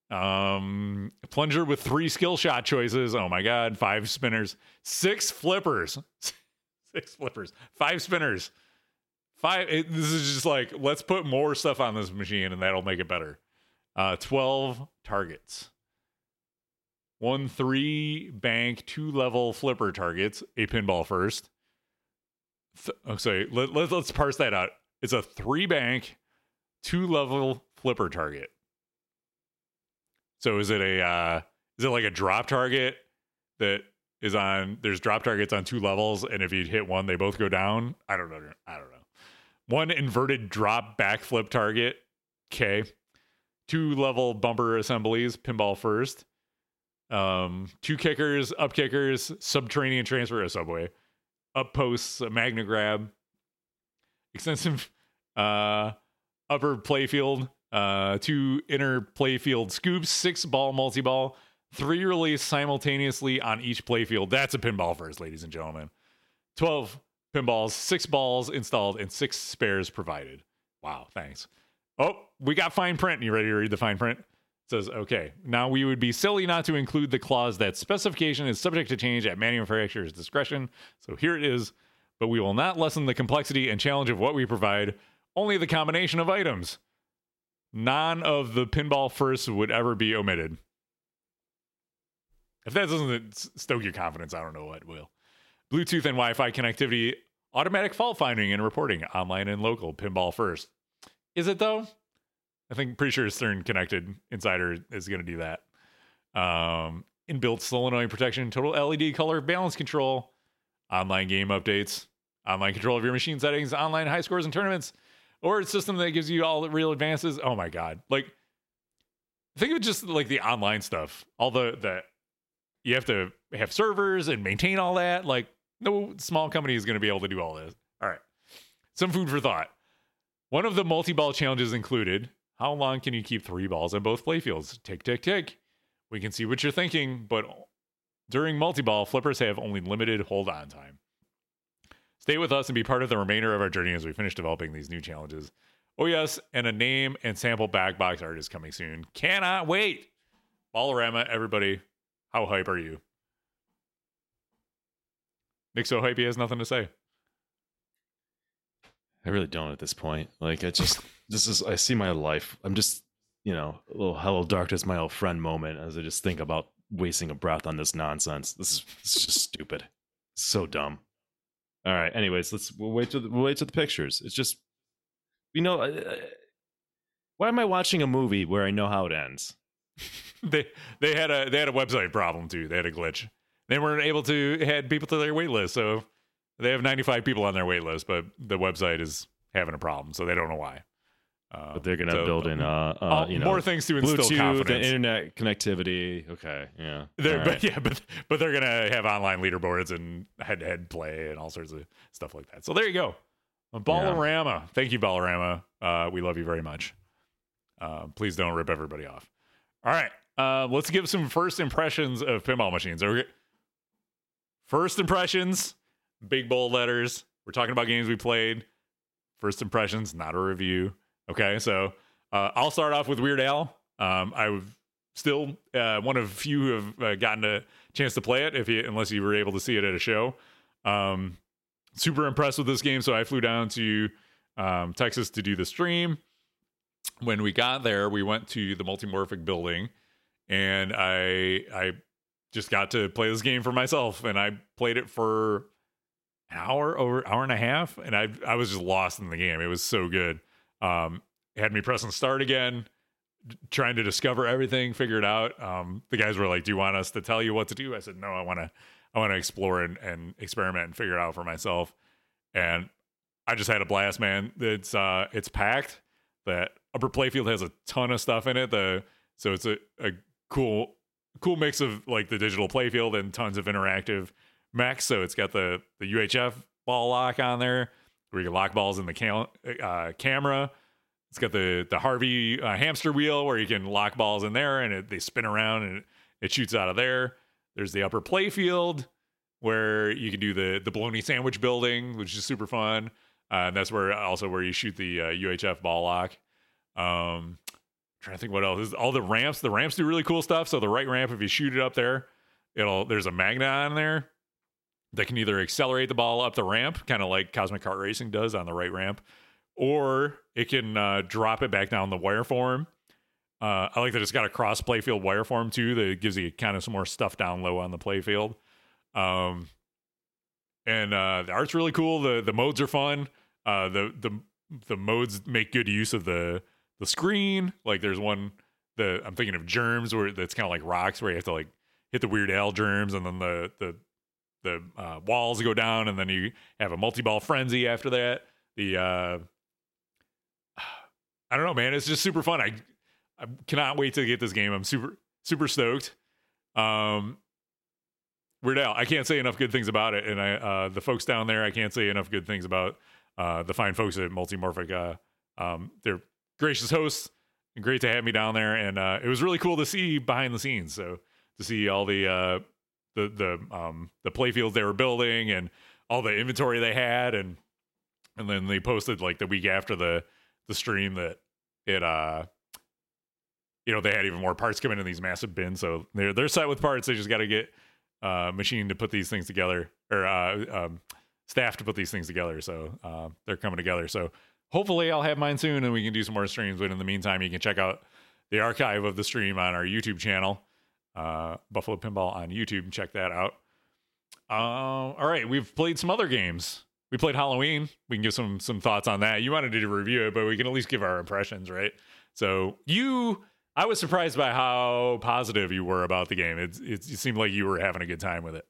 Um, plunger with three skill shot choices. Oh my god, five spinners, six flippers, <laughs> six flippers, five spinners, five. It, this is just like let's put more stuff on this machine and that'll make it better. Uh, twelve targets. One three bank, two level flipper targets, a pinball first th- oh, sorry, let, let, let's parse that out. It's a three bank, two level flipper target. So is it a uh, is it like a drop target that is on? There's drop targets on two levels, and if you hit one, they both go down. I don't know. I don't know. One inverted drop backflip target. Okay. Two level bumper assemblies. Pinball first. Um, two kickers, up kickers, subterranean transfer, a subway up posts, a magna grab, extensive <laughs> uh, upper playfield, uh, two inner playfield scoops, six ball multi ball, three release simultaneously on each playfield. That's a pinball first, ladies and gentlemen. 12 pinballs, six balls installed, and six spares provided. Wow, thanks. Oh, we got fine print. You ready to read the fine print? It says, okay, now we would be silly not to include the clause that specification is subject to change at manufacturer's discretion. So here it is, but we will not lessen the complexity and challenge of what we provide, only the combination of items. None of the pinball firsts would ever be omitted. If that doesn't stoke your confidence, I don't know what will. Bluetooth and Wi Fi connectivity, automatic fault finding and reporting, online and local, pinball first. Is it though? I think pretty sure Stern Connected Insider is going to do that. Um, inbuilt solenoid protection, total LED color balance control, online game updates, online control of your machine settings, online high scores and tournaments, or a system that gives you all the real advances. Oh my god! Like, think of just like the online stuff. All the the you have to have servers and maintain all that. Like, no small company is going to be able to do all this. All right, some food for thought. One of the multi-ball challenges included how long can you keep three balls on both playfields? Tick, tick, tick. We can see what you're thinking, but during multi ball, flippers have only limited hold on time. Stay with us and be part of the remainder of our journey as we finish developing these new challenges. Oh, yes, and a name and sample back box art is coming soon. Cannot wait. Ballerama, everybody, how hype are you? Nick so hype he has nothing to say. I really don't at this point. Like I just this is I see my life. I'm just you know a little hello darkness, my old friend moment as I just think about wasting a breath on this nonsense. This is this is just stupid. So dumb. All right. Anyways, let's we'll wait to the, we'll wait to the pictures. It's just you know uh, why am I watching a movie where I know how it ends? <laughs> they they had a they had a website problem too. They had a glitch. They weren't able to add people to their wait list, so they have 95 people on their wait list, but the website is having a problem, so they don't know why. Uh, But they're gonna so- build in, uh, uh all- you know, more things to instill Bluetooth confidence. internet connectivity. Okay, yeah. They're, All but right. yeah, but but they're gonna have online leaderboards and head-to-head play and all sorts of stuff like that. So there you go, Ballarama. Thank you, Ballarama. Uh, we love you very much. Uh, please don't rip everybody off. All right, uh, let's give some first impressions of pinball machines. Are we, first impressions, big bold letters. We're talking about games we played. First impressions, not a review. Okay, so uh, I'll start off with Weird Al. Um, I still uh, one of few who have uh, gotten a chance to play it, if you unless you were able to see it at a show. Um, super impressed with this game, so I flew down to um, Texas to do the stream. When we got there, we went to the multimorphic building, and I I just got to play this game for myself, and I played it for an hour over hour and a half, and I I was just lost in the game. It was so good. Um, had me pressing start again, trying to discover everything, figure it out. Um, the guys were like, "Do you want us to tell you what to do?" I said, "No, I want to I want to explore and, and experiment and figure it out for myself." And I just had a blast, man. It's uh it's packed. That upper playfield has a ton of stuff in it. The so it's a, a cool cool mix of like the digital playfield and tons of interactive mechs. So it's got the the UHF ball lock on there where you can lock balls in the cam- uh, camera. It's got the the Harvey uh, hamster wheel where you can lock balls in there and it, they spin around and it, it shoots out of there. There's the upper playfield where you can do the the bologna sandwich building, which is super fun. Uh, and that's where also where you shoot the uh, UHF ball lock. Um, trying to think what else. There's all the ramps. The ramps do really cool stuff. So the right ramp, if you shoot it up there, it'll there's a magnet on there that can either accelerate the ball up the ramp, kind of like Cosmic Cart Racing does on the right ramp, or it can uh, drop it back down the wire form. Uh, I like that it's got a cross playfield wire form too that gives you kind of some more stuff down low on the playfield. Um, and uh, the art's really cool. the The modes are fun. Uh, the the the modes make good use of the the screen. Like there's one the I'm thinking of germs where that's kind of like rocks where you have to like hit the weird Al germs and then the the the uh, walls go down and then you have a multi ball frenzy after that. The uh, <sighs> I don't know, man. It's just super fun. I I cannot wait to get this game. I'm super super stoked. Um, Weird Al, I can't say enough good things about it, and I uh, the folks down there, I can't say enough good things about uh, the fine folks at Multimorphic. Uh, um, they're gracious hosts, and great to have me down there, and uh, it was really cool to see behind the scenes. So to see all the uh, the the um, the playfields they were building and all the inventory they had, and and then they posted like the week after the the stream that it uh you know they had even more parts coming in these massive bins. So they're they're set with parts. They just got to get uh machine to put these things together or uh um staff to put these things together. So uh they're coming together. So hopefully i'll have mine soon and we can do some more streams but in the meantime you can check out the archive of the stream on our youtube channel uh buffalo pinball on youtube check that out um all right we've played some other games we played halloween we can give some some thoughts on that you wanted to review it but we can at least give our impressions right so you I was surprised by how positive you were about the game. It, it, it seemed like you were having a good time with it.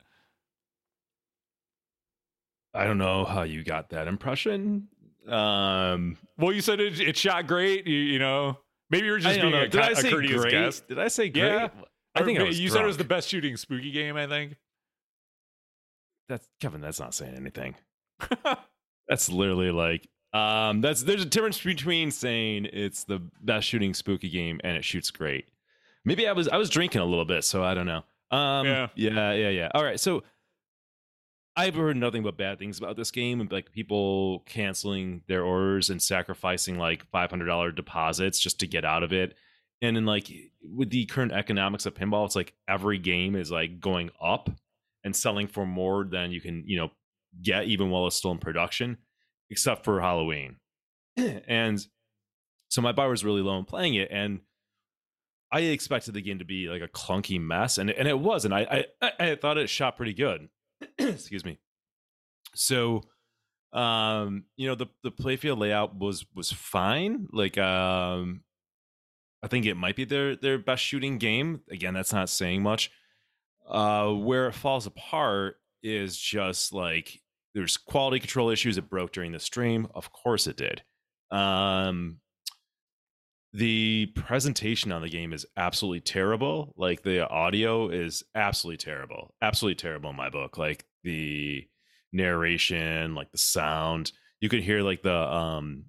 I don't know how you got that impression. Um, Well, you said it, it shot great. You, you know, maybe you were I just being know. a, Did co- I a say courteous great? guest. Did I say great? Yeah. I think I Or was you said it was the best shooting spooky game. I think. That's Kevin. That's not saying anything. <laughs> that's literally like um. That's there's a difference between saying it's the best shooting spooky game and it shoots great. Maybe I was I was drinking a little bit, so I don't know. Um. Yeah. Yeah. Yeah. Yeah. All right. So I've heard nothing but bad things about this game, and like people canceling their orders and sacrificing like five hundred dollar deposits just to get out of it. And then like with the current economics of pinball, it's like every game is like going up and selling for more than you can, you know, get even while it's still in production, except for Halloween. <clears throat> and so my bar was really low in playing it, and I expected the game to be like a clunky mess, and and it was, and I I, I thought it shot pretty good. <clears throat> Excuse me. So, um, you know, the the playfield layout was was fine. Like, um, I think it might be their their best shooting game. Again, that's not saying much. Uh, where it falls apart is just like there's quality control issues. It broke during the stream. Of course it did. Um, the presentation on the game is absolutely terrible. Like the audio is absolutely terrible. Absolutely terrible in my book. Like the narration, like the sound. You could hear like the um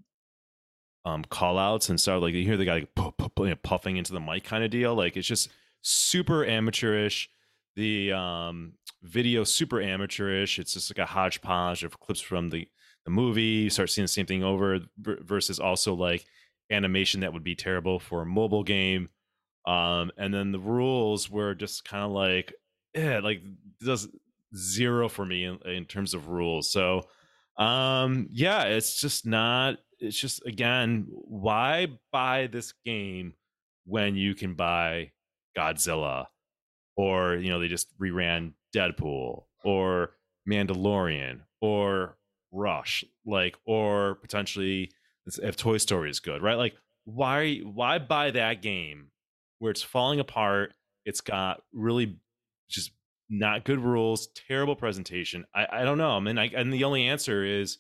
um call outs and stuff. Like you hear the guy pu- pu- pu- you know, puffing into the mic kind of deal. Like it's just super amateurish. The um video super amateurish. It's just like a hodgepodge of clips from the the movie. You start seeing the same thing over versus also like animation that would be terrible for a mobile game. Um, and then the rules were just kind of like, yeah, like does zero for me in, in terms of rules. So, um, yeah, it's just not. It's just again, why buy this game when you can buy Godzilla, or you know they just reran Deadpool or Mandalorian or Rush, like or potentially if Toy Story is good, right? Like why why buy that game where it's falling apart? It's got really just not good rules, terrible presentation. I I don't know. I mean, I, and the only answer is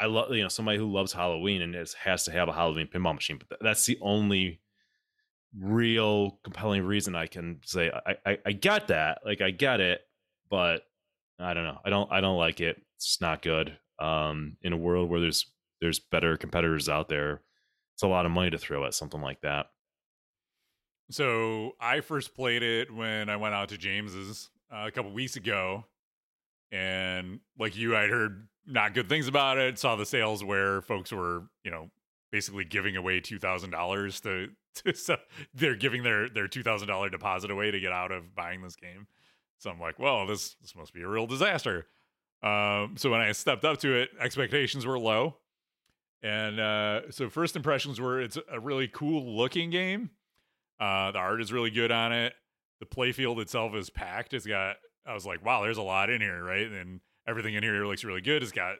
I love you know somebody who loves Halloween and is, has to have a Halloween pinball machine, but that's the only real compelling reason I can say I, I I get that, like I get it, but I don't know. I don't I don't like it. It's not good. Um, in a world where there's there's better competitors out there, it's a lot of money to throw at something like that. So I first played it when I went out to James's uh, a couple weeks ago, and like you, I'd heard not good things about it. Saw the sales where folks were, you know, basically giving away two thousand dollars to <laughs> to so they're giving their their two thousand dollar deposit away to get out of buying this game. So I'm like, well, this this must be a real disaster. Um, so when I stepped up to it, expectations were low, and uh, so first impressions were it's a really cool looking game. Uh, the art is really good on it. The playfield itself is packed. It's got I was like, wow, there's a lot in here, right? And everything in here looks really good. It's got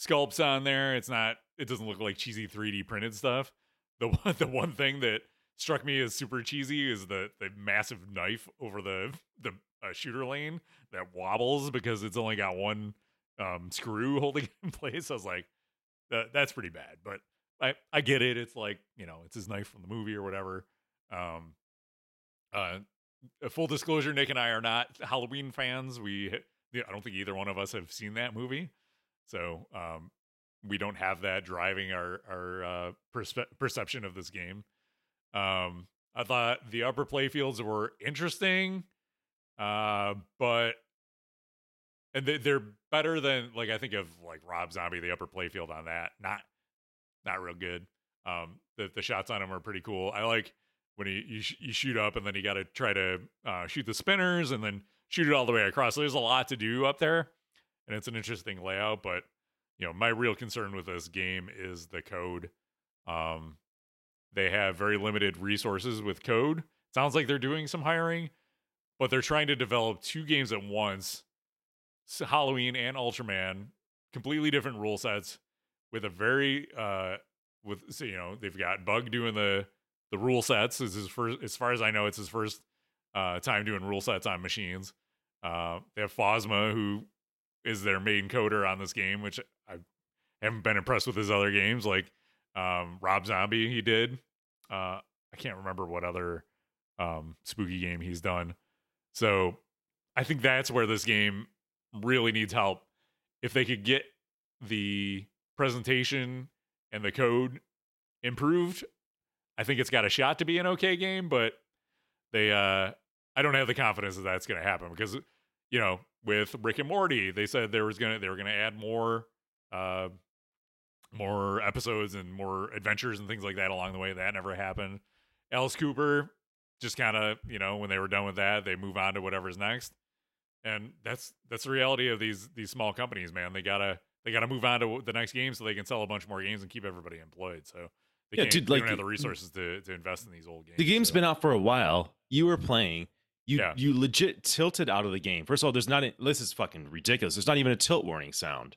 sculpts on there. It's not. It doesn't look like cheesy 3D printed stuff. The one, <laughs> the one thing that struck me as super cheesy is the the massive knife over the the uh, shooter lane that wobbles because it's only got one um, screw <laughs> holding it in place. I was like, that, that's pretty bad. But I I get it. It's like you know, it's his knife from the movie or whatever. Um, uh, full disclosure, Nick and I are not Halloween fans. We I don't think either one of us have seen that movie, so um, we don't have that driving our our uh, perspe- perception of this game. Um, I thought the upper playfields were interesting, uh, but and they, they're better than like I think of like Rob Zombie, the upper playfield on that. Not not real good. Um, the the shots on him are pretty cool. I like when you you, sh- you shoot up and then you got to try to uh, shoot the spinners and then shoot it all the way across. So there's a lot to do up there, and it's an interesting layout. But you know, my real concern with this game is the code. Um, they have very limited resources with code. Sounds like they're doing some hiring, but they're trying to develop two games at once Halloween and Ultraman, completely different rule sets with a very, uh, with, so, you know, they've got Bug doing the, the rule sets. This is his first, as far as I know, it's his first uh, time doing rule sets on machines. Uh, they have Fosma, who is their main coder on this game, which I haven't been impressed with his other games. Like um, Rob Zombie, he did. Uh, I can't remember what other um, spooky game he's done. So I think that's where this game really needs help. If they could get the presentation and the code improved, I think it's got a shot to be an okay game. But they, uh, I don't have the confidence that that's going to happen because, you know, with Rick and Morty, they said there was gonna they were gonna add more, uh, more episodes and more adventures and things like that along the way. That never happened. Alice Cooper just kind of you know when they were done with that, they move on to whatever's next, and that's that's the reality of these these small companies, man. They gotta they gotta move on to the next game so they can sell a bunch more games and keep everybody employed. So they, Yeah, can't, dude, like, don't have the resources to to invest in these old games. The game's so. been out for a while. You were playing. You Yeah. you legit tilted out of the game. First of all, there's not. A, this is fucking ridiculous. There's not even a tilt warning sound.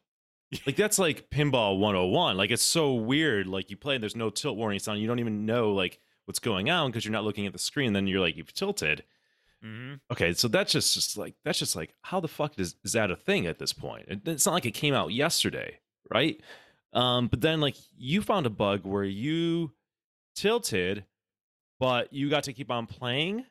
<laughs> Like that's like pinball 101. Like it's so weird. Like you play and there's no tilt warning sound. You don't even know like what's going on because you're not looking at the screen. Then you're like you've tilted. Hmm Okay, so that's just, just like that's just like how the fuck is is that a thing at this point? It, it's not like it came out yesterday, right? Um, but then like you found a bug where you tilted, but you got to keep on playing.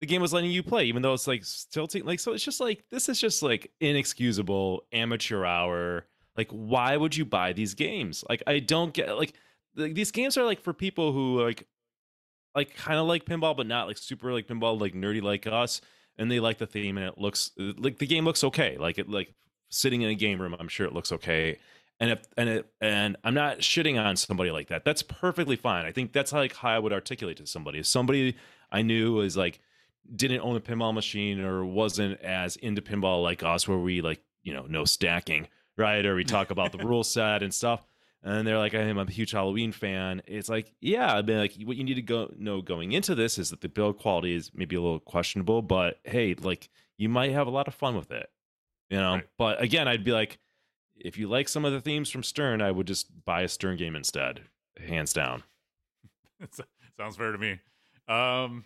The game was letting you play, even though it's like tilting. Like so, it's just like this is just like inexcusable amateur hour. Like, why would you buy these games? Like, I don't get like like, these games are like for people who like like kind of like pinball, but not like super like pinball, like nerdy like us. And they like the theme, and it looks like the game looks okay. Like it, like sitting in a game room, I'm sure it looks okay. And if and it and I'm not shitting on somebody like that. That's perfectly fine. I think that's like how I would articulate to somebody. If somebody I knew was like didn't own a pinball machine or wasn't as into pinball like us, where we like you know no stacking, right? Or we talk about the <laughs> rule set and stuff and they're like, I'm a huge Halloween fan. It's like, yeah, I mean, like what you need to go know going into this is that the build quality is maybe a little questionable, but hey, like you might have a lot of fun with it, you know. Right. But again, I'd be like, if you like some of the themes from Stern, I would just buy a Stern game instead, hands down. <laughs> Sounds fair to me. Um,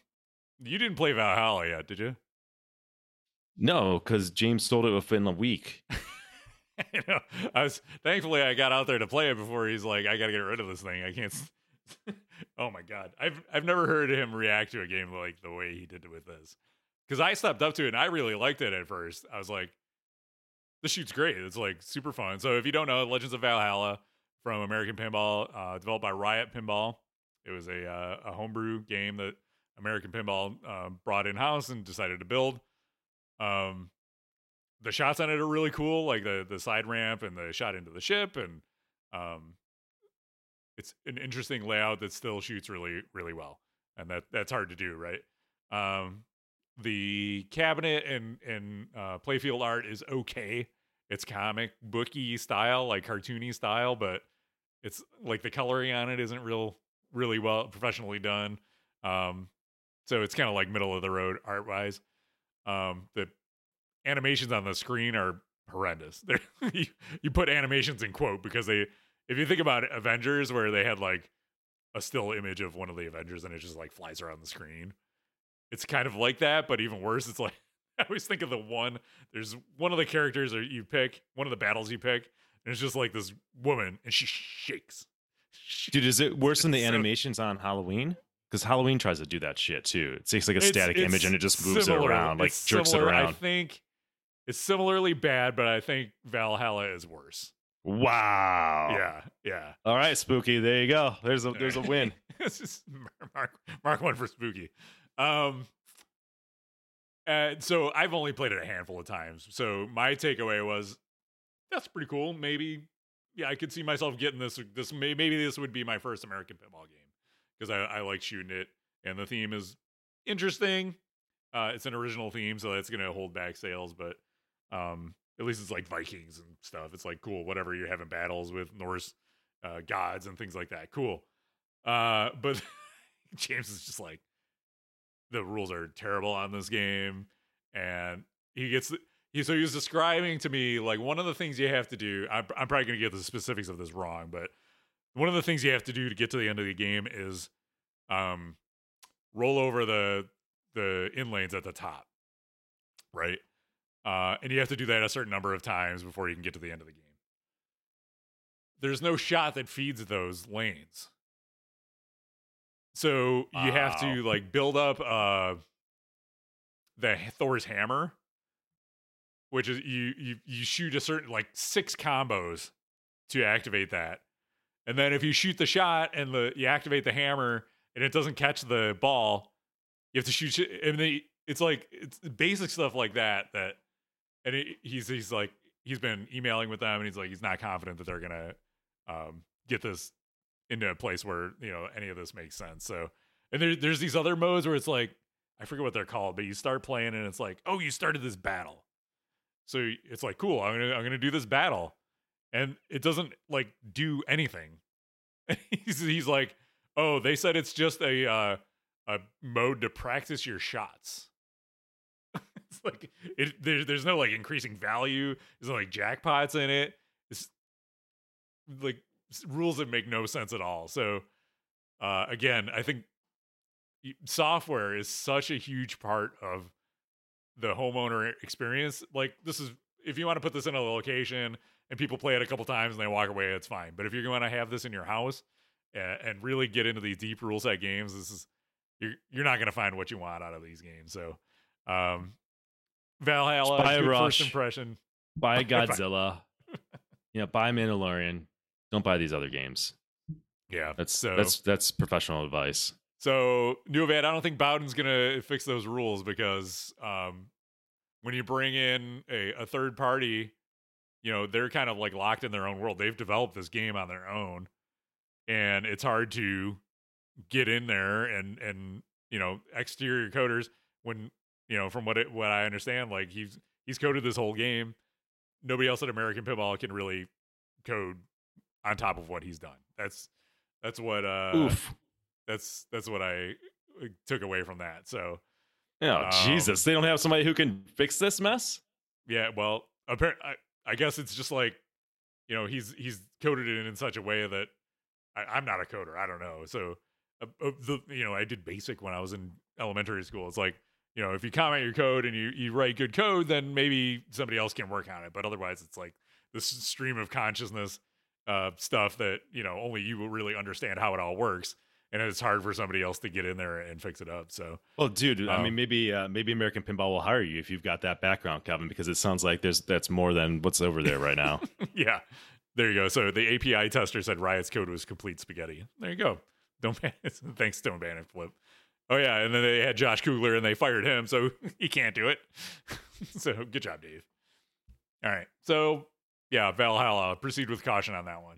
you didn't play Valhalla yet, did you? No, because James sold it within a week. <laughs> <laughs> you know, I was thankfully I got out there to play it before he's like, I got to get rid of this thing. I can't. <laughs> oh my god, I've I've never heard him react to a game like the way he did with this. Because I stepped up to it and I really liked it at first. I was like, this shoot's great. It's like super fun. So if you don't know, Legends of Valhalla from American Pinball, uh, developed by Riot Pinball. It was a uh, a homebrew game that American Pinball uh, brought in house and decided to build. Um, the shots on it are really cool, like the the side ramp and the shot into the ship, and um, it's an interesting layout that still shoots really really well, and that that's hard to do, right? Um, the cabinet and and uh, playfield art is okay. It's comic booky style, like cartoony style, but it's like the coloring on it isn't real really well professionally done. Um, so it's kind of like middle of the road art wise. Um, the animations on the screen are horrendous. <laughs> You, you put animations in quote because they, if you think about Avengers, where they had like a still image of one of the Avengers and it just like flies around the screen, it's kind of like that, but even worse. It's like <laughs> I always think of the one. There's one of the characters that you pick, one of the battles you pick, and it's just like this woman, and she shakes. <laughs> Dude, is it worse than the so- animations on Halloween? Because Halloween tries to do that shit too. It takes like a static image and it just moves similar- it around, like it's jerks similar. it around. I think it's similarly bad, but I think Valhalla is worse. Wow. Yeah, yeah. All right, spooky. There you go. There's a there's a <laughs> win. This is mark mark one for spooky. Um, and so I've only played it a handful of times. So my takeaway was that's pretty cool. Maybe yeah, I could see myself getting this. This may, maybe this would be my first American pinball game because I, I like shooting it, and the theme is interesting. Uh, it's an original theme, so that's gonna hold back sales, but um, at least it's like Vikings and stuff. It's like cool, whatever you're having battles with Norse uh, gods and things like that. Cool. Uh, <laughs> but James is just like, the rules are terrible on this game, and he gets the, he. So he was describing to me like one of the things you have to do. I'm, I'm probably to get the specifics of this wrong, but one of the things you have to do to get to the end of the game is, um, roll over the the in lanes at the top, right? Uh, and you have to do that a certain number of times before you can get to the end of the game. There's no shot that feeds those lanes. So you have to like build up uh the Thor's hammer, which is you you you shoot a certain like six combos to activate that. And then if you shoot the shot and the you activate the hammer and it doesn't catch the ball, you have to shoot sh- and they, it's like it's basic stuff like that that and it, he's he's like he's been emailing with them and he's like he's not confident that they're gonna um, get this into a place where you know any of this makes sense. So and there, there's these other modes where it's like I forget what they're called, but you start playing and it's like oh you started this battle, so it's like cool I'm gonna I'm gonna do this battle, and it doesn't like do anything. <laughs> he's he's like oh they said it's just a uh, a mode to practice your shots. It's <laughs> like it there, there's no like increasing value. There's no like jackpots in it. It's like rules that make no sense at all. So uh again, I think software is such a huge part of the homeowner experience. Like this is if you want to put this in a location and people play it a couple times and they walk away, it's fine. But if you're going to have this in your house and, and really get into these deep rule set games, this is you're you're not going to find what you want out of these games. So, um, Valhalla, Buy Rush. first impression. Buy <laughs> Godzilla. <laughs> yeah, buy Mandalorian. Don't buy these other games. Yeah, That's so that's that's professional advice. So Nuvad, I don't think Bowden's gonna fix those rules because um, when you bring in a, a third party, you know they're kind of like locked in their own world. They've developed this game on their own, and it's hard to get in there and and you know exterior coders when you know from what it what I understand, like he's he's coded this whole game. Nobody else at American Pinball can really code on top of what he's done. That's that's what uh Oof. that's that's what I took away from that. So Oh Um, Jesus! They don't have somebody who can fix this mess. yeah, well, apparently, I, I guess it's just like you know he's he's coded it in such a way that I, I'm not a coder. I don't know. So uh, uh, the you know I did basic when I was in elementary school. It's like you know if you comment your code and you you write good code, then maybe somebody else can work on it. But otherwise, it's like this stream of consciousness uh, stuff that you know only you will really understand how it all works. And it's hard for somebody else to get in there and fix it up. So Well, dude, I Um, mean, maybe uh, maybe American Pinball will hire you if you've got that background, Kevin, because it sounds like there's that's more than what's over there right now. <laughs> yeah, there you go. So the API tester said Riot's code was complete spaghetti. There you go. Don't ban. <laughs> Thanks, don't ban it, Flip. Oh yeah, and then they had Josh Kugler and they fired him, so <laughs> he can't do it. <laughs> so good job, Dave. All right, so yeah, Valhalla. Proceed with caution on that one.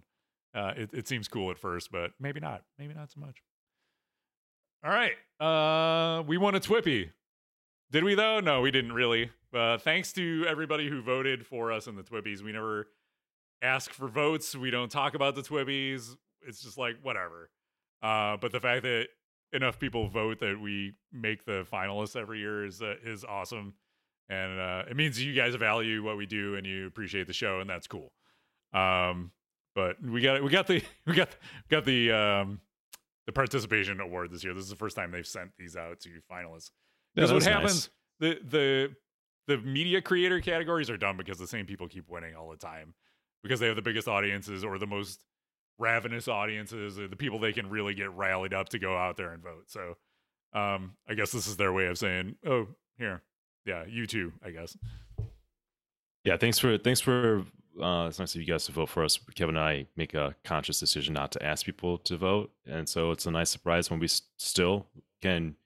Uh, it, it seems cool at first, but maybe not. Maybe not so much. All right, uh, we won a TWIPY. Did we though? No, we didn't really. Uh, thanks to everybody who voted for us in the TWIPYs. We never ask for votes. We don't talk about the TWIPYs. It's just like whatever. Uh, but the fact that enough people vote that we make the finalists every year is uh, is awesome, and uh, it means you guys value what we do and you appreciate the show, and that's cool. Um, but we got we got the <laughs> we got got the um the participation award this year. This is the first time they've sent these out to finalists. Because what that's nice. happens, the the the media creator categories are dumb because the same people keep winning all the time because they have the biggest audiences or the most ravenous audiences or the people they can really get rallied up to go out there and vote. So um I guess this is their way of saying, "Oh, here. Yeah, you too, I guess." Yeah, thanks for thanks for. Uh, it's nice of you guys to vote for us. Kevin and I make a conscious decision not to ask people to vote, and so it's a nice surprise when we still can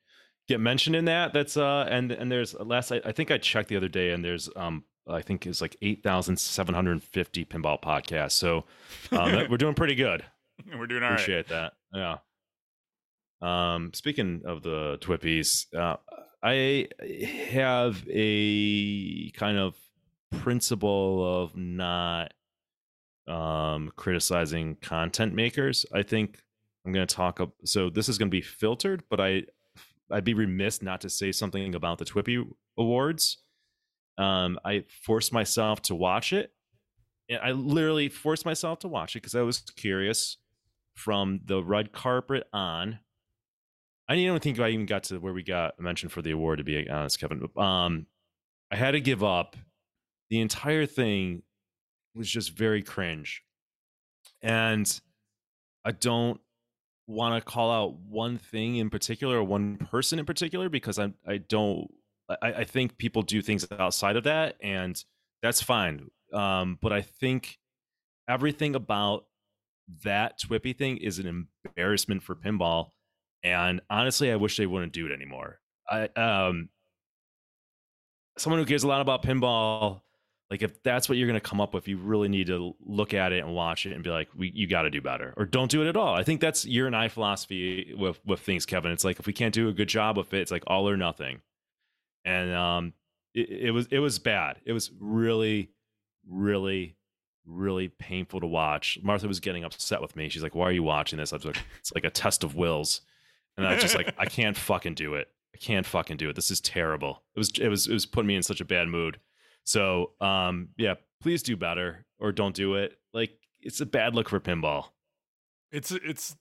get mentioned in that. That's uh, and and there's last I, I think I checked the other day, and there's um I think is like eight thousand seven hundred fifty pinball podcasts. So um, we're doing pretty good. <laughs> We're doing all right. Appreciate that. Yeah. Um, speaking of the TWIPYs, uh, I have a kind of principle of not um, criticizing content makers. I think I'm going to talk. Up, so this is going to be filtered, but I I'd be remiss not to say something about the TWIPY Awards. Um, I forced myself to watch it. And I literally forced myself to watch it because I was curious from the red carpet on. I don't think I even got to where we got mentioned for the award, to be honest, Kevin. Um, I had to give up. The entire thing was just very cringe. And I don't want to call out one thing in particular or one person in particular because I I don't I, I think people do things outside of that and that's fine. Um, but I think everything about that TWIPY thing is an embarrassment for pinball. And honestly, I wish they wouldn't do it anymore. I um someone who cares a lot about pinball, like if that's what you're gonna come up with, you really need to look at it and watch it and be like, we you gotta do better. Or don't do it at all. I think that's your and I philosophy with with things, Kevin. It's like if we can't do a good job with it, it's like all or nothing. And um it, it was it was bad. It was really, really, really painful to watch. Martha was getting upset with me. She's like, "Why are you watching this?" I was like, "It's like a test of wills," and I was just like, "I can't fucking do it. I can't fucking do it. This is terrible." It was it was it was putting me in such a bad mood. So um yeah, please do better or don't do it. Like it's a bad look for pinball. It's it's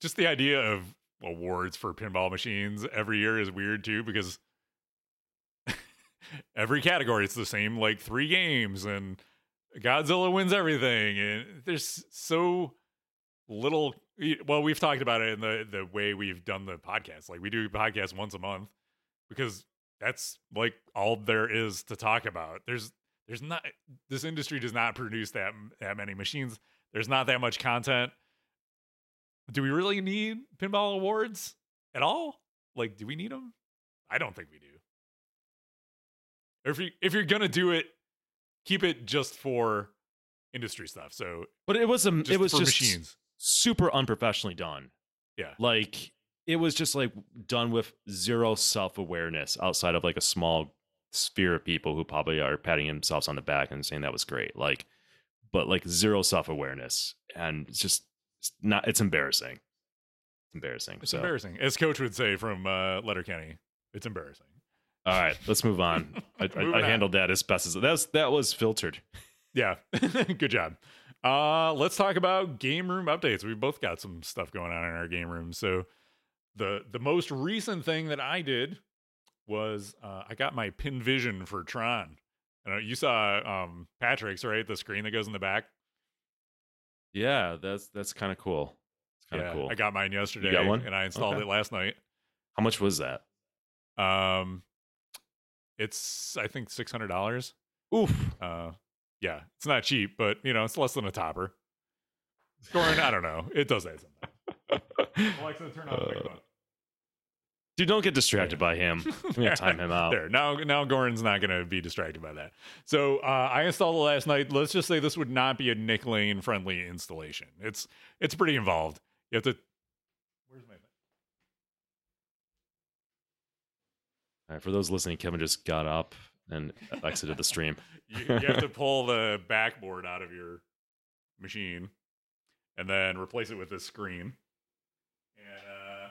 just the idea of awards for pinball machines every year is weird too because every category it's the same like three games and Godzilla wins everything and there's so little well we've talked about it in the the way we've done the podcast like we do podcast once a month because that's like all there is to talk about. There's there's not this industry does not produce that that many machines. There's not that much content. Do we really need pinball awards at all? Like do we need them i don't think we do if you if you're gonna do it keep it just for industry stuff so But it was a just it was just machines super unprofessionally done. Yeah. Like it was just like done with zero self-awareness outside of like a small sphere of people who probably are patting themselves on the back and saying that was great. Like but like zero self-awareness and it's just it's not it's embarrassing. It's embarrassing. it's so embarrassing as coach would say from uh letterkenny it's embarrassing all right, let's move on. I, I, I handled that as best as that was that was filtered. Yeah, <laughs> good job. Uh, let's talk about game room updates. We've both got some stuff going on in our game room. So the the most recent thing that I did was uh, I got my Pin Vision for Tron. And uh, you saw um, Patrick's right, the screen that goes in the back. Yeah, that's that's kind of cool. It's kind of yeah, cool. I got mine yesterday, got one? and I installed Okay. it last night. How much was that? Um, it's I think six hundred dollars. Oof. Uh, yeah, it's not cheap, but you know it's less than a topper. Scoring, I don't know. It does that sometimes. <laughs> Alexa, turn on the Uh. Dude, don't get distracted by him. We have to time him out. There now, now Goran's not going to be distracted by that. So uh, I installed it last night. Let's just say this would not be a Nick Lane friendly installation. It's it's pretty involved. You have to. Where's my? For those listening, Kevin just got up and exited the stream. <laughs> You, you have to pull the backboard out of your machine, and then replace it with this screen. And uh,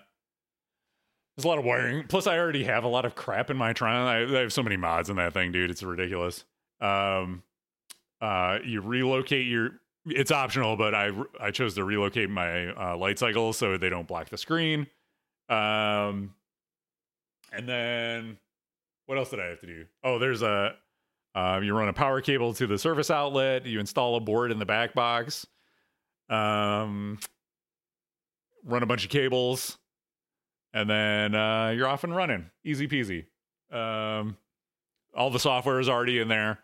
there's a lot of wiring. Plus, I already have a lot of crap in my Tron. I, I have so many mods in that thing, dude. It's ridiculous. Um, uh, you relocate your. It's optional, but I I chose to relocate my uh, light cycle so they don't block the screen. Um, and then what else did I have to do? Oh, there's a uh, you run a power cable to the service outlet. You install a board in the back box. Um, run a bunch of cables, and then uh, you're off and running. Easy peasy. Um, all the software is already in there.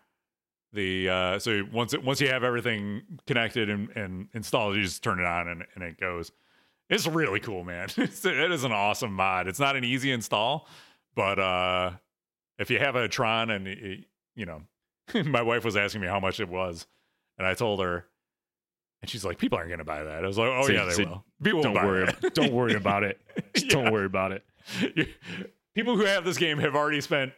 The uh, so once it, once you have everything connected and, and installed, you just turn it on and, and it goes. It's really cool, man. <laughs> It's, it is an awesome mod. It's not an easy install, but uh, if you have a Tron and it, you know, <laughs> my wife was asking me how much it was, and I told her, and she's like, "People aren't going to buy that." I was like, "Oh So- yeah, they so will. People Don't worry. <laughs> that." Don't worry about it. Just Yeah. Don't worry about it. People who have this game have already spent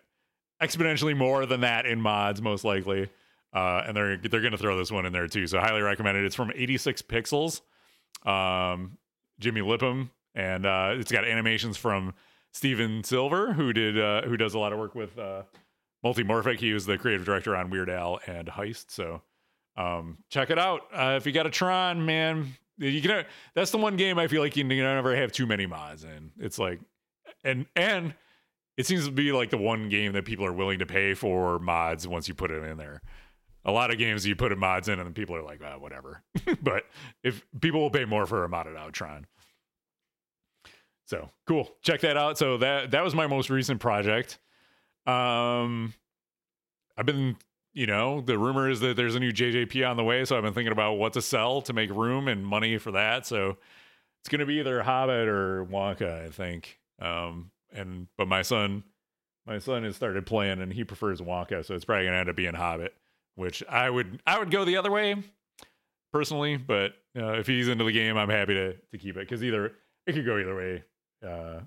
exponentially more than that in mods, most likely, uh, and they're they're going to throw this one in there too. So highly recommended. It's from 86 Pixels, um, Jimmy Lipham, and uh, it's got animations from Steven Silver, who did uh, who does a lot of work with uh, Multimorphic. He was the creative director on Weird Al and Heist. So um, check it out uh, if you got a Tron, man. You can. That's the one game I feel like you never have too many mods in. It's like, and and it seems to be like the one game that people are willing to pay for mods once you put it in there. A lot of games you put in mods in and then people are like, oh, whatever. <laughs> but if people will pay more for a modded out Tron. So cool. Check that out. So that that was my most recent project. Um I've been, you know, the rumor is that there's a new JJP on the way, so I've been thinking about what to sell to make room and money for that. So it's gonna be either Hobbit or Wonka, I think. Um and but my son my son has started playing and he prefers Wonka, so it's probably gonna end up being Hobbit, which I would I would go the other way personally, but uh, if he's into the game, I'm happy to to keep it because either it could go either way uh,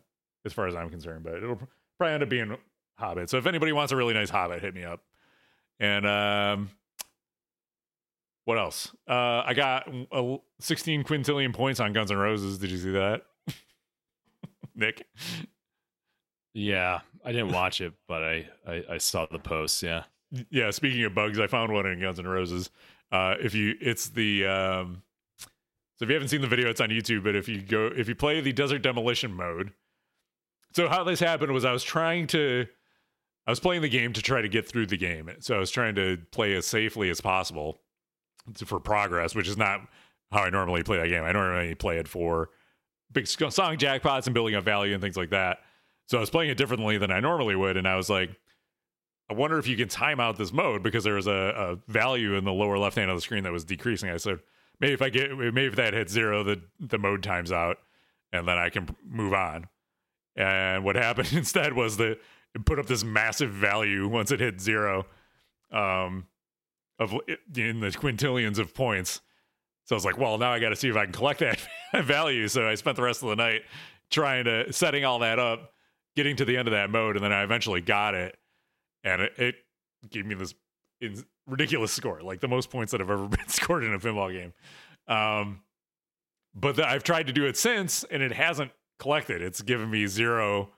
as far as I'm concerned, but it'll probably end up being Hobbit. So if anybody wants a really nice Hobbit, hit me up. And um, what else? Uh, I got a 16 quintillion points on Guns N' Roses. Did you see that, <laughs> Nick? Yeah, I didn't watch it, but I, I, I saw the posts. Yeah. Yeah speaking of bugs i found one in guns N' roses uh if you it's the um So if you haven't seen the video, it's on YouTube. But if you go, if you play the desert demolition mode, so how this happened was I was trying to, I was playing the game to try to get through the game. So I was trying to play as safely as possible for progress, which is not how I normally play that game. I normally play it for big song jackpots and building up value and things like that. So I was playing it differently than I normally would, and I was like, I wonder if you can time out this mode because there was a, a value in the lower left hand of the screen that was decreasing. I said maybe if I get maybe if that hits zero, the the mode times out, and then I can move on. And what happened <laughs> instead was that it put up this massive value once it hit zero, um, of in the quintillions of points. So I was like, well, now I got to see if I can collect <laughs> that value. So I spent the rest of the night trying to setting all that up, getting to the end of that mode, and then I eventually got it, and it, it gave me this in- ridiculous score, like the most points that have ever <laughs> been scored in a pinball game. Um, but the, I've tried to do it since, and it hasn't collected. It's given me zero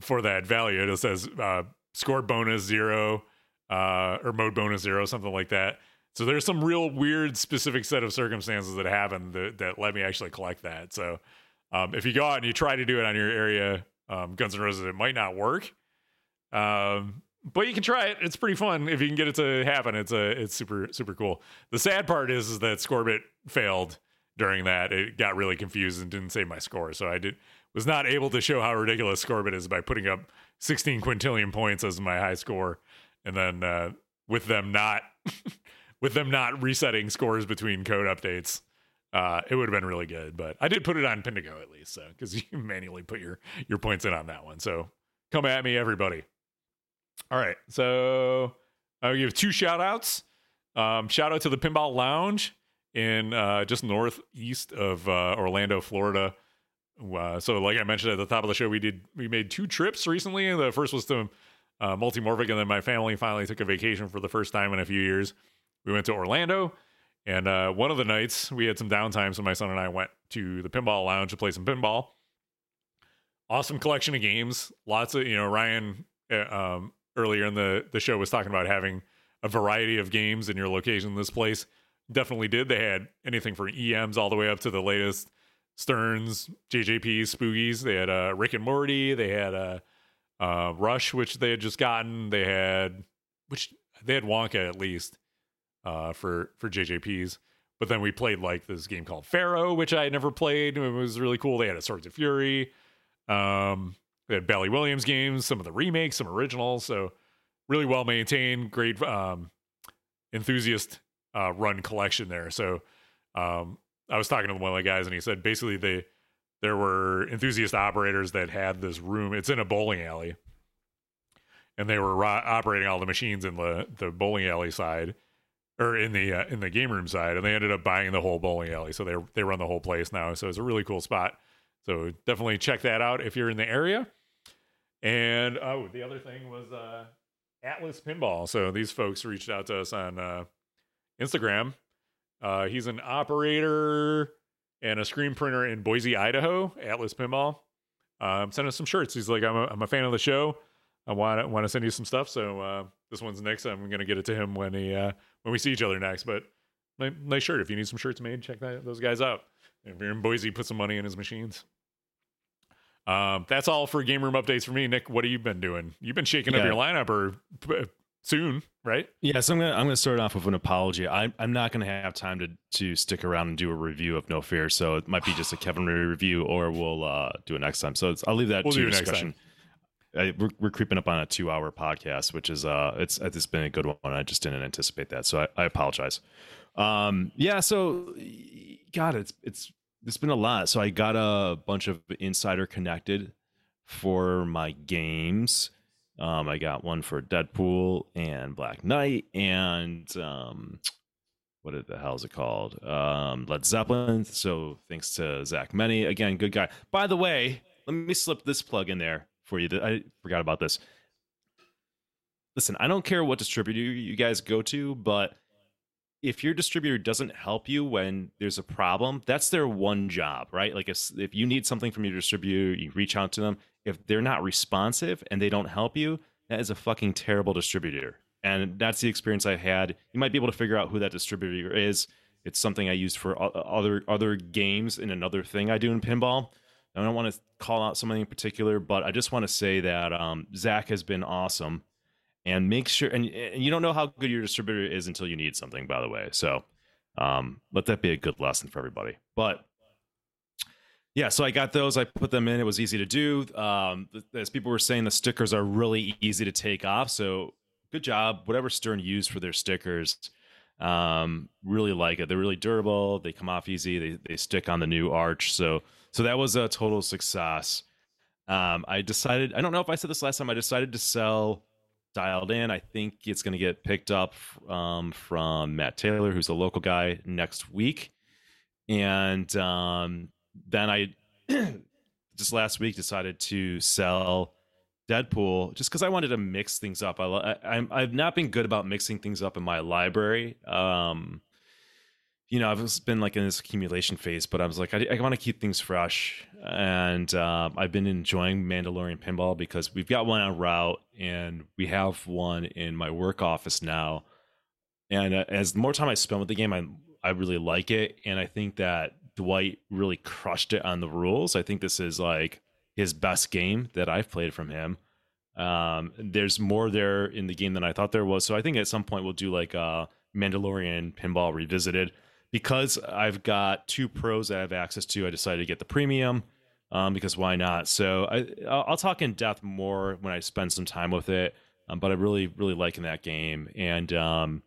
for that value. It says uh, score bonus zero uh, or mode bonus zero, something like that. So there's some real weird, specific set of circumstances that happened that, that let me actually collect that. So um, if you go out and you try to do it on your area, um, Guns N' Roses, it might not work. Um, but you can try it. It's pretty fun if you can get it to happen. It's a it's super super cool. The sad part is, is that Scorbit failed during that. It got really confused and didn't save my score. So I did was not able to show how ridiculous Scorbit is by putting up 16 quintillion points as my high score, and then uh, with them not <laughs> with them not resetting scores between code updates. Uh, it would have been really good, but I did put it on Pindigo at least, so because <laughs> you manually put your your points in on that one. So come at me, everybody. All right, so I'll give two shout outs. Um, shout out to the Pinball Lounge in uh, just northeast of uh, Orlando, Florida. Uh, so, like I mentioned at the top of the show, we did we made two trips recently. The first was to uh, Multimorphic, and then my family finally took a vacation for the first time in a few years. We went to Orlando, and uh, one of the nights we had some downtime, so my son and I went to the Pinball Lounge to play some pinball. Awesome collection of games. Lots of you know Ryan uh, um, earlier in the the show was talking about having a variety of games in your location. This place definitely did. They had anything from EMs all the way up to the latest Sterns, JJPs, Spookys. They had uh, Rick and Morty. They had uh, uh, Rush, which they had just gotten. They had which they had Wonka at least uh, for for JJPs. But then we played like this game called Pharaoh, which I had never played. It was really cool. They had a Swords of Fury. Um, they had Bally Williams games, some of the remakes, some originals. So really well maintained, great um, enthusiast uh, run collection there. So um, I was talking to one of the guys, and he said basically they there were enthusiast operators that had this room. It's in a bowling alley, and they were ro- operating all the machines in the the bowling alley side or in the uh, in the game room side, and they ended up buying the whole bowling alley. So they they run the whole place now. So it's a really cool spot. So definitely check that out if you're in the area. And oh, the other thing was uh, Atlas Pinball. So these folks reached out to us on uh, Instagram. Uh, he's an operator and a screen printer in Boise, Idaho. Atlas Pinball. Um, send us some shirts. He's like, I'm a, I'm a fan of the show. I want to want to send you some stuff. So uh, this one's next. I'm gonna get it to him when he uh, when we see each other next. But nice, nice shirt. If you need some shirts made, check that, those guys out. If you're in Boise, put some money in his machines. Um, that's all for game room updates for me. Nick, what have you been doing? You've been shaking up your lineup or uh, soon, right? Yeah, so I'm gonna I'm gonna start off with an apology. I'm I'm not gonna have time to to stick around and do a review of No Fear, so it might be just a Kevin review, or we'll uh, do it next time. So it's, I'll leave that We'll to your discussion. I, we're, we're creeping up on a two hour podcast, which is uh, it's it's been a good one. I just didn't anticipate that, so I, I apologize. Um, yeah, so God, it's it's it's been a lot. So I got a bunch of insider connected for my games. Um, I got one for Deadpool and Black Knight and um, what the hell is it called? Um, Led Zeppelin. So thanks to Zach Meny again, good guy. By the way, let me slip this plug in there for you. I forgot about this. Listen, I don't care what distributor you guys go to, but if your distributor doesn't help you when there's a problem, that's their one job, right? Like if if you need something from your distributor, you reach out to them. If they're not responsive and they don't help you, that is a fucking terrible distributor. And that's the experience I had. You might be able to figure out who that distributor is It's something I use for other other games in another thing I do in pinball. I don't want to call out somebody in particular, but I just want to say that um, Zach has been awesome, and make sure and, and you don't know how good your distributor is until you need something. By the way, so um, let that be a good lesson for everybody. But yeah, so I got those. I put them in. It was easy to do. Um, as people were saying, the stickers are really easy to take off. So good job. Whatever Stern used for their stickers, um, really like it. They're really durable. They come off easy. They they stick on the new arch. So so that was a total success. Um, I decided. I don't know if I said this last time. I decided to sell dialed in. I think it's going to get picked up um, from Matt Taylor, who's a local guy, next week. And um, then I <clears throat> just last week decided to sell Deadpool just because I wanted to mix things up. I, I have not been good about mixing things up in my library. Um, you know, I've been like in this accumulation phase, but I was like, I, I want to keep things fresh, and uh, I've been enjoying Mandalorian Pinball because we've got one on route, and we have one in my work office now. And uh, as more time I spend with the game, I I really like it, and I think that Dwight really crushed it on the rules. I think this is like his best game that I've played from him. Um, there's more there in the game than I thought there was, so I think at some point we'll do like a Mandalorian Pinball Revisited because I've got two pros that I have access to, I decided to get the premium um, because why not? So I, I'll talk in depth more when I spend some time with it. Um, but I really, really liking that game. And um,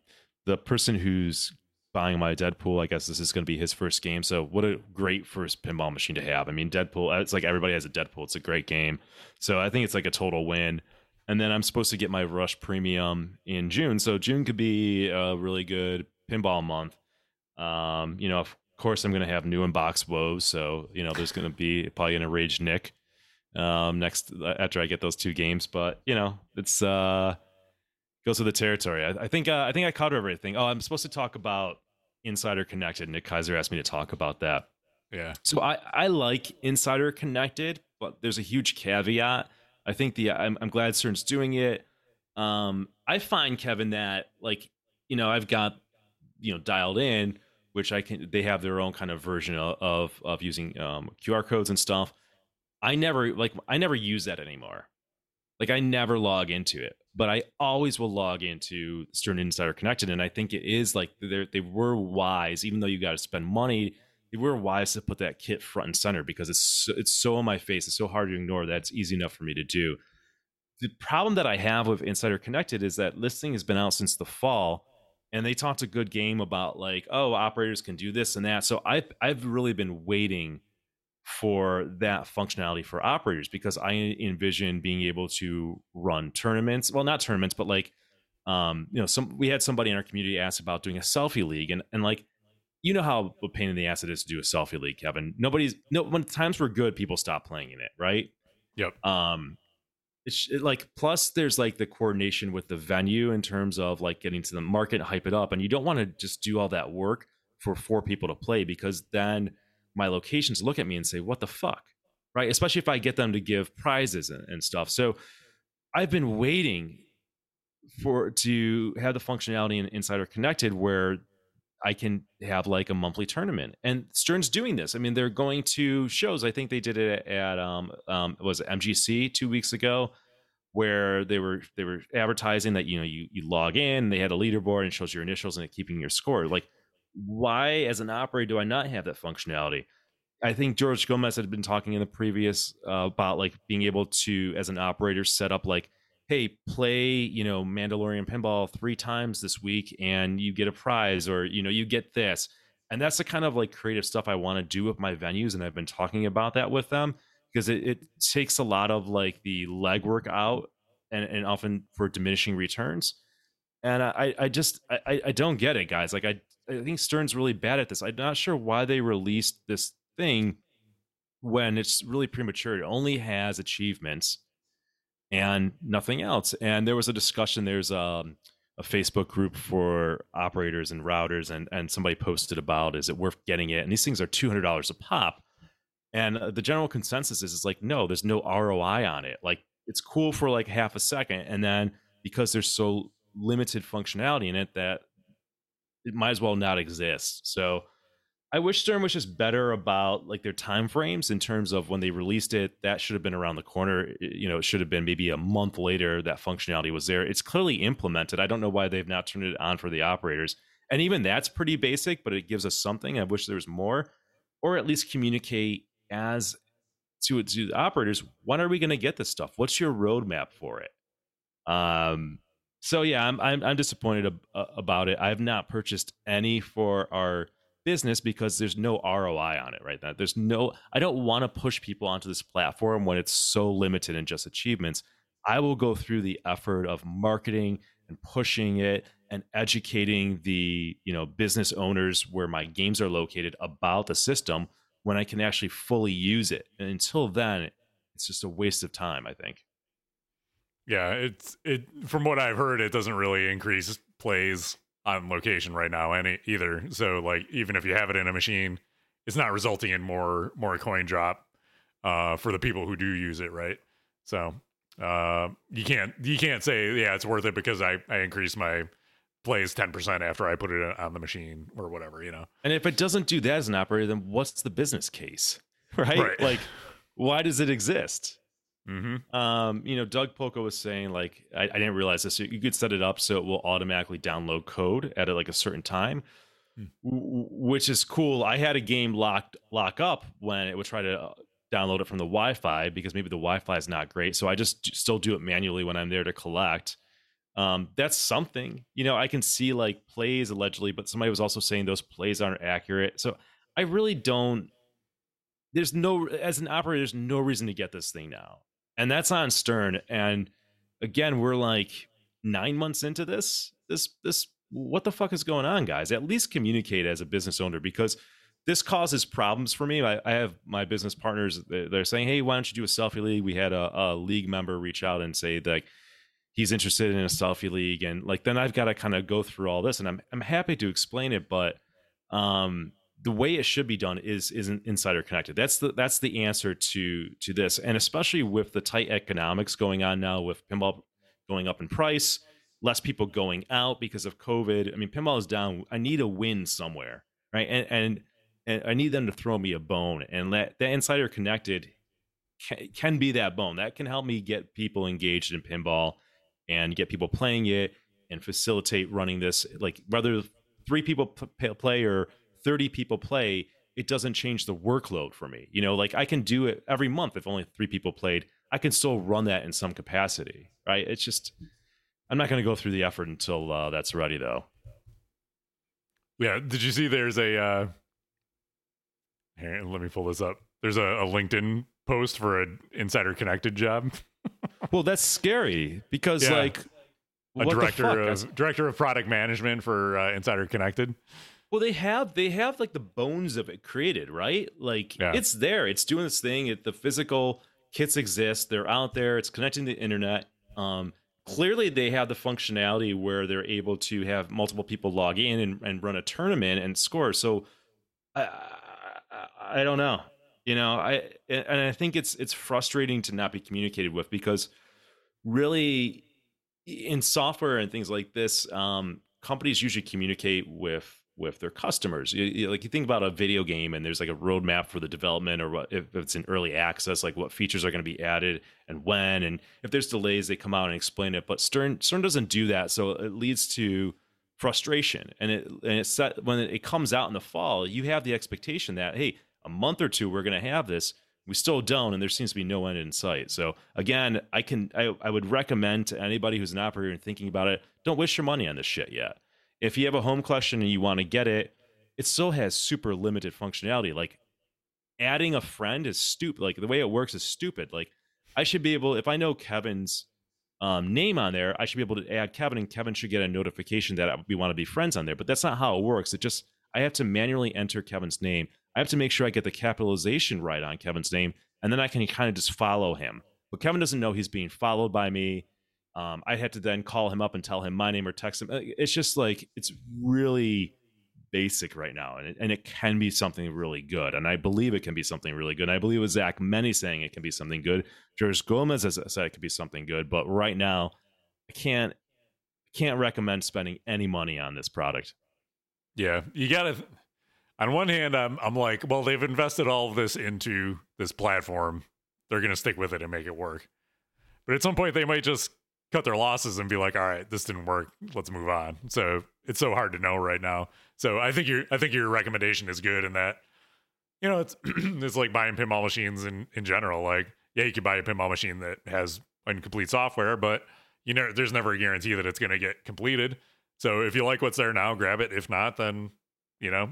the person who's buying my Deadpool, I guess this is going to be his first game. So what a great first pinball machine to have. I mean, Deadpool, it's like everybody has a Deadpool. It's a great game. So I think it's like a total win. And then I'm supposed to get my Rush Premium in June. So June could be a really good pinball month. Um, you know, of course, I'm going to have new unbox woes, so you know, there's going to be probably an enraged Nick um, next uh, after I get those two games. But you know, it's uh, goes with the territory. I, I think uh, I think I covered everything. Oh, I'm supposed to talk about Insider Connected. Nick Kaiser asked me to talk about that. Yeah. So I I like Insider Connected, but there's a huge caveat. I think the I'm, I'm glad Stern's doing it. Um, I find Kevin that like you know I've got you know dialed in which i can they have their own kind of version of of, using um, qr codes and stuff. I never like i never use that anymore. Like i never log into it but i always will log into stern insider connected and i think it is like they they were wise even though you got to spend money they were wise to put that kit front and center because it's so, it's so in my face it's so hard to ignore that it's easy enough for me to do. The problem that i have with insider connected is that listing has been out since the fall and they talked a good game about like oh operators can do this and that. So i've i've really been waiting for that functionality for operators because i envision being able to run tournaments well not tournaments but like um you know some we had somebody in our community ask about doing a selfie league and and like you know how a pain in the ass it is to do a selfie league kevin. Nobody's no when times were good people stopped playing in it right? Yep. um it's it, like plus there's like the coordination with the venue in terms of like getting to the market hype it up and you don't want to just do all that work for four people to play because then my locations look at me and say what the fuck? Right? Especially if i get them to give prizes and, and stuff. So i've been waiting for to have the functionality in insider connected where I can have like a monthly tournament. And Stern's doing this. I mean, they're going to shows. I think they did it at um um was it MGC two weeks ago, where they were they were advertising that you know you you log in, they had a leaderboard and shows your initials and keeping your score. Like, why as an operator do I not have that functionality? I think George Gomez had been talking in the previous uh, about like being able to as an operator set up like hey, play, you know, Mandalorian pinball three times this week and you get a prize or, you know, you get this. And that's the kind of like creative stuff I want to do with my venues. And I've been talking about that with them because it, it takes a lot of like the legwork out and, and often for diminishing returns. And I, I just, I, I don't get it, guys. Like, I, I think Stern's really bad at this. I'm not sure why they released this thing when it's really premature. It only has achievements and nothing else. And there was a discussion. There's um, a Facebook group for operators and routers, and and somebody posted about is it worth getting it? And these things are two hundred dollars a pop. And uh, the general consensus is it's like no, there's no ROI on it. Like it's cool for like half a second, and then because there's so limited functionality in it that it might as well not exist. So I wish Stern was just better about like their time frames in terms of when they released it. That should have been around the corner. You know, it should have been maybe a month later that functionality was there. It's clearly implemented. I don't know why they've not turned it on for the operators. And even that's pretty basic, but it gives us something. I wish there was more, or at least communicate as to to the operators. When are we going to get this stuff? What's your roadmap for it? Um. So yeah, I'm I'm, I'm disappointed ab- about it. I have not purchased any for our business because there's no ROI on it right now. There's no I don't want to push people onto this platform when it's so limited in just achievements. I will go through the effort of marketing and pushing it and educating the, you know, business owners where my games are located about the system when I can actually fully use it. And until then, it's just a waste of time, I think. Yeah, it's it from what I've heard, it doesn't really increase plays on location right now any either. So like even if you have it in a machine, it's not resulting in more more coin drop uh for the people who do use it, right? So uh you can't you can't say yeah it's worth it because I I increased my plays 10% after I put it on the machine or whatever, you know. And if it doesn't do that as an operator, then what's the business case? <laughs> Right? Right. Like why does it exist? Mhm. Um, you know, Doug Polka was saying like I, I didn't realize this. You could set it up so it will automatically download code at a, like a certain time, Hmm. w- w- which is cool. I had a game locked lock up when it would try to uh, download it from the Wi-Fi because maybe the Wi-Fi is not great. So I just d- still do it manually when I'm there to collect. Um, that's something. You know, I can see like plays allegedly, but somebody was also saying those plays aren't accurate. So I really don't. There's no as an operator, there's no reason to get this thing now and that's on Stern. And again, we're like nine months into this. This this what the fuck is going on, guys? At least communicate as a business owner because this causes problems for me. I, I have my business partners. They're saying, "Hey, why don't you do a selfie league?" We had a, a league member reach out and say that he's interested in a selfie league, and like then I've got to kind of go through all this, and I'm I'm happy to explain it, but um the way it should be done is isn't insider connected. That's the that's the answer to to this, and especially with the tight economics going on now, with pinball going up in price, less people going out because of COVID. I mean, pinball is down. I need a win somewhere, right? And and, and I need them to throw me a bone, and that that insider connected can, can be that bone that can help me get people engaged in pinball and get people playing it and facilitate running this. Like whether three people play or 30 people play, it doesn't change the workload for me. You know, like I can do it every month if only three people played. I can still run that in some capacity, right? It's just, I'm not going to go through the effort until uh, that's ready, though. Yeah, did you see there's a uh here, let me pull this up. There's a, a LinkedIn post for an insider connected job. <laughs> Well, that's scary because, Yeah. like, A director of director of product management for uh, Insider Connected. Well, they have they have like the bones of it created, right? Like Yeah. it's there. It's doing this thing. It, the physical kits exist. They're out there. It's connecting to the internet. Um, clearly, they have the functionality where they're able to have multiple people log in and, and run a tournament and score. So, I, I I don't know. You know, I and I think it's it's frustrating to not be communicated with because really in software and things like this, um, companies usually communicate with with their customers. You- you- like you think about a video game, and there's like a roadmap for the development, or what if it's in early access, like what features are going to be added and when, and if there's delays, they come out and explain it. But Stern Stern doesn't do that, so it leads to frustration. And it and it's set, when it comes out in the fall, you have the expectation that hey, a month or two we're going to have this. We still don't, and there seems to be no end in sight. So again, I can I, I would recommend to anybody who's an operator and thinking about it, don't waste your money on this shit yet. If you have a home collection and you want to get it, it still has super limited functionality. Like adding a friend is stupid. Like the way it works is stupid. Like I should be able, if I know Kevin's um, name on there, I should be able to add Kevin, and Kevin should get a notification that we want to be friends on there. But that's not how it works. It just I have to manually enter Kevin's name. I have to make sure I get the capitalization right on Kevin's name, and then I can kind of just follow him. But Kevin doesn't know he's being followed by me. Um, I have to then call him up and tell him my name or text him. Uh, It's just like it's really basic right now, and it, and it can be something really good. And I believe it can be something really good. And I believe with Zach Meny saying it can be something good. George Gomez has said it could be something good. But right now, I can't can't recommend spending any money on this product. Yeah, you gotta. On one hand, I'm I'm like, well, they've invested all of this into this platform. They're gonna stick with it and make it work. But at some point, they might just cut their losses and be like, all right, this didn't work. Let's move on. So it's so hard to know right now. So I think your I think your recommendation is good in that. You know, it's <clears throat> it's like buying pinball machines in in general. Like, yeah, you can buy a pinball machine that has incomplete software, but you know, there's never a guarantee that it's to get completed. So if you like what's there now, grab it. If not, then you know,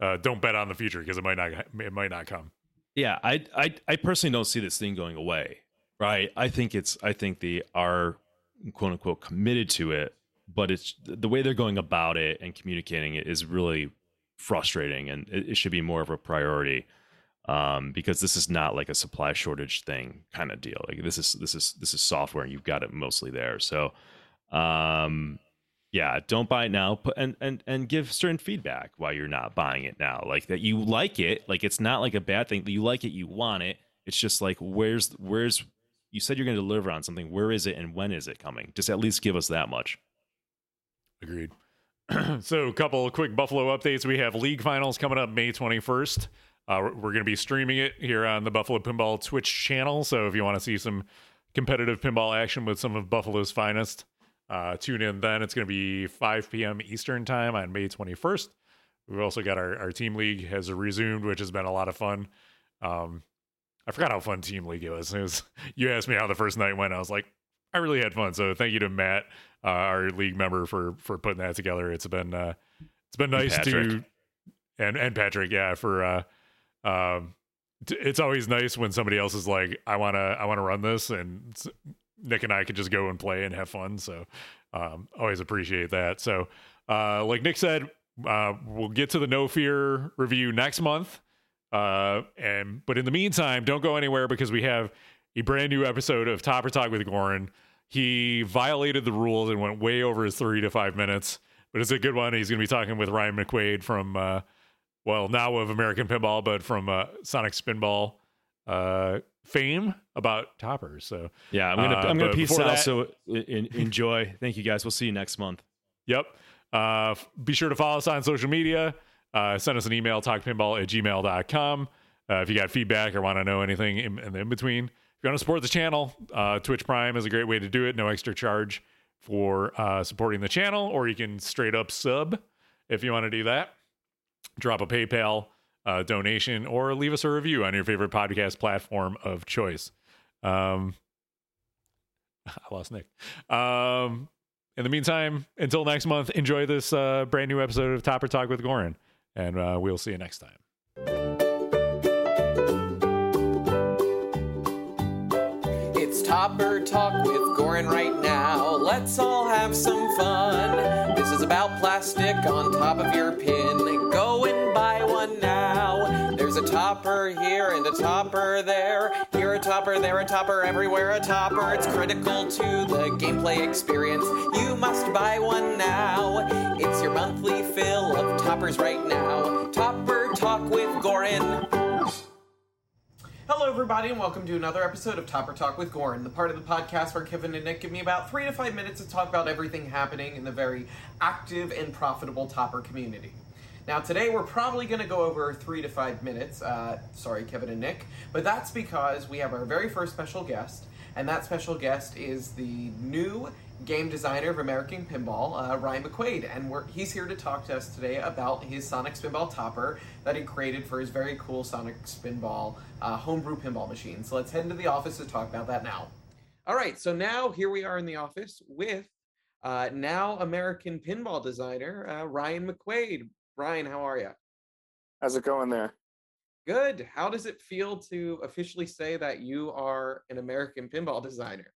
uh, don't bet on the future because it might not it might not come. Yeah, I, I I personally don't see this thing going away. Right. I think it's I think the are quote unquote committed to it, but it's the way they're going about it and communicating it is really frustrating and it, it should be more of a priority. Um, because this is not like a supply shortage thing kind of deal. Like this is this is this is software and you've got it mostly there. So um yeah don't buy it now and and and give Stern feedback why you're not buying it now like that you like it like it's not like a bad thing that you like it you want it it's just like where's where's you said you're going to deliver on something where is it and when is it coming just at least give us that much agreed <clears throat> so a couple quick buffalo updates we have league finals coming up may 21st uh, we're going to be streaming it here on the buffalo pinball twitch channel so if you want to see some competitive pinball action with some of buffalo's finest uh, tune in then. It's going to be 5 p.m. Eastern time on May 21st. We've also got our, our team league has resumed, which has been a lot of fun. Um, I forgot how fun team league was. It was. <laughs> You asked me how the first night went. I was like, I really had fun. So thank you to Matt, uh, our league member, for for putting that together. It's been uh, it's been nice to and and Patrick, yeah, for uh, um, it's always nice when somebody else is like, I wanna I wanna run this, and Nick and I could just go and play and have fun. So um, always appreciate that. So uh, like Nick said, uh, we'll get to the No Fear review next month. Uh, and but in the meantime, don't go anywhere because we have a brand new episode of Topper Talk with Goran. He violated the rules and went way over his three to five minutes, but it's a good one. He's going to be talking with Ryan McQuaid from, uh, well, now of American Pinball, but from uh, Sonic Spinball uh, fame about toppers. So yeah, I'm gonna uh, I'm gonna peace out. That, so in, enjoy. Thank you guys. We'll see you next month. Yep. Uh, be sure to follow us on social media. Uh, send us an email, talkpinball at gmail.com. Uh, if you got feedback or want to know anything in, in, in between. If you want to support the channel, uh, Twitch Prime is a great way to do it. No extra charge for uh, supporting the channel, or you can straight up sub if you want to do that. Drop a PayPal uh, donation or leave us a review on your favorite podcast platform of choice. Um, <laughs> I lost Nick. Um, in the meantime, until next month, enjoy this uh, brand new episode of Topper Talk with Goran, and uh, we'll see you next time. It's Topper Talk with Goran right now. Let's all have some fun. This is about plastic on top of your pin. A topper here and a topper there. Here a topper, there a topper, everywhere a topper. It's critical to the gameplay experience. You must buy one now. It's your monthly fill of toppers right now. Topper Talk with Goran. Hello, everybody, and welcome to another episode of Topper Talk with Goran, the part of the podcast where Kevin and Nick give me about three to five minutes to talk about everything happening in the very active and profitable Topper community. Now, today we're probably going to go over three to five minutes. Uh, sorry, Kevin and Nick, but that's because we have our very first special guest, and that special guest is the new game designer of American Pinball, uh, Ryan McQuaid, and he's here to talk to us today about his Sonic Spinball topper that he created for his very cool Sonic Spinball uh, homebrew pinball machine. So let's head into the office to talk about that now. All right, so now here we are in the office with uh, now American pinball designer uh, Ryan McQuaid. Ryan, how are you? How's it going there? Good. How does it feel to officially say that you are an American pinball designer?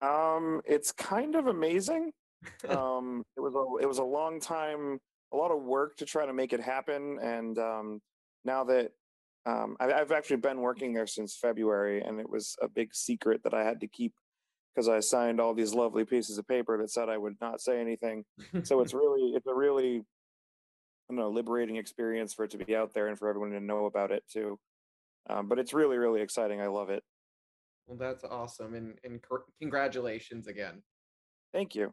Um, it's kind of amazing. <laughs> um, it was a it was a long time, a lot of work to try to make it happen, and um, now that um, I, I've actually been working there since February, and it was a big secret that I had to keep because I signed all these lovely pieces of paper that said I would not say anything. so it's <laughs> really it's a really I don't know liberating experience for it to be out there and for everyone to know about it too. Um, but it's really really exciting. I love it. Well, that's awesome, and and congratulations again. Thank you.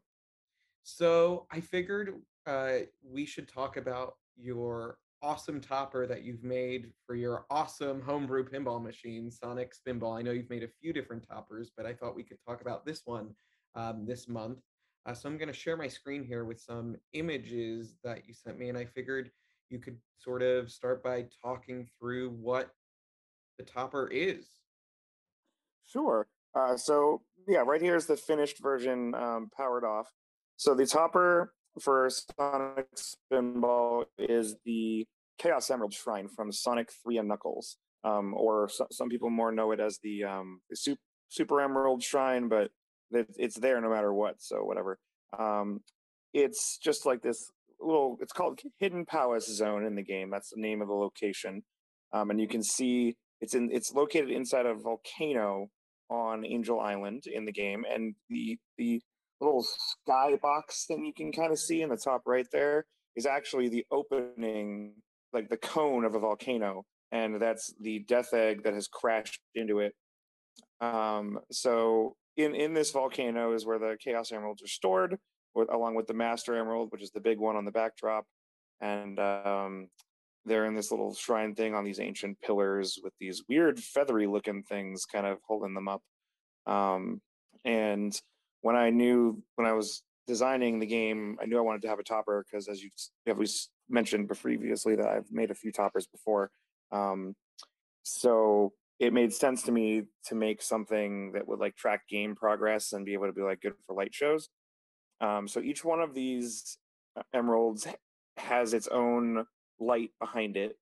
So I figured uh, we should talk about your awesome topper that you've made for your awesome homebrew pinball machine, Sonic Spinball. I know you've made a few different toppers, but I thought we could talk about this one um, this month. Uh, so I'm going to share my screen here with some images that you sent me, and I figured you could sort of start by talking through what the topper is. Sure. Uh, so yeah, right here is the finished version um, powered off. So the topper for Sonic Spinball is the Chaos Emerald Shrine from Sonic 3 and Knuckles, um, or so, some people more know it as the, um, the Super, Super Emerald Shrine, but it, it's there no matter what, so whatever. Um, it's just like this little, it's called Hidden Palace Zone in the game. That's the name of the location. Um, and you can see it's in it's located inside a volcano on Angel Island in the game, and the the little skybox thing you can kind of see in the top right there is actually the opening, like the cone of a volcano, and that's the death egg that has crashed into it. Um, so in in this volcano is where the Chaos Emeralds are stored, with, along with the Master Emerald, which is the big one on the backdrop, and um, they're in this little shrine thing on these ancient pillars with these weird feathery looking things kind of holding them up. Um, and when I knew when I was designing the game, I knew I wanted to have a topper because, as you have we mentioned previously, that I've made a few toppers before. Um, so it made sense to me to make something that would like track game progress and be able to be like good for light shows. Um, so each one of these emeralds has its own light behind it,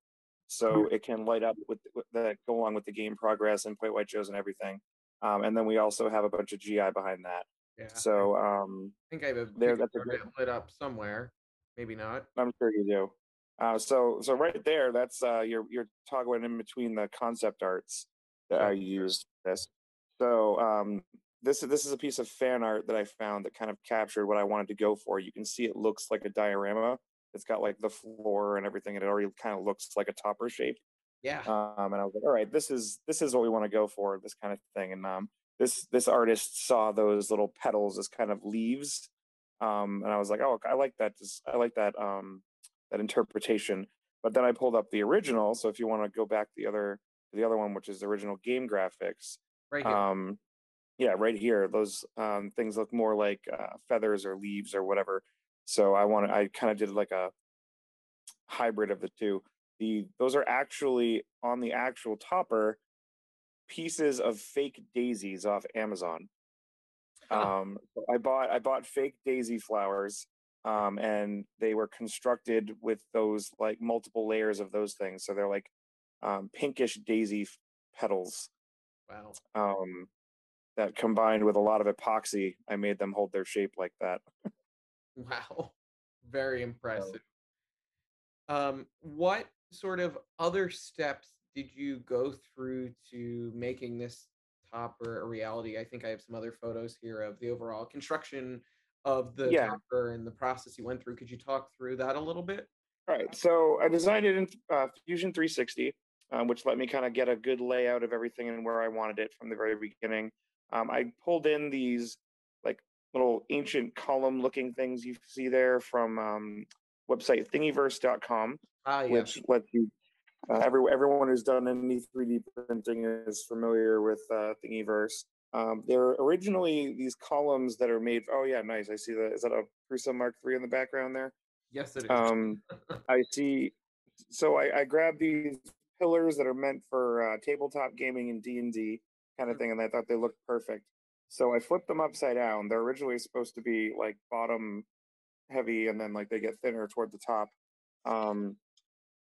so it can light up with, with that go along with the game progress and play white shows and everything. Um, and then we also have a bunch of GI behind that. Yeah. So um, I think I have a there. That's a lit up somewhere. Maybe not. I'm sure you do. Uh, so so right there, that's uh, you're you're toggling in between the concept arts that I used for this. So um, this this is a piece of fan art that I found that kind of captured what I wanted to go for. You can see it looks like a diorama. It's got like the floor and everything, and it already kind of looks like a topper shape. Yeah. Um, and I was like, all right, this is this is what we want to go for, this kind of thing. And um, this this artist saw those little petals as kind of leaves, um, and I was like, oh, I like that. Just, I like that um, that interpretation. But then I pulled up the original. So if you want to go back the other the other one, which is the original game graphics, Right here. um, yeah, right here, those um, things look more like uh, feathers or leaves or whatever. So I wanted, I kind of did like a hybrid of the two. The those are actually on the actual topper pieces of fake daisies off Amazon. Um, I bought I bought fake daisy flowers, um, and they were constructed with those like multiple layers of those things. So they're like um, pinkish daisy f- petals wow. um, that combined with a lot of epoxy, I made them hold their shape like that. Wow. Very impressive. Um, what sort of other steps did you go through to making this topper a reality? I think I have some other photos here of the overall construction of the Yeah. and the process you went through. Could you talk through that a little bit? All right, so I designed it in uh, Fusion 360, um, which let me kind of get a good layout of everything and where I wanted it from the very beginning. Um, I pulled in these like little ancient column-looking things you see there from um, website Thingiverse.com, Ah, yeah. which lets you. Uh, every, everyone who's done any 3D printing is familiar with uh, Thingiverse. Um, they're originally these columns that are made. Oh yeah, nice. I see that. Is that a Prusa Mark III in the background there? yes, it is. Um, I see. So I, I grabbed these pillars that are meant for uh, tabletop gaming and D and D kind of thing, and I thought they looked perfect. So I flipped them upside down. They're originally supposed to be like bottom heavy, and then like they get thinner toward the top. Um,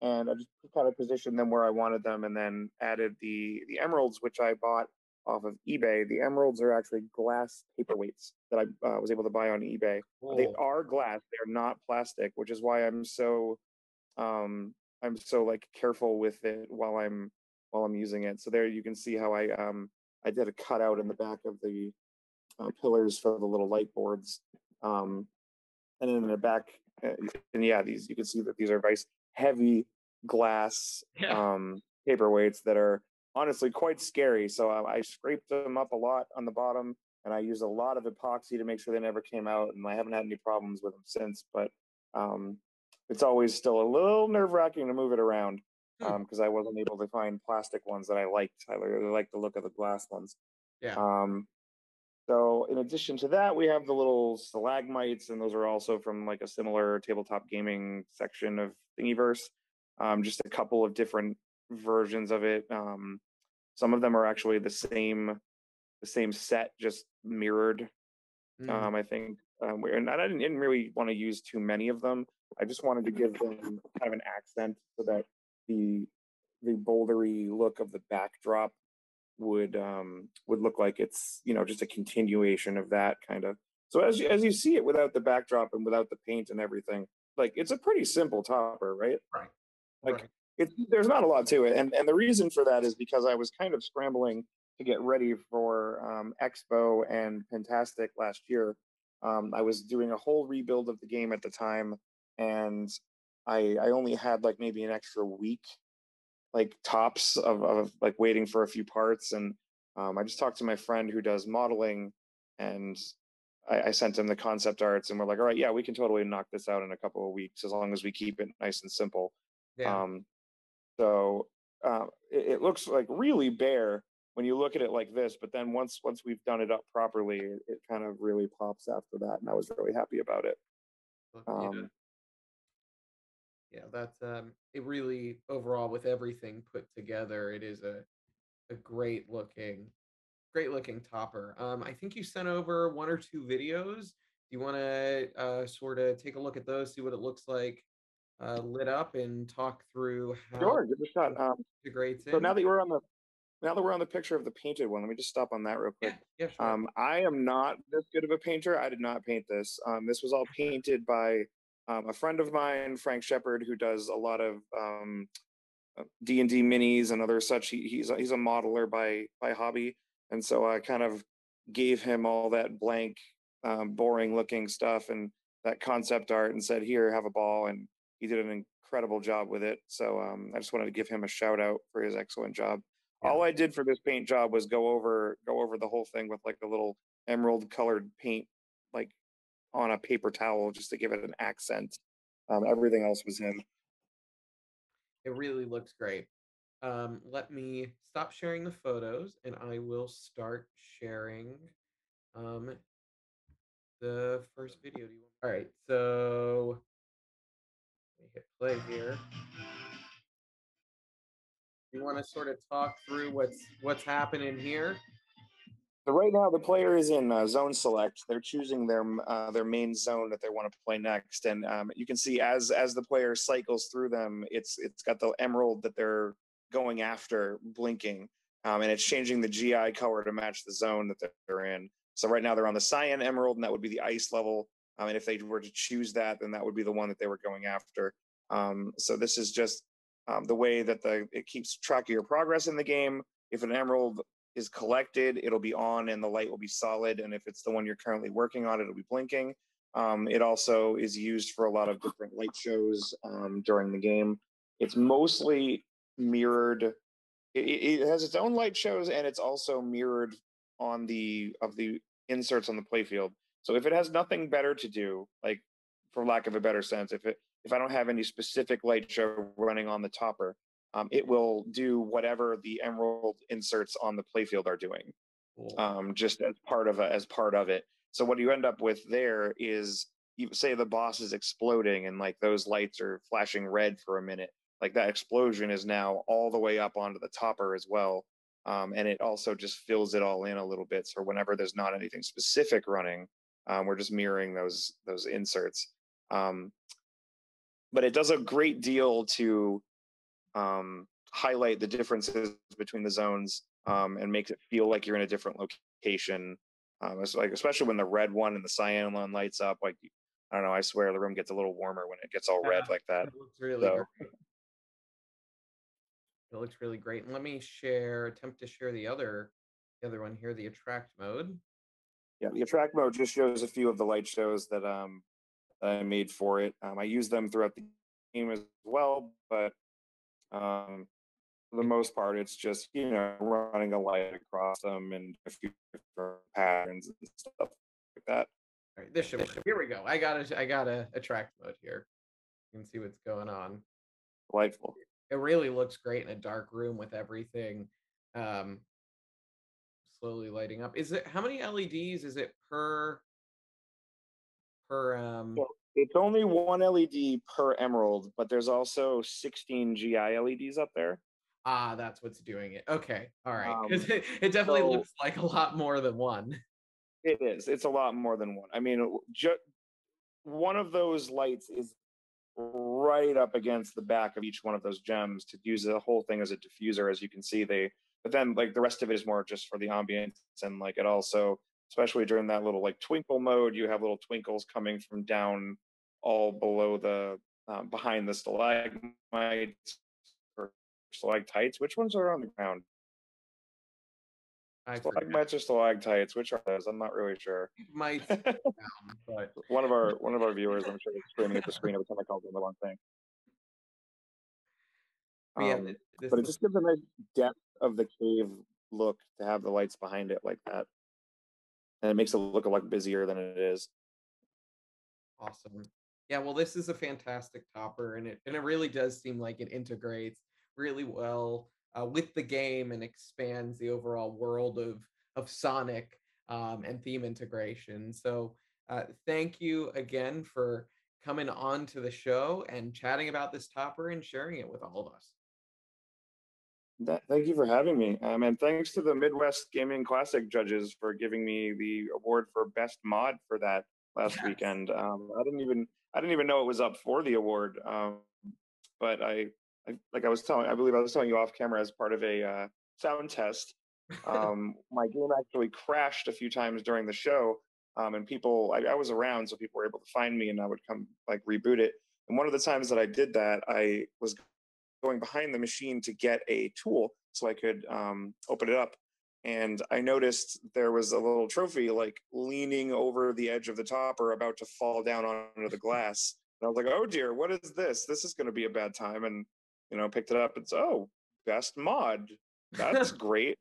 and I just kind of positioned them where I wanted them, and then added the the emeralds, which I bought off of eBay. The emeralds are actually glass paperweights that I uh, was able to buy on eBay. They are glass; they're not plastic, which is why I'm so um, I'm so like careful with it while I'm while I'm using it. So there you can see how I um, I did a cutout in the back of the uh, pillars for the little light boards, um, and then in the back, uh, and yeah, these you can see that these are nice heavy glass Yeah. um, paperweights that are honestly quite scary. So uh, I scraped them up a lot on the bottom, and I used a lot of epoxy to make sure they never came out. And I haven't had any problems with them since. But um, it's always still a little nerve wracking to move it around Hmm. because I wasn't able to find plastic ones that I liked. I really like the look of the glass ones. Yeah. Um, so in addition to that, we have the little stalagmites, and those are also from like a similar tabletop gaming section of Thingiverse. Um, just a couple of different versions of it. Um, some of them are actually the same, the same set, just mirrored. Mm. Um, I think, um, and I didn't, didn't really want to use too many of them. I just wanted to give them kind of an accent so that the the bouldery look of the backdrop would um would look like it's you know just a continuation of that kind of so as you as you see it without the backdrop and without the paint and everything like it's a pretty simple topper right Right. like Right. It's there's not a lot to it and and the reason for that is because i was kind of scrambling to get ready for um expo and Pintastic last year um i was doing a whole rebuild of the game at the time and i i only had like maybe an extra week like tops of, of like waiting for a few parts and um, i just talked to my friend who does modeling and I, I sent him the concept arts and we're like all right yeah we can totally knock this out in a couple of weeks as long as we keep it nice and simple Yeah. um, so uh, it, it looks like really bare when you look at it like this but then once once we've done it up properly it, it kind of really pops after that and i was really happy about it. Look, yeah. um, yeah that's um it really overall with everything put together it is a a great looking great looking topper. Um i think you sent over one or two videos. Do you want to uh sort of take a look at those see what it looks like uh lit up and talk through how sure give it a shot um, integrates so in now that we're on the now that we're on the picture of the painted one let me just stop on that real quick yeah, yeah sure. Um, I am not this good of a painter. I did not paint this. Um, this was all painted by um, a friend of mine, Frank Shepard, who does a lot of um, D and D minis and other such. He, he's a, he's a modeler by by hobby, and so I kind of gave him all that blank, um, boring looking stuff and that concept art, and said, "Here, have a ball." And he did an incredible job with it. So um, I just wanted to give him a shout out for his excellent job all I did for this paint job was go over go over the whole thing with like a little emerald colored paint, like on a paper towel, just to give it an accent. Um, everything else was him. It really looks great. Um, let me stop sharing the photos and I will start sharing um, the first video. Do you want- All right, so me hit play here. You want to sort of talk through what's what's happening here? So right now the player is in uh, zone select. They're choosing their uh, their main zone that they want to play next, and um, you can see as as the player cycles through them, it's it's got the emerald that they're going after blinking, um, and it's changing the GI color to match the zone that they're in. So right now they're on the cyan emerald, and that would be the ice level. Um, and if they were to choose that, then that would be the one that they were going after. Um, so this is just um, the way that the it keeps track of your progress in the game. If an emerald is collected, it'll be on and the light will be solid. And if it's the one you're currently working on, it'll be blinking. Um, it also is used for a lot of different light shows um, during the game. It's mostly mirrored. It, it has its own light shows, and it's also mirrored on the of the inserts on the playfield. So if it has nothing better to do, like for lack of a better sense, if it if I don't have any specific light show running on the topper, um, it will do whatever the emerald inserts on the playfield are doing Cool. um, just as part of a, as part of it. So what you end up with there is you say the boss is exploding and like those lights are flashing red for a minute. Like that explosion is now all the way up onto the topper as well. Um, and it also just fills it all in a little bit. So whenever there's not anything specific running, um, we're just mirroring those those inserts. Um, but it does a great deal to um, highlight the differences between the zones um, and makes it feel like you're in a different location. Um, it's like especially when the red one and the cyan one lights up, like I don't know, I swear the room gets a little warmer when it gets all red like that. It looks really So- great. It looks really great. And let me share, attempt to share the other, the other one here, the attract mode. Yeah, the attract mode just shows a few of the light shows that um that I made for it. Um, I use them throughout the game as well, but um, for the most part, it's just you know running a light across them and a few different patterns and stuff like that. All right, this should work. Here we go. I got a I got a attract mode here. You can see what's going on. Delightful. It really looks great in a dark room with everything um slowly lighting up. Is it how many LEDs is it per per um It's only one LED per emerald, but there's also 16 GI LEDs up there. ah that's what's doing it. Okay. All right. <laughs> Um, it, it definitely so- looks like a lot more than one. <laughs> It is. It's a lot more than one. I mean, ju- one of those lights is right up against the back of each one of those gems to use the whole thing as a diffuser. As you can see, they. But then, like the rest of it is more just for the ambience and like it also, especially during that little like twinkle mode, you have little twinkles coming from down all below the um, behind the stalagmites or stalactites. Which ones are on the ground? I forget. Stalagmites or stalactites? Which are those? I'm not really sure. Might <laughs> but one of our <laughs> one of our viewers, I'm sure, is screaming at the screen every time I call them the wrong thing. yeah, Um, but it just gives a nice depth of the cave look to have the lights behind it like that, and it makes it look a lot busier than it is. Awesome. Yeah, well, this is a fantastic topper, and it and it really does seem like it integrates really well uh, with the game and expands the overall world of of Sonic um, and theme integration. So, uh, thank you again for coming on to the show and chatting about this topper and sharing it with all of us. That, thank you for having me, um, and thanks to the Midwest Gaming Classic judges for giving me the award for best mod for that last weekend. Um, I didn't even I didn't even know it was up for the award, um, but I, I like I was telling I believe I was telling you off camera as part of a uh, sound test. Um, <laughs> my game actually crashed a few times during the show, um, and people I, I was around, so people were able to find me, and I would come like reboot it. And one of the times that I did that, I was going behind the machine to get a tool so I could um, open it up. And I noticed there was a little trophy like leaning over the edge of the top or about to fall down onto the <laughs> glass. And I was like, oh dear, what is this? This is going to be a bad time. And, you know, picked it up. It's, oh, best mod. That's <laughs> great.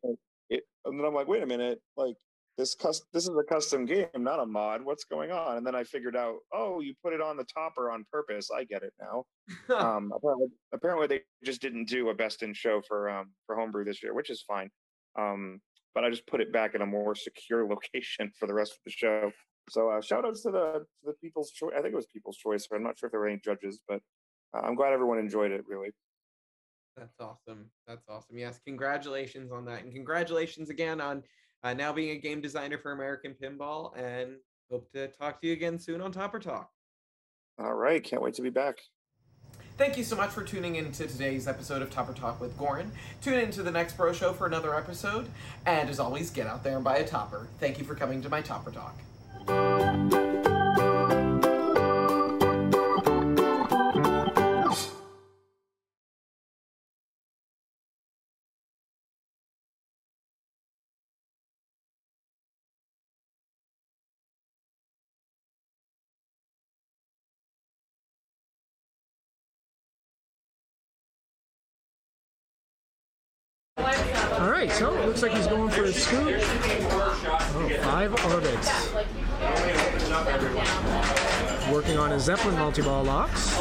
It, and then I'm like, wait a minute, like this cus- this is a custom game, not a mod. What's going on? And then I figured out, oh, you put it on the topper on purpose. I get it now <laughs> um, apparently, apparently they just didn't do a best in show for um, for homebrew this year, which is fine. Um, but I just put it back in a more secure <laughs> location for the rest of the show. So uh, shout outs to the to the People's Choice. I think it was People's Choice. I'm not sure if there were any judges, but uh, I'm glad everyone enjoyed it. Really. That's awesome. That's awesome. Yes, congratulations on that, and congratulations again on uh, now being a game designer for American Pinball. And hope to talk to you again soon on Topper Talk. All right, can't wait to be back. Thank you so much for tuning in to today's episode of Topper Talk with Goran. Tune in to the next Bro Show for another episode. And as always, get out there and buy a topper. Thank you for coming to my Topper Talk. All right, so it looks like he's going for a scoop. Oh, five orbits. Working on his Zeppelin multi-ball locks.